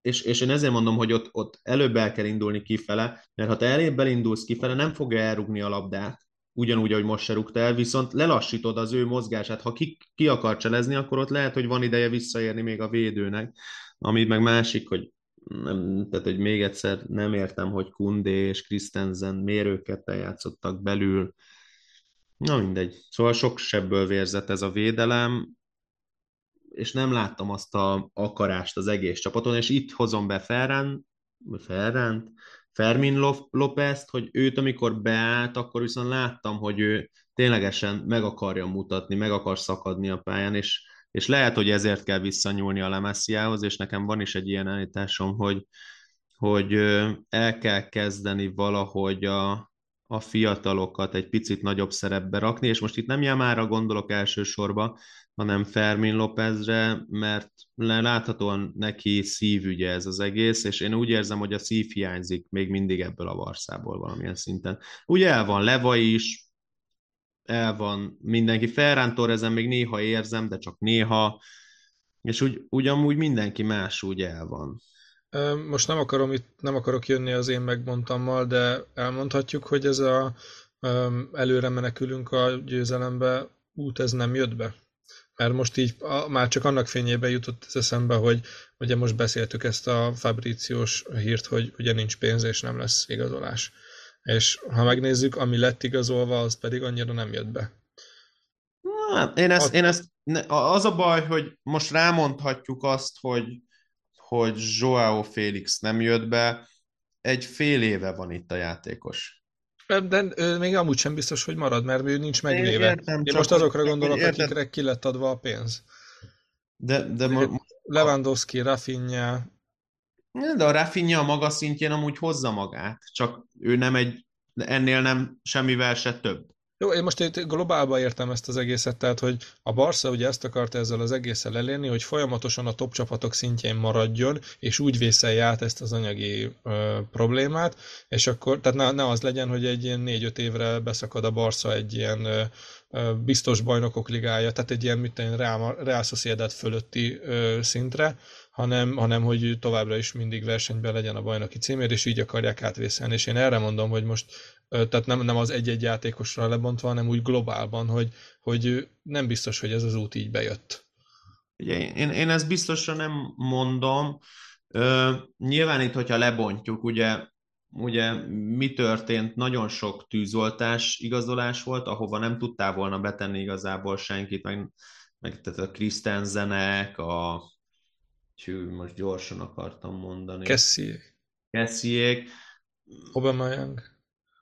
és, és én ezért mondom, hogy ott, ott előbb el kell indulni kifele, mert ha te elébb elindulsz kifele, nem fogja elrugni a labdát, ugyanúgy, ahogy most se rúgta el, viszont lelassítod az ő mozgását. Ha ki, ki akar cselezni, akkor ott lehet, hogy van ideje visszaérni még a védőnek. Ami meg másik, hogy nem, tehát, hogy még egyszer nem értem, hogy Kundé és Christensen mérőket eljátszottak belül. Na mindegy. Szóval sok sebből vérzett ez a védelem, és nem láttam azt a akarást az egész csapaton, és itt hozom be Ferran, Ferrant, Fermin lopez hogy őt amikor beállt, akkor viszont láttam, hogy ő ténylegesen meg akarja mutatni, meg akar szakadni a pályán, és, és lehet, hogy ezért kell visszanyúlni a Lemessiához, és nekem van is egy ilyen állításom, hogy, hogy el kell kezdeni valahogy a, a fiatalokat egy picit nagyobb szerepbe rakni, és most itt nem Jamára gondolok elsősorban, hanem Fermin Lópezre, mert láthatóan neki szívügye ez az egész, és én úgy érzem, hogy a szív hiányzik még mindig ebből a Varszából valamilyen szinten. Ugye el van Leva is, el van mindenki, Ferran Torrezen még néha érzem, de csak néha, és úgy, ugyanúgy mindenki más úgy el van. Most nem, akarom itt, nem akarok jönni az én megmondtammal, de elmondhatjuk, hogy ez a előre menekülünk a győzelembe út, ez nem jött be? Mert most így a, már csak annak fényében jutott ez eszembe, hogy ugye most beszéltük ezt a Fabriciós hírt, hogy ugye nincs pénz és nem lesz igazolás. És ha megnézzük, ami lett igazolva, az pedig annyira nem jött be. Hát, én ezt, én ezt, az a baj, hogy most rámondhatjuk azt, hogy, hogy Joao Félix nem jött be, egy fél éve van itt a játékos. De ő még amúgy sem biztos, hogy marad, mert ő nincs megvéve. Én, értem, Én most azokra gondolok, értem. akikre ki lett adva a pénz. De, de mo- Lewandowski, Rafinha. De a Rafinha a maga szintjén amúgy hozza magát, csak ő nem egy, ennél nem semmivel se több. Jó, én most itt globálba értem ezt az egészet, tehát hogy a Barca ugye ezt akarta ezzel az egésszel elérni, hogy folyamatosan a top csapatok szintjén maradjon, és úgy vészelje át ezt az anyagi ö, problémát, és akkor, tehát ne, ne az legyen, hogy egy ilyen négy-öt évre beszakad a Barca egy ilyen ö, biztos bajnokok ligája, tehát egy ilyen, mint Real, Real Sociedad fölötti ö, szintre, hanem, hanem hogy továbbra is mindig versenyben legyen a bajnoki címér, és így akarják átvészelni. És én erre mondom, hogy most tehát nem, nem az egy-egy játékosra lebontva, hanem úgy globálban, hogy, hogy nem biztos, hogy ez az út így bejött. Ugye én, én ezt biztosra nem mondom. Ö, nyilván itt, hogyha lebontjuk, ugye, ugye mi történt? Nagyon sok tűzoltás igazolás volt, ahova nem tudtál volna betenni igazából senkit, meg, meg tehát a Christensenek, a hű, most gyorsan akartam mondani. Kessiék. Kessiék. Aubameyang.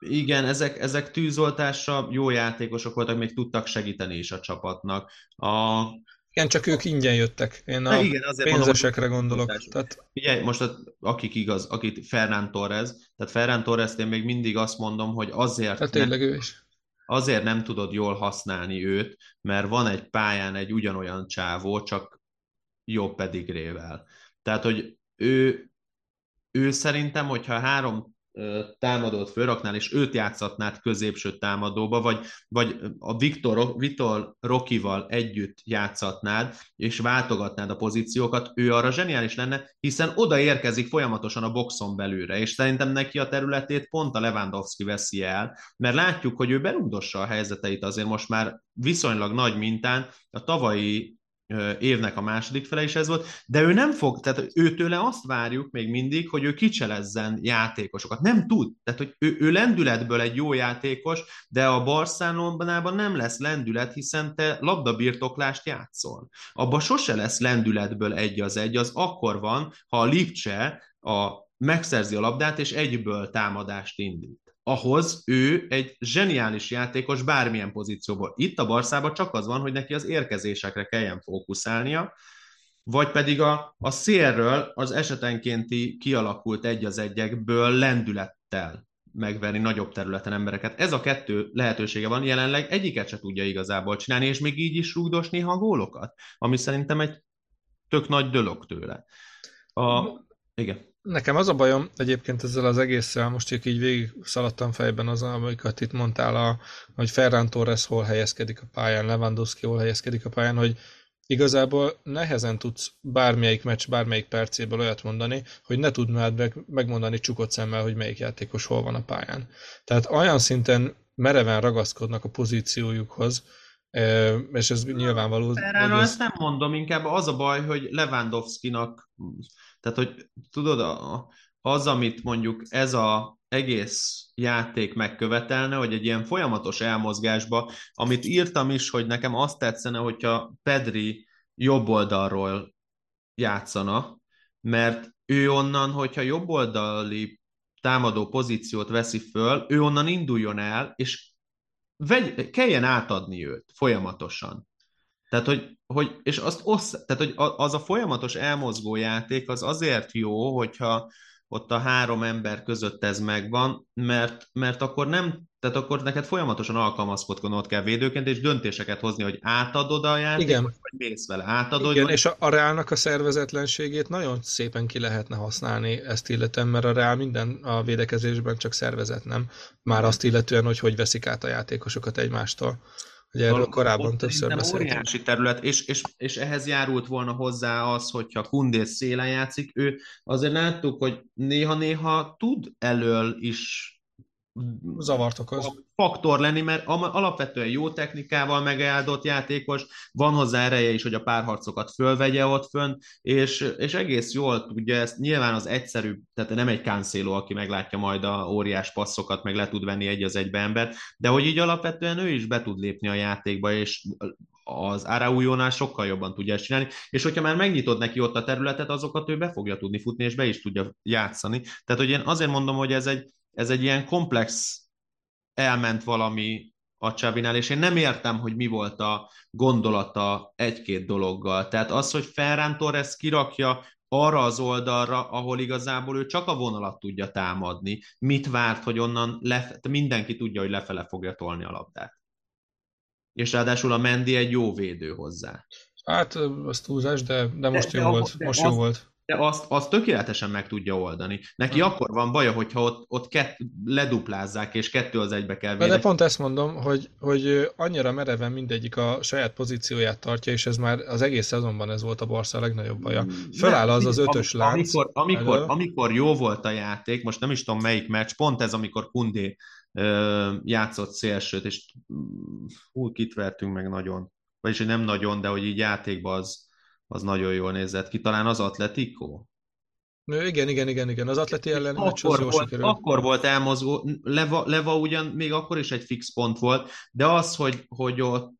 Igen, ezek, ezek tűzoltásra jó játékosok voltak, még tudtak segíteni is a csapatnak. A, igen, csak ők ingyen jöttek. Én a igen, azért pénzesekre mondom, gondolok. Tehát... Ugye, most akik igaz, akit Ferran Torres, tehát Ferran Torres én még mindig azt mondom, hogy azért tehát tényleg nem, ő is. azért nem tudod jól használni őt, mert van egy pályán egy ugyanolyan csávó, csak jobb pedigrével. Tehát, hogy ő, ő szerintem, hogyha három támadót fölraknál, és őt játszatnád középső támadóba, vagy, vagy a Viktor, Viktor Rokival együtt játszatnád, és váltogatnád a pozíciókat, ő arra zseniális lenne, hiszen oda érkezik folyamatosan a boxon belőle, és szerintem neki a területét pont a Lewandowski veszi el, mert látjuk, hogy ő berúgdossa a helyzeteit azért most már viszonylag nagy mintán, a tavalyi évnek a második fele is ez volt, de ő nem fog, tehát őtőle azt várjuk még mindig, hogy ő kicselezzen játékosokat. Nem tud, tehát hogy ő, ő lendületből egy jó játékos, de a Barcelonában nem lesz lendület, hiszen te labdabirtoklást játszol. Abba sose lesz lendületből egy az egy, az akkor van, ha a Lipcse a megszerzi a labdát, és egyből támadást indít ahhoz ő egy zseniális játékos bármilyen pozícióból. Itt a Barszában csak az van, hogy neki az érkezésekre kelljen fókuszálnia, vagy pedig a, a szélről az esetenkénti kialakult egy az egyekből lendülettel megverni nagyobb területen embereket. Ez a kettő lehetősége van, jelenleg egyiket se tudja igazából csinálni, és még így is rúgdos néha a gólokat, ami szerintem egy tök nagy dolog tőle. A... Igen. Nekem az a bajom egyébként ezzel az egésszel, most csak így végig szaladtam fejben az, amiket itt mondtál, a, hogy Ferran Torres hol helyezkedik a pályán, Lewandowski hol helyezkedik a pályán, hogy igazából nehezen tudsz bármelyik meccs, bármelyik percéből olyat mondani, hogy ne tudnád meg, megmondani csukott szemmel, hogy melyik játékos hol van a pályán. Tehát olyan szinten mereven ragaszkodnak a pozíciójukhoz, és ez nyilvánvaló. Ferran, ez... ezt nem mondom, inkább az a baj, hogy Lewandowski-nak tehát, hogy tudod, az, amit mondjuk ez a egész játék megkövetelne, hogy egy ilyen folyamatos elmozgásba, amit írtam is, hogy nekem azt tetszene, hogyha Pedri jobb oldalról játszana, mert ő onnan, hogyha jobb oldali támadó pozíciót veszi föl, ő onnan induljon el, és vegy, kelljen átadni őt folyamatosan. Tehát, hogy, hogy és azt ossz, tehát, hogy az a folyamatos elmozgó játék az azért jó, hogyha ott a három ember között ez megvan, mert, mert akkor nem, tehát akkor neked folyamatosan alkalmazkodnod kell védőként, és döntéseket hozni, hogy átadod a játékot, Igen. vagy mész vele, átadod. Igen, vagy... és a, a Reálnak a szervezetlenségét nagyon szépen ki lehetne használni ezt illetően, mert a Reál minden a védekezésben csak szervezet, nem? Már azt illetően, hogy hogy veszik át a játékosokat egymástól. Ugye erről korábban többször beszéltünk. Óriási terület, és, és, és ehhez járult volna hozzá az, hogyha Kundész szélen játszik, ő azért láttuk, hogy néha-néha tud elől is zavart okoz. Faktor lenni, mert alapvetően jó technikával megáldott játékos, van hozzá ereje is, hogy a párharcokat fölvegye ott fönn, és, és egész jól tudja ezt, nyilván az egyszerű, tehát nem egy Cancelo, aki meglátja majd a óriás passzokat, meg le tud venni egy az egybe ember, de hogy így alapvetően ő is be tud lépni a játékba, és az Araujónál sokkal jobban tudja ezt csinálni, és hogyha már megnyitod neki ott a területet, azokat ő be fogja tudni futni, és be is tudja játszani. Tehát, hogy én azért mondom, hogy ez egy, ez egy ilyen komplex elment valami a Csavinál, és én nem értem, hogy mi volt a gondolata egy-két dologgal. Tehát az, hogy Ferran Torres kirakja arra az oldalra, ahol igazából ő csak a vonalat tudja támadni. Mit várt, hogy onnan lefe- mindenki tudja, hogy lefele fogja tolni a labdát. És ráadásul a Mendi egy jó védő hozzá. Hát, az túlzás, de, de most de, jó de, volt. Most az, jó volt de azt, azt tökéletesen meg tudja oldani. Neki hmm. akkor van baja, hogyha ott, ott kett, leduplázzák, és kettő az egybe kell védeni. De pont ezt mondom, hogy, hogy annyira mereven mindegyik a saját pozícióját tartja, és ez már az egész szezonban ez volt a Barca legnagyobb baja. Hmm. Föláll az az ötös lánc. Amikor, amikor, amikor jó volt a játék, most nem is tudom melyik meccs, pont ez, amikor Kundé ö, játszott szélsőt, és hú, kit vertünk meg nagyon. Vagyis, hogy nem nagyon, de hogy így játékban az, az nagyon jól nézett ki. Talán az Atletico? Igen, igen, igen, igen. Az atleti ellen akkor, volt, sikerült. akkor volt elmozgó, Leva, Leva ugyan még akkor is egy fix pont volt, de az, hogy, hogy ott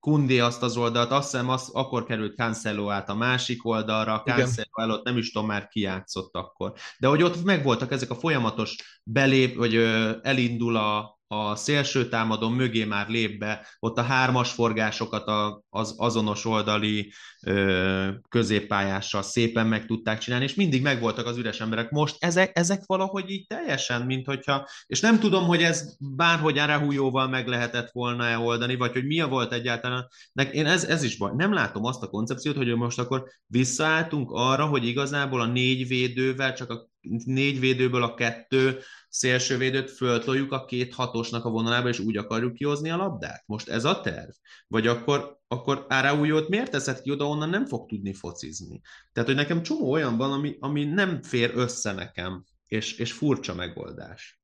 Kundi azt az oldalt, azt hiszem az, akkor került Cancelo át a másik oldalra, Cancelo előtt nem is tudom már ki játszott akkor. De hogy ott megvoltak ezek a folyamatos belép, vagy ö, elindul a, a szélső támadó mögé már lép be, ott a hármas forgásokat a, az azonos oldali középpályással szépen meg tudták csinálni, és mindig megvoltak az üres emberek. Most ezek, ezek valahogy így teljesen, mint hogyha, és nem tudom, hogy ez bárhogy Arahújóval meg lehetett volna-e oldani, vagy hogy mi a volt egyáltalán. Én ez, ez is baj. Nem látom azt a koncepciót, hogy most akkor visszaálltunk arra, hogy igazából a négy védővel, csak a négy védőből a kettő szélsővédőt föltoljuk a két hatosnak a vonalába, és úgy akarjuk kihozni a labdát? Most ez a terv? Vagy akkor, akkor Áraújót miért teszed ki oda, onnan nem fog tudni focizni? Tehát, hogy nekem csomó olyan van, ami, ami nem fér össze nekem, és, és furcsa megoldás.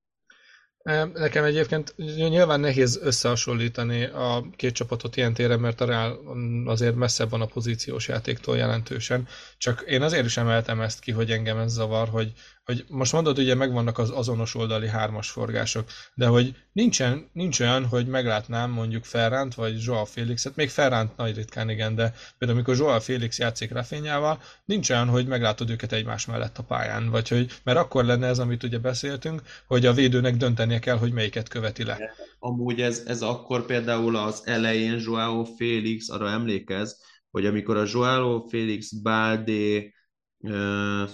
Nekem egyébként nyilván nehéz összehasonlítani a két csapatot ilyen téren, mert a Real azért messzebb van a pozíciós játéktól jelentősen. Csak én azért is emeltem ezt ki, hogy engem ez zavar, hogy, hogy most mondod, ugye megvannak az azonos oldali hármas forgások, de hogy nincsen, nincs olyan, hogy meglátnám mondjuk Ferránt vagy Joao Félixet, még Ferránt nagy ritkán igen, de például amikor Joao Félix játszik Rafényával, nincs olyan, hogy meglátod őket egymás mellett a pályán, vagy hogy, mert akkor lenne ez, amit ugye beszéltünk, hogy a védőnek döntenie kell, hogy melyiket követi le. Amúgy ez, ez akkor például az elején Joao Félix, arra emlékez, hogy amikor a Joao Félix Baldé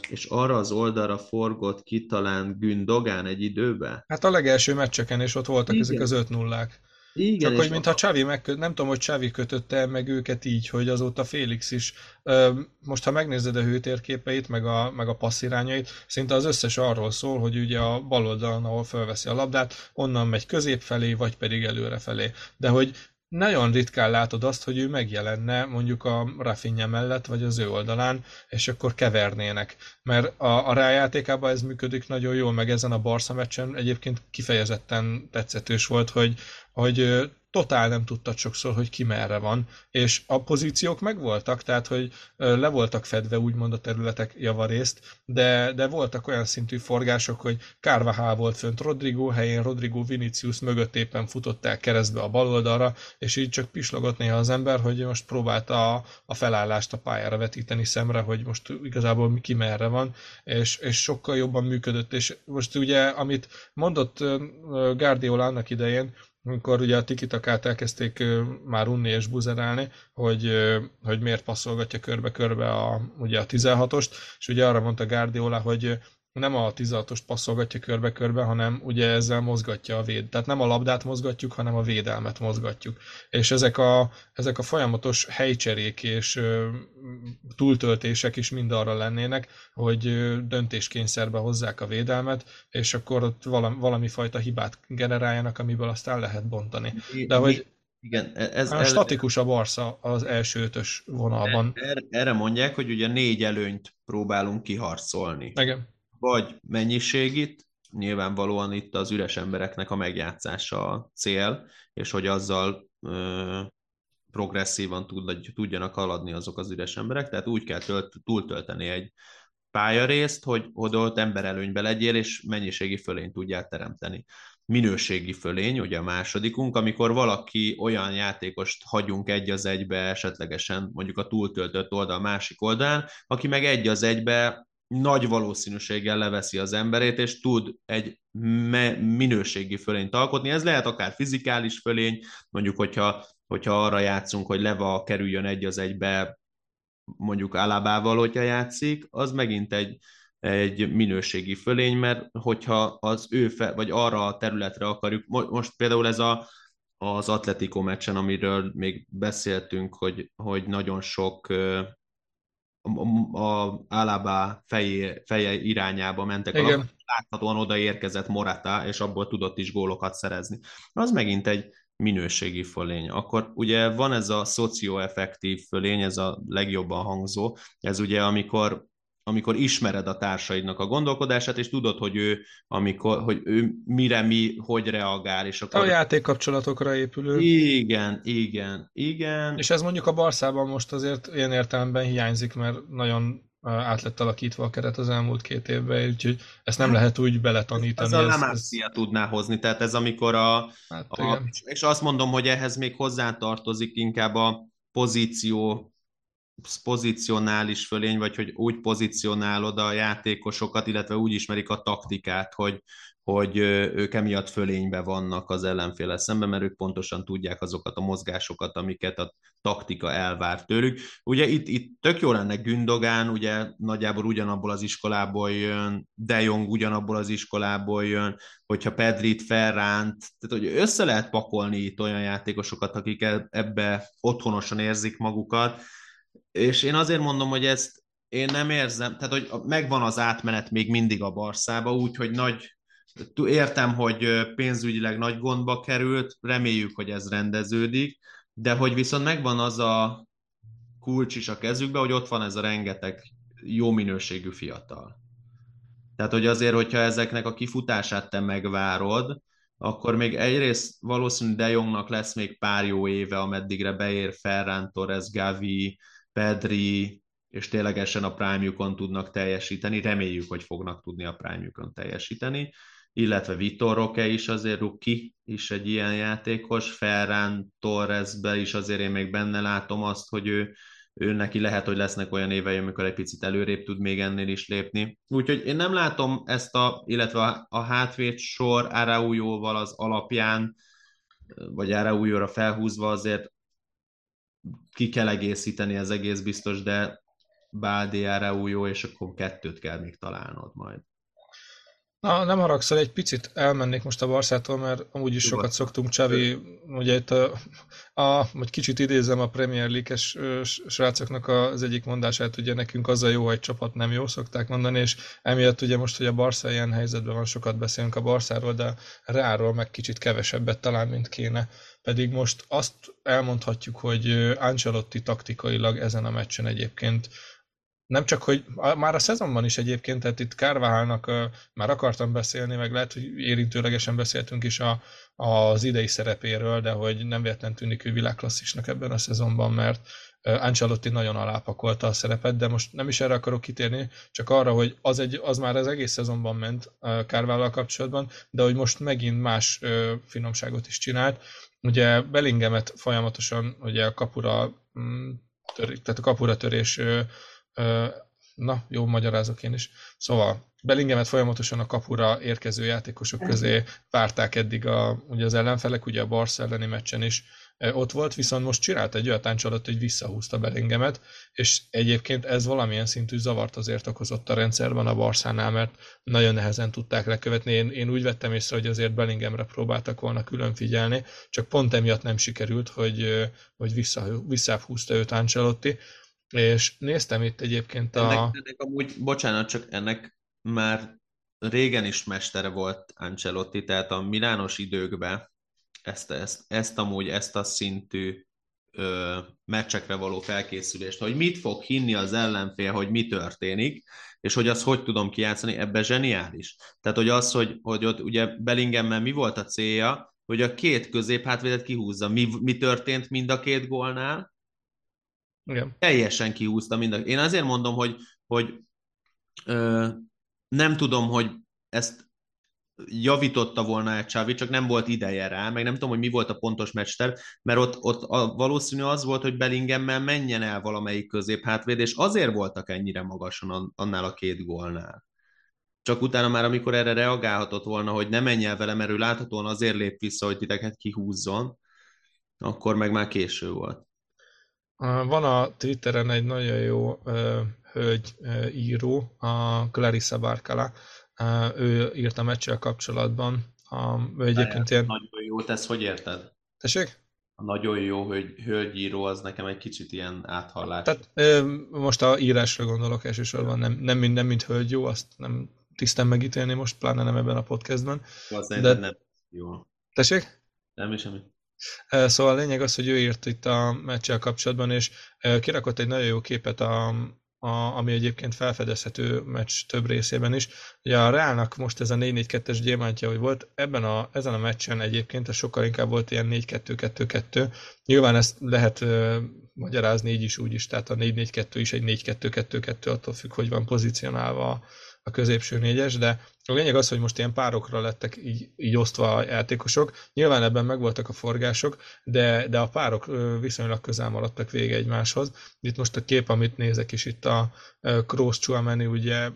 és arra az oldalra forgott ki talán Gündogán egy időben? Hát a legelső meccseken, és ott voltak Igen. ezek az 5 nullák. Igen, Csak hogy mintha Csavi megköt, nem tudom, hogy Csavi kötötte meg őket így, hogy azóta Félix is. Most, ha megnézed a hőtérképeit, meg a, meg a passzirányait, szinte az összes arról szól, hogy ugye a bal oldalon, ahol felveszi a labdát, onnan megy közép felé, vagy pedig előre felé. De hogy nagyon ritkán látod azt, hogy ő megjelenne mondjuk a Rafinha mellett, vagy az ő oldalán, és akkor kevernének. Mert a, a rájátékában ez működik nagyon jól, meg ezen a Barca meccsen egyébként kifejezetten tetszetős volt, hogy, hogy totál nem tudtad sokszor, hogy ki merre van, és a pozíciók megvoltak, tehát hogy le voltak fedve úgymond a területek javarészt, de, de voltak olyan szintű forgások, hogy Carvajal volt fönt Rodrigo helyén, Rodrigo Vinicius mögött éppen futott el keresztbe a bal oldalra, és így csak pislogott néha az ember, hogy most próbálta a, a felállást a pályára vetíteni szemre, hogy most igazából ki merre van, és, és sokkal jobban működött, és most ugye, amit mondott Guardiola annak idején, amikor ugye a tikitakát elkezdték már unni és buzerálni, hogy, hogy miért passzolgatja körbe-körbe a, ugye a 16-ost, és ugye arra mondta Guardiola, hogy nem a 16-ost passzolgatja körbe-körbe, hanem ugye ezzel mozgatja a véd. Tehát nem a labdát mozgatjuk, hanem a védelmet mozgatjuk. És ezek a, ezek a folyamatos helycserék és ö, túltöltések is mind arra lennének, hogy ö, döntéskényszerbe hozzák a védelmet, és akkor ott valami, valami fajta hibát generáljanak, amiből aztán lehet bontani. De hogy igen, ez, ez, statikus a Barca az első ötös vonalban. Erre, erre mondják, hogy ugye négy előnyt próbálunk kiharcolni. Igen vagy mennyiségit, nyilvánvalóan itt az üres embereknek a megjátszása a cél, és hogy azzal ö, progresszívan tud, tudjanak haladni azok az üres emberek, tehát úgy kell tölt, túltölteni egy pályarészt, hogy oda emberelőnybe legyél, és mennyiségi fölényt tudjál teremteni. Minőségi fölény, ugye a másodikunk, amikor valaki olyan játékost hagyunk egy az egybe esetlegesen mondjuk a túltöltött oldal másik oldalán, aki meg egy az egybe nagy valószínűséggel leveszi az emberét, és tud egy minőségi fölényt alkotni. Ez lehet akár fizikális fölény, mondjuk, hogyha, hogyha arra játszunk, hogy Leva kerüljön egy az egybe, mondjuk Alabával, hogyha játszik, az megint egy, egy minőségi fölény, mert hogyha az ő, fe, vagy arra a területre akarjuk, most például ez a, az Atletico meccsen, amiről még beszéltünk, hogy, hogy nagyon sok a Alaba feje, feje irányába mentek Igen. a láthatóan odaérkezett Morata, és abból tudott is gólokat szerezni. Az megint egy minőségi fölény. Akkor ugye van ez a szocioeffektív fölény, ez a legjobban hangzó, ez ugye amikor amikor ismered a társaidnak a gondolkodását, és tudod, hogy ő, amikor, hogy ő mire mi, hogy reagál. És akkor... A játékkapcsolatokra épülő. Igen, igen, igen. És ez mondjuk a Barszában most azért ilyen értelemben hiányzik, mert nagyon át lett alakítva a keret az elmúlt két évben, úgyhogy ezt nem lehet úgy beletanítani. Ez a Lamassia ez... tudná hozni, tehát ez amikor a, hát, a és azt mondom, hogy ehhez még hozzátartozik inkább a pozíció pozicionális fölény, vagy hogy úgy pozícionálod a játékosokat, illetve úgy ismerik a taktikát, hogy, hogy ők emiatt fölénybe vannak az ellenféle szemben, mert ők pontosan tudják azokat a mozgásokat, amiket a taktika elvár tőlük. Ugye itt, itt tök jó lenne Gündogán, ugye nagyjából ugyanabból az iskolából jön, De Jong ugyanabból az iskolából jön, hogyha Pedrit, Ferránt, tehát hogy össze lehet pakolni itt olyan játékosokat, akik e, ebbe otthonosan érzik magukat, és én azért mondom, hogy ezt én nem érzem, tehát hogy megvan az átmenet még mindig a Barszába, úgyhogy nagy, értem, hogy pénzügyileg nagy gondba került, reméljük, hogy ez rendeződik, de hogy viszont megvan az a kulcs is a kezükbe, hogy ott van ez a rengeteg jó minőségű fiatal. Tehát, hogy azért, hogyha ezeknek a kifutását te megvárod, akkor még egyrészt valószínű De Jongnak lesz még pár jó éve, ameddigre beér Ferran Torres, Gavi, Pedri, és ténylegesen a prime tudnak teljesíteni, reméljük, hogy fognak tudni a prime teljesíteni, illetve Vitor Roque is azért Ruki is egy ilyen játékos, Ferran Torresbe is azért én még benne látom azt, hogy ő, ő neki lehet, hogy lesznek olyan évei, amikor egy picit előrébb tud még ennél is lépni. Úgyhogy én nem látom ezt a, illetve a, hátvét sor Araujóval az alapján, vagy Araujóra felhúzva azért ki kell egészíteni az egész biztos, de Báldi, jó, és akkor kettőt kell még találnod majd. Na, nem haragszol, egy picit elmennék most a Barszától, mert amúgy is sokat szoktunk, Csavi, ugye itt a, a, vagy kicsit idézem a Premier League-es srácoknak az egyik mondását, ugye nekünk az a jó, egy csapat nem jó, szokták mondani, és emiatt ugye most, hogy a Barca ilyen helyzetben van, sokat beszélünk a Barszáról, de Reáról meg kicsit kevesebbet talán, mint kéne. Pedig most azt elmondhatjuk, hogy Ancelotti taktikailag ezen a meccsen egyébként nem csak, hogy már a szezonban is egyébként, tehát itt Kárválnak már akartam beszélni, meg lehet, hogy érintőlegesen beszéltünk is a, az idei szerepéről, de hogy nem véletlen tűnik ő világklasszisnak ebben a szezonban, mert Ancelotti nagyon alápakolta a szerepet, de most nem is erre akarok kitérni, csak arra, hogy az, egy, az már az egész szezonban ment Kárvállal kapcsolatban, de hogy most megint más finomságot is csinált. Ugye Bellingemet folyamatosan ugye a kapura, mm, tör, tehát a kapura törés na, jó magyarázok én is. Szóval Bellingemet folyamatosan a kapura érkező játékosok közé várták eddig a, ugye az ellenfelek, ugye a Barca elleni meccsen is ott volt, viszont most csinált egy olyan alatt, hogy visszahúzta Bellingemet, és egyébként ez valamilyen szintű zavart azért okozott a rendszerben a Barszánál, mert nagyon nehezen tudták lekövetni. Én, én úgy vettem észre, hogy azért Bellingemre próbáltak volna külön figyelni, csak pont emiatt nem sikerült, hogy, hogy vissza, visszahúzta őt Ancelotti, és néztem itt egyébként a... Ennek, ennek amúgy, bocsánat, csak ennek már régen is mestere volt Ancelotti, tehát a Milános időkben ezt, ezt, ezt amúgy, ezt a szintű ö, meccsekre való felkészülést, hogy mit fog hinni az ellenfél, hogy mi történik, és hogy azt hogy tudom kijátszani, ebbe zseniális. Tehát, hogy az, hogy, hogy ott ugye Bellingemmel mi volt a célja, hogy a két középhátvédet kihúzza. Mi, mi történt mind a két gólnál? Igen. Teljesen kihúzta mind a... Én azért mondom, hogy, hogy ö, nem tudom, hogy ezt javította volna egy Csávi, csak nem volt ideje rá, meg nem tudom, hogy mi volt a pontos meccster, mert ott, ott a, valószínű az volt, hogy Bellingemmel menjen el valamelyik középhátvéd, és azért voltak ennyire magasan annál a két gólnál. Csak utána már, amikor erre reagálhatott volna, hogy ne menj el vele, mert ő láthatóan azért lép vissza, hogy titeket kihúzzon, akkor meg már késő volt. Van a Twitteren egy nagyon jó uh, hölgy uh, író, a Clarissa Barkala, ő írt a meccsel kapcsolatban. A, ő egyébként ilyen... Nagyon jó, te ezt hogy érted? Tessék? A nagyon jó hogy hölgyíró az nekem egy kicsit ilyen áthallás. Tehát ö, most a írásra gondolok elsősorban, nem, nem, mind, nem mint hölgy jó, azt nem tisztem megítélni most, pláne nem ebben a podcastben. De... nem jó. Tessék? Nem, semmi. Szóval a lényeg az, hogy ő írt itt a meccsel kapcsolatban, és kirakott egy nagyon jó képet a, a, ami egyébként felfedezhető meccs több részében is. Ugye a Reálnak most ez a 4-4-2-es gyémántja, hogy volt, ebben a, ezen a meccsen egyébként ez sokkal inkább volt ilyen 4-2-2-2. Nyilván ezt lehet uh, magyarázni így is, úgy is, tehát a 4-4-2 is egy 4-2-2-2, attól függ, hogy van pozícionálva a, középső négyes, de a lényeg az, hogy most ilyen párokra lettek így, így osztva a játékosok. Nyilván ebben megvoltak a forgások, de, de a párok viszonylag közel maradtak vége egymáshoz. Itt most a kép, amit nézek is, itt a Kroos Chouameni ugye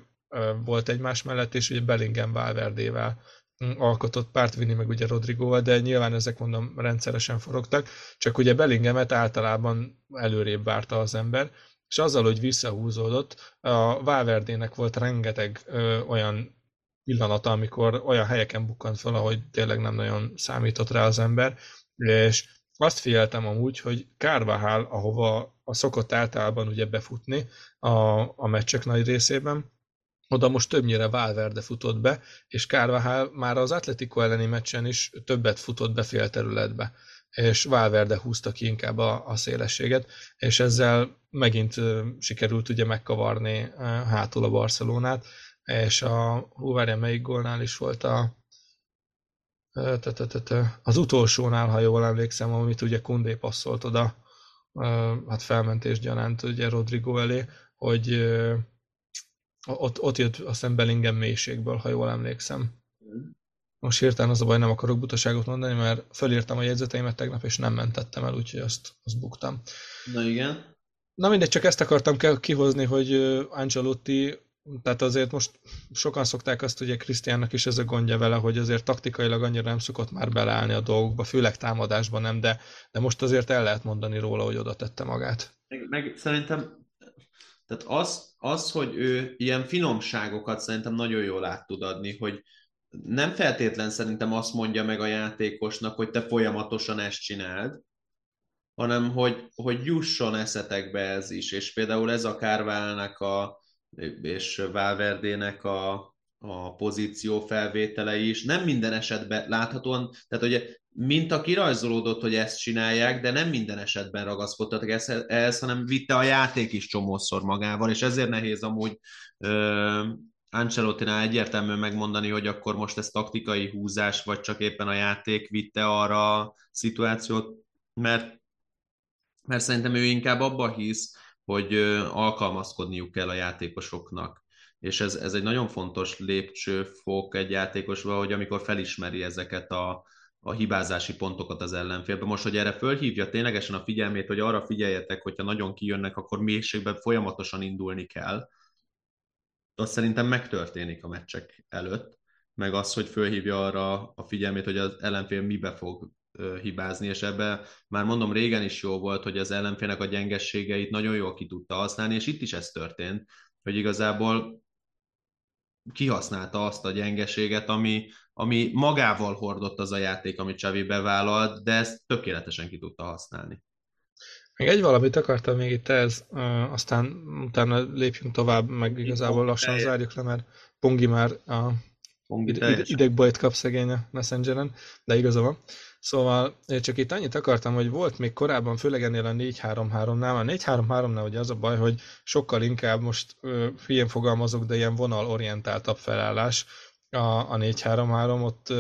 volt egymás mellett, és ugye Bellingham Valverdével mm, alkotott párt vinni, meg ugye Rodrigóval, de nyilván ezek mondom rendszeresen forogtak, csak ugye Bellinghamet általában előrébb várta az ember, és azzal, hogy visszahúzódott, a Valverdének volt rengeteg ö, olyan pillanata, amikor olyan helyeken bukkant fel, ahogy tényleg nem nagyon számított rá az ember, és azt figyeltem amúgy, hogy Carvajal, ahova a szokott általában ugye befutni a, a meccsek nagy részében, oda most többnyire Valverde futott be, és Carvajal már az Atletico elleni meccsen is többet futott be fél területbe és Valverde húzta ki inkább a, a szélességet, és ezzel megint sikerült ugye megkavarni hátul a Barcelonát, és a, hú, várjál, melyik gólnál is volt a az utolsónál, ha jól emlékszem, amit ugye Kundé passzolt oda, hát felmentés gyanánt ugye Rodrigo elé, hogy ott, ott jött a Bellingham mélységből, ha jól emlékszem. Most hirtelen az a baj, nem akarok butaságot mondani, mert fölírtam a jegyzeteimet tegnap, és nem mentettem el, úgyhogy azt, azt buktam. Na igen. Na mindegy, csak ezt akartam kihozni, hogy Ancelotti, tehát azért most sokan szokták azt, ugye Krisztiánnak is ez a gondja vele, hogy azért taktikailag annyira nem szokott már beleállni a dolgokba, főleg támadásban nem, de, de most azért el lehet mondani róla, hogy oda tette magát. Meg, meg szerintem tehát az, az, hogy ő ilyen finomságokat szerintem nagyon jól át tud adni, hogy, nem feltétlen szerintem azt mondja meg a játékosnak, hogy te folyamatosan ezt csináld, hanem hogy, hogy jusson eszetekbe ez is, és például ez a Kárválnak a, és Valverdének a, a pozíció felvétele is. Nem minden esetben láthatóan, tehát ugye a kirajzolódott, hogy ezt csinálják, de nem minden esetben ragaszkodtak ehhez, hanem vitte a játék is csomószor magával, és ezért nehéz amúgy ö, Ancelottinál egyértelműen megmondani, hogy akkor most ez taktikai húzás, vagy csak éppen a játék vitte arra a szituációt, mert, mert szerintem ő inkább abba hisz, hogy alkalmazkodniuk kell a játékosoknak. És ez, ez egy nagyon fontos lépcsőfok egy játékosban, hogy amikor felismeri ezeket a, a hibázási pontokat az ellenfélben. Most, hogy erre fölhívja ténylegesen a figyelmét, hogy arra figyeljetek, hogyha nagyon kijönnek, akkor mélységben folyamatosan indulni kell, az szerintem megtörténik a meccsek előtt, meg az, hogy fölhívja arra a figyelmét, hogy az ellenfél mibe fog hibázni, és ebbe már mondom, régen is jó volt, hogy az ellenfélnek a gyengességeit nagyon jól ki tudta használni, és itt is ez történt, hogy igazából kihasználta azt a gyengeséget, ami, ami magával hordott az a játék, amit Csavi bevállalt, de ezt tökéletesen ki tudta használni. Még egy valamit akartam még itt ez, aztán utána lépjünk tovább, meg igazából lassan zárjuk le, mert Pongi már a ide, idegbajt kap szegény a Messengeren, de igaza van. Szóval csak itt annyit akartam, hogy volt még korábban, főleg ennél a 4-3-3-nál, a 4-3-3-nál ugye az a baj, hogy sokkal inkább most hülyén fogalmazok, de ilyen vonalorientáltabb felállás a, a 4-3-3, ott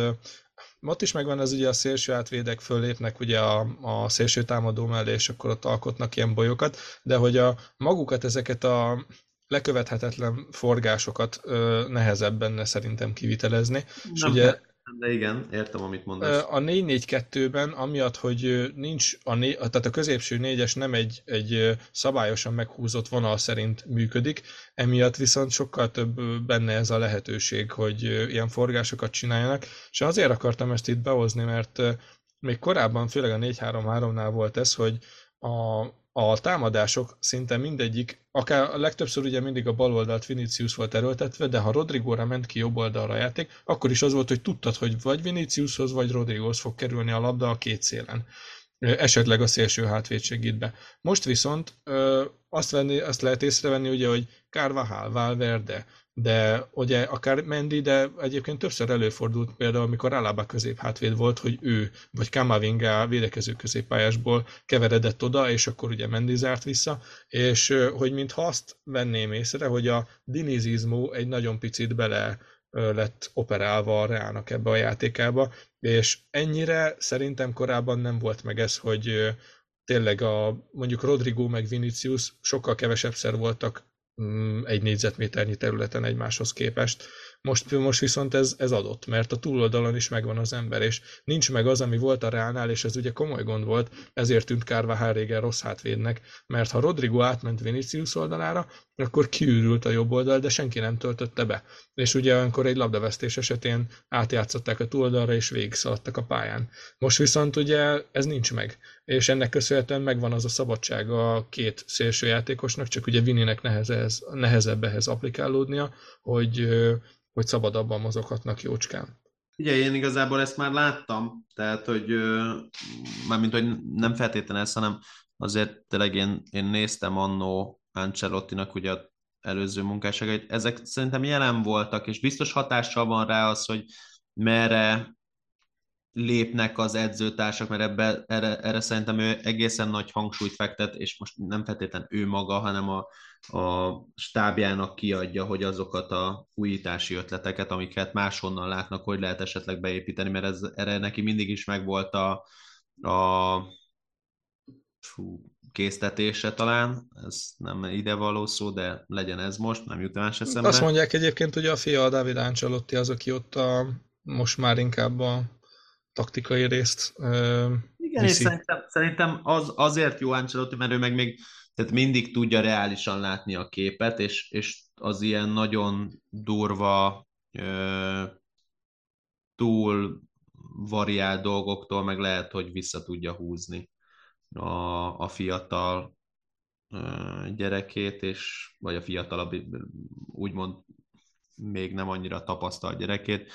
ott is megvan ez ugye a szélső átvédek fölépnek ugye a, a szélső támadó mellé, és akkor ott alkotnak ilyen bolyokat, de hogy a magukat ezeket a lekövethetetlen forgásokat ö, nehezebb benne szerintem kivitelezni. Nem, és ugye de igen, értem, amit mondasz. A 4-4-2-ben, amiatt, hogy nincs a, né- tehát a középső négyes nem egy, egy szabályosan meghúzott vonal szerint működik, emiatt viszont sokkal több benne ez a lehetőség, hogy ilyen forgásokat csináljanak, és azért akartam ezt itt behozni, mert még korábban, főleg a 4-3-3-nál volt ez, hogy a, a támadások szinte mindegyik, akár a legtöbbször ugye mindig a bal oldalt Vinicius volt erőltetve, de ha Rodrigóra ment ki jobb oldalra a játék, akkor is az volt, hogy tudtad, hogy vagy Viniciushoz, vagy Rodrigóhoz fog kerülni a labda a két szélen. Esetleg a szélső hátvéd segít. Most viszont azt, venni, azt lehet észrevenni, ugye, hogy Carvajal, Valverde, de ugye akár Mendy, de egyébként többször előfordult például, amikor Alaba hátvéd volt, hogy ő, vagy Kamavinga védekező középpályásból keveredett oda, és akkor ugye Mendy zárt vissza, és hogy mintha azt venném észre, hogy a dinizizmó egy nagyon picit bele lett operálva a Reálnak ebbe a játékába, és ennyire szerintem korábban nem volt meg ez, hogy tényleg a, mondjuk Rodrigo meg Vinicius sokkal kevesebbszer voltak mm, egy négyzetméternyi területen egymáshoz képest, most, most viszont ez, ez adott, mert a túloldalon is megvan az ember, és nincs meg az, ami volt a Reálnál, és ez ugye komoly gond volt, ezért tűnt Carvajal régen rossz hátvédnek, mert ha Rodrigo átment Vinicius oldalára, akkor kiürült a jobb oldal, de senki nem töltötte be. És ugye olyankor egy labdavesztés esetén átjátszották a túloldalra, és végigszaladtak a pályán. Most viszont ugye ez nincs meg, és ennek köszönhetően megvan az a szabadság a két szélsőjátékosnak, csak ugye Vininek nehezez, nehezebb ehhez applikálódnia, hogy hogy szabadabban mozoghatnak jócskán. Ugye én igazából ezt már láttam, tehát hogy mármint, hogy nem feltétlenül ez, hanem azért tényleg én, én néztem annó Ancelottinak ugye előző munkásságait, ezek szerintem jelen voltak, és biztos hatással van rá az, hogy merre lépnek az edzőtársak, mert ebbe, erre, erre szerintem ő egészen nagy hangsúlyt fektet, és most nem feltétlenül ő maga, hanem a, a stábjának kiadja, hogy azokat a újítási ötleteket, amiket máshonnan látnak, hogy lehet esetleg beépíteni, mert ez, erre neki mindig is megvolt a, a fú, késztetése talán, ez nem ide való szó, de legyen ez most, nem jut más eszembe. Azt mondják egyébként, hogy a fia a David Ancelotti az, aki ott a, most már inkább a taktikai részt Igen, viszi. és szerintem, szerintem az, azért jó Ancelotti, mert ő meg még tehát mindig tudja reálisan látni a képet, és, és az ilyen nagyon durva, túl variált dolgoktól meg lehet, hogy vissza tudja húzni a, a fiatal gyerekét, és, vagy a fiatalabb, úgymond még nem annyira tapasztalt gyerekét,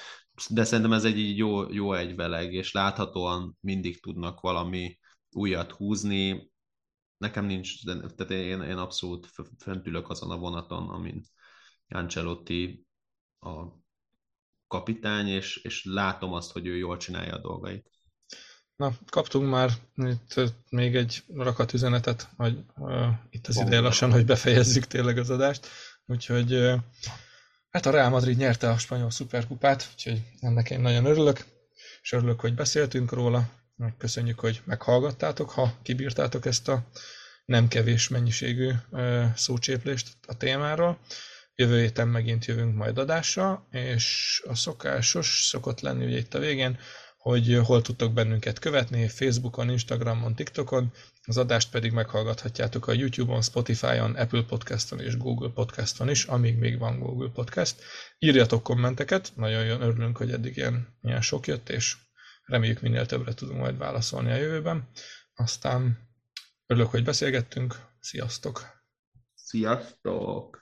de szerintem ez egy jó, jó egyveleg, és láthatóan mindig tudnak valami újat húzni. Nekem nincs, de, tehát én, én abszolút föntülök azon a vonaton, amin Ancelotti a kapitány, és, és látom azt, hogy ő jól csinálja a dolgait. Na, kaptunk már itt még egy rakat üzenetet, hogy uh, itt az ideje lassan, hogy befejezzük tényleg az adást. Úgyhogy uh, Hát a Real Madrid nyerte a spanyol szuperkupát, úgyhogy ennek én nagyon örülök, és örülök, hogy beszéltünk róla. Köszönjük, hogy meghallgattátok, ha kibírtátok ezt a nem kevés mennyiségű szócséplést a témáról. Jövő héten megint jövünk majd adásra, és a szokásos szokott lenni ugye itt a végén, hogy hol tudtok bennünket követni, Facebookon, Instagramon, TikTokon, az adást pedig meghallgathatjátok a YouTube-on, Spotify-on, Apple Podcast-on és Google Podcast-on is, amíg még van Google Podcast. Írjatok kommenteket, nagyon örülünk, hogy eddig ilyen, ilyen sok jött, és reméljük minél többre tudunk majd válaszolni a jövőben. Aztán örülök, hogy beszélgettünk, sziasztok! Sziasztok!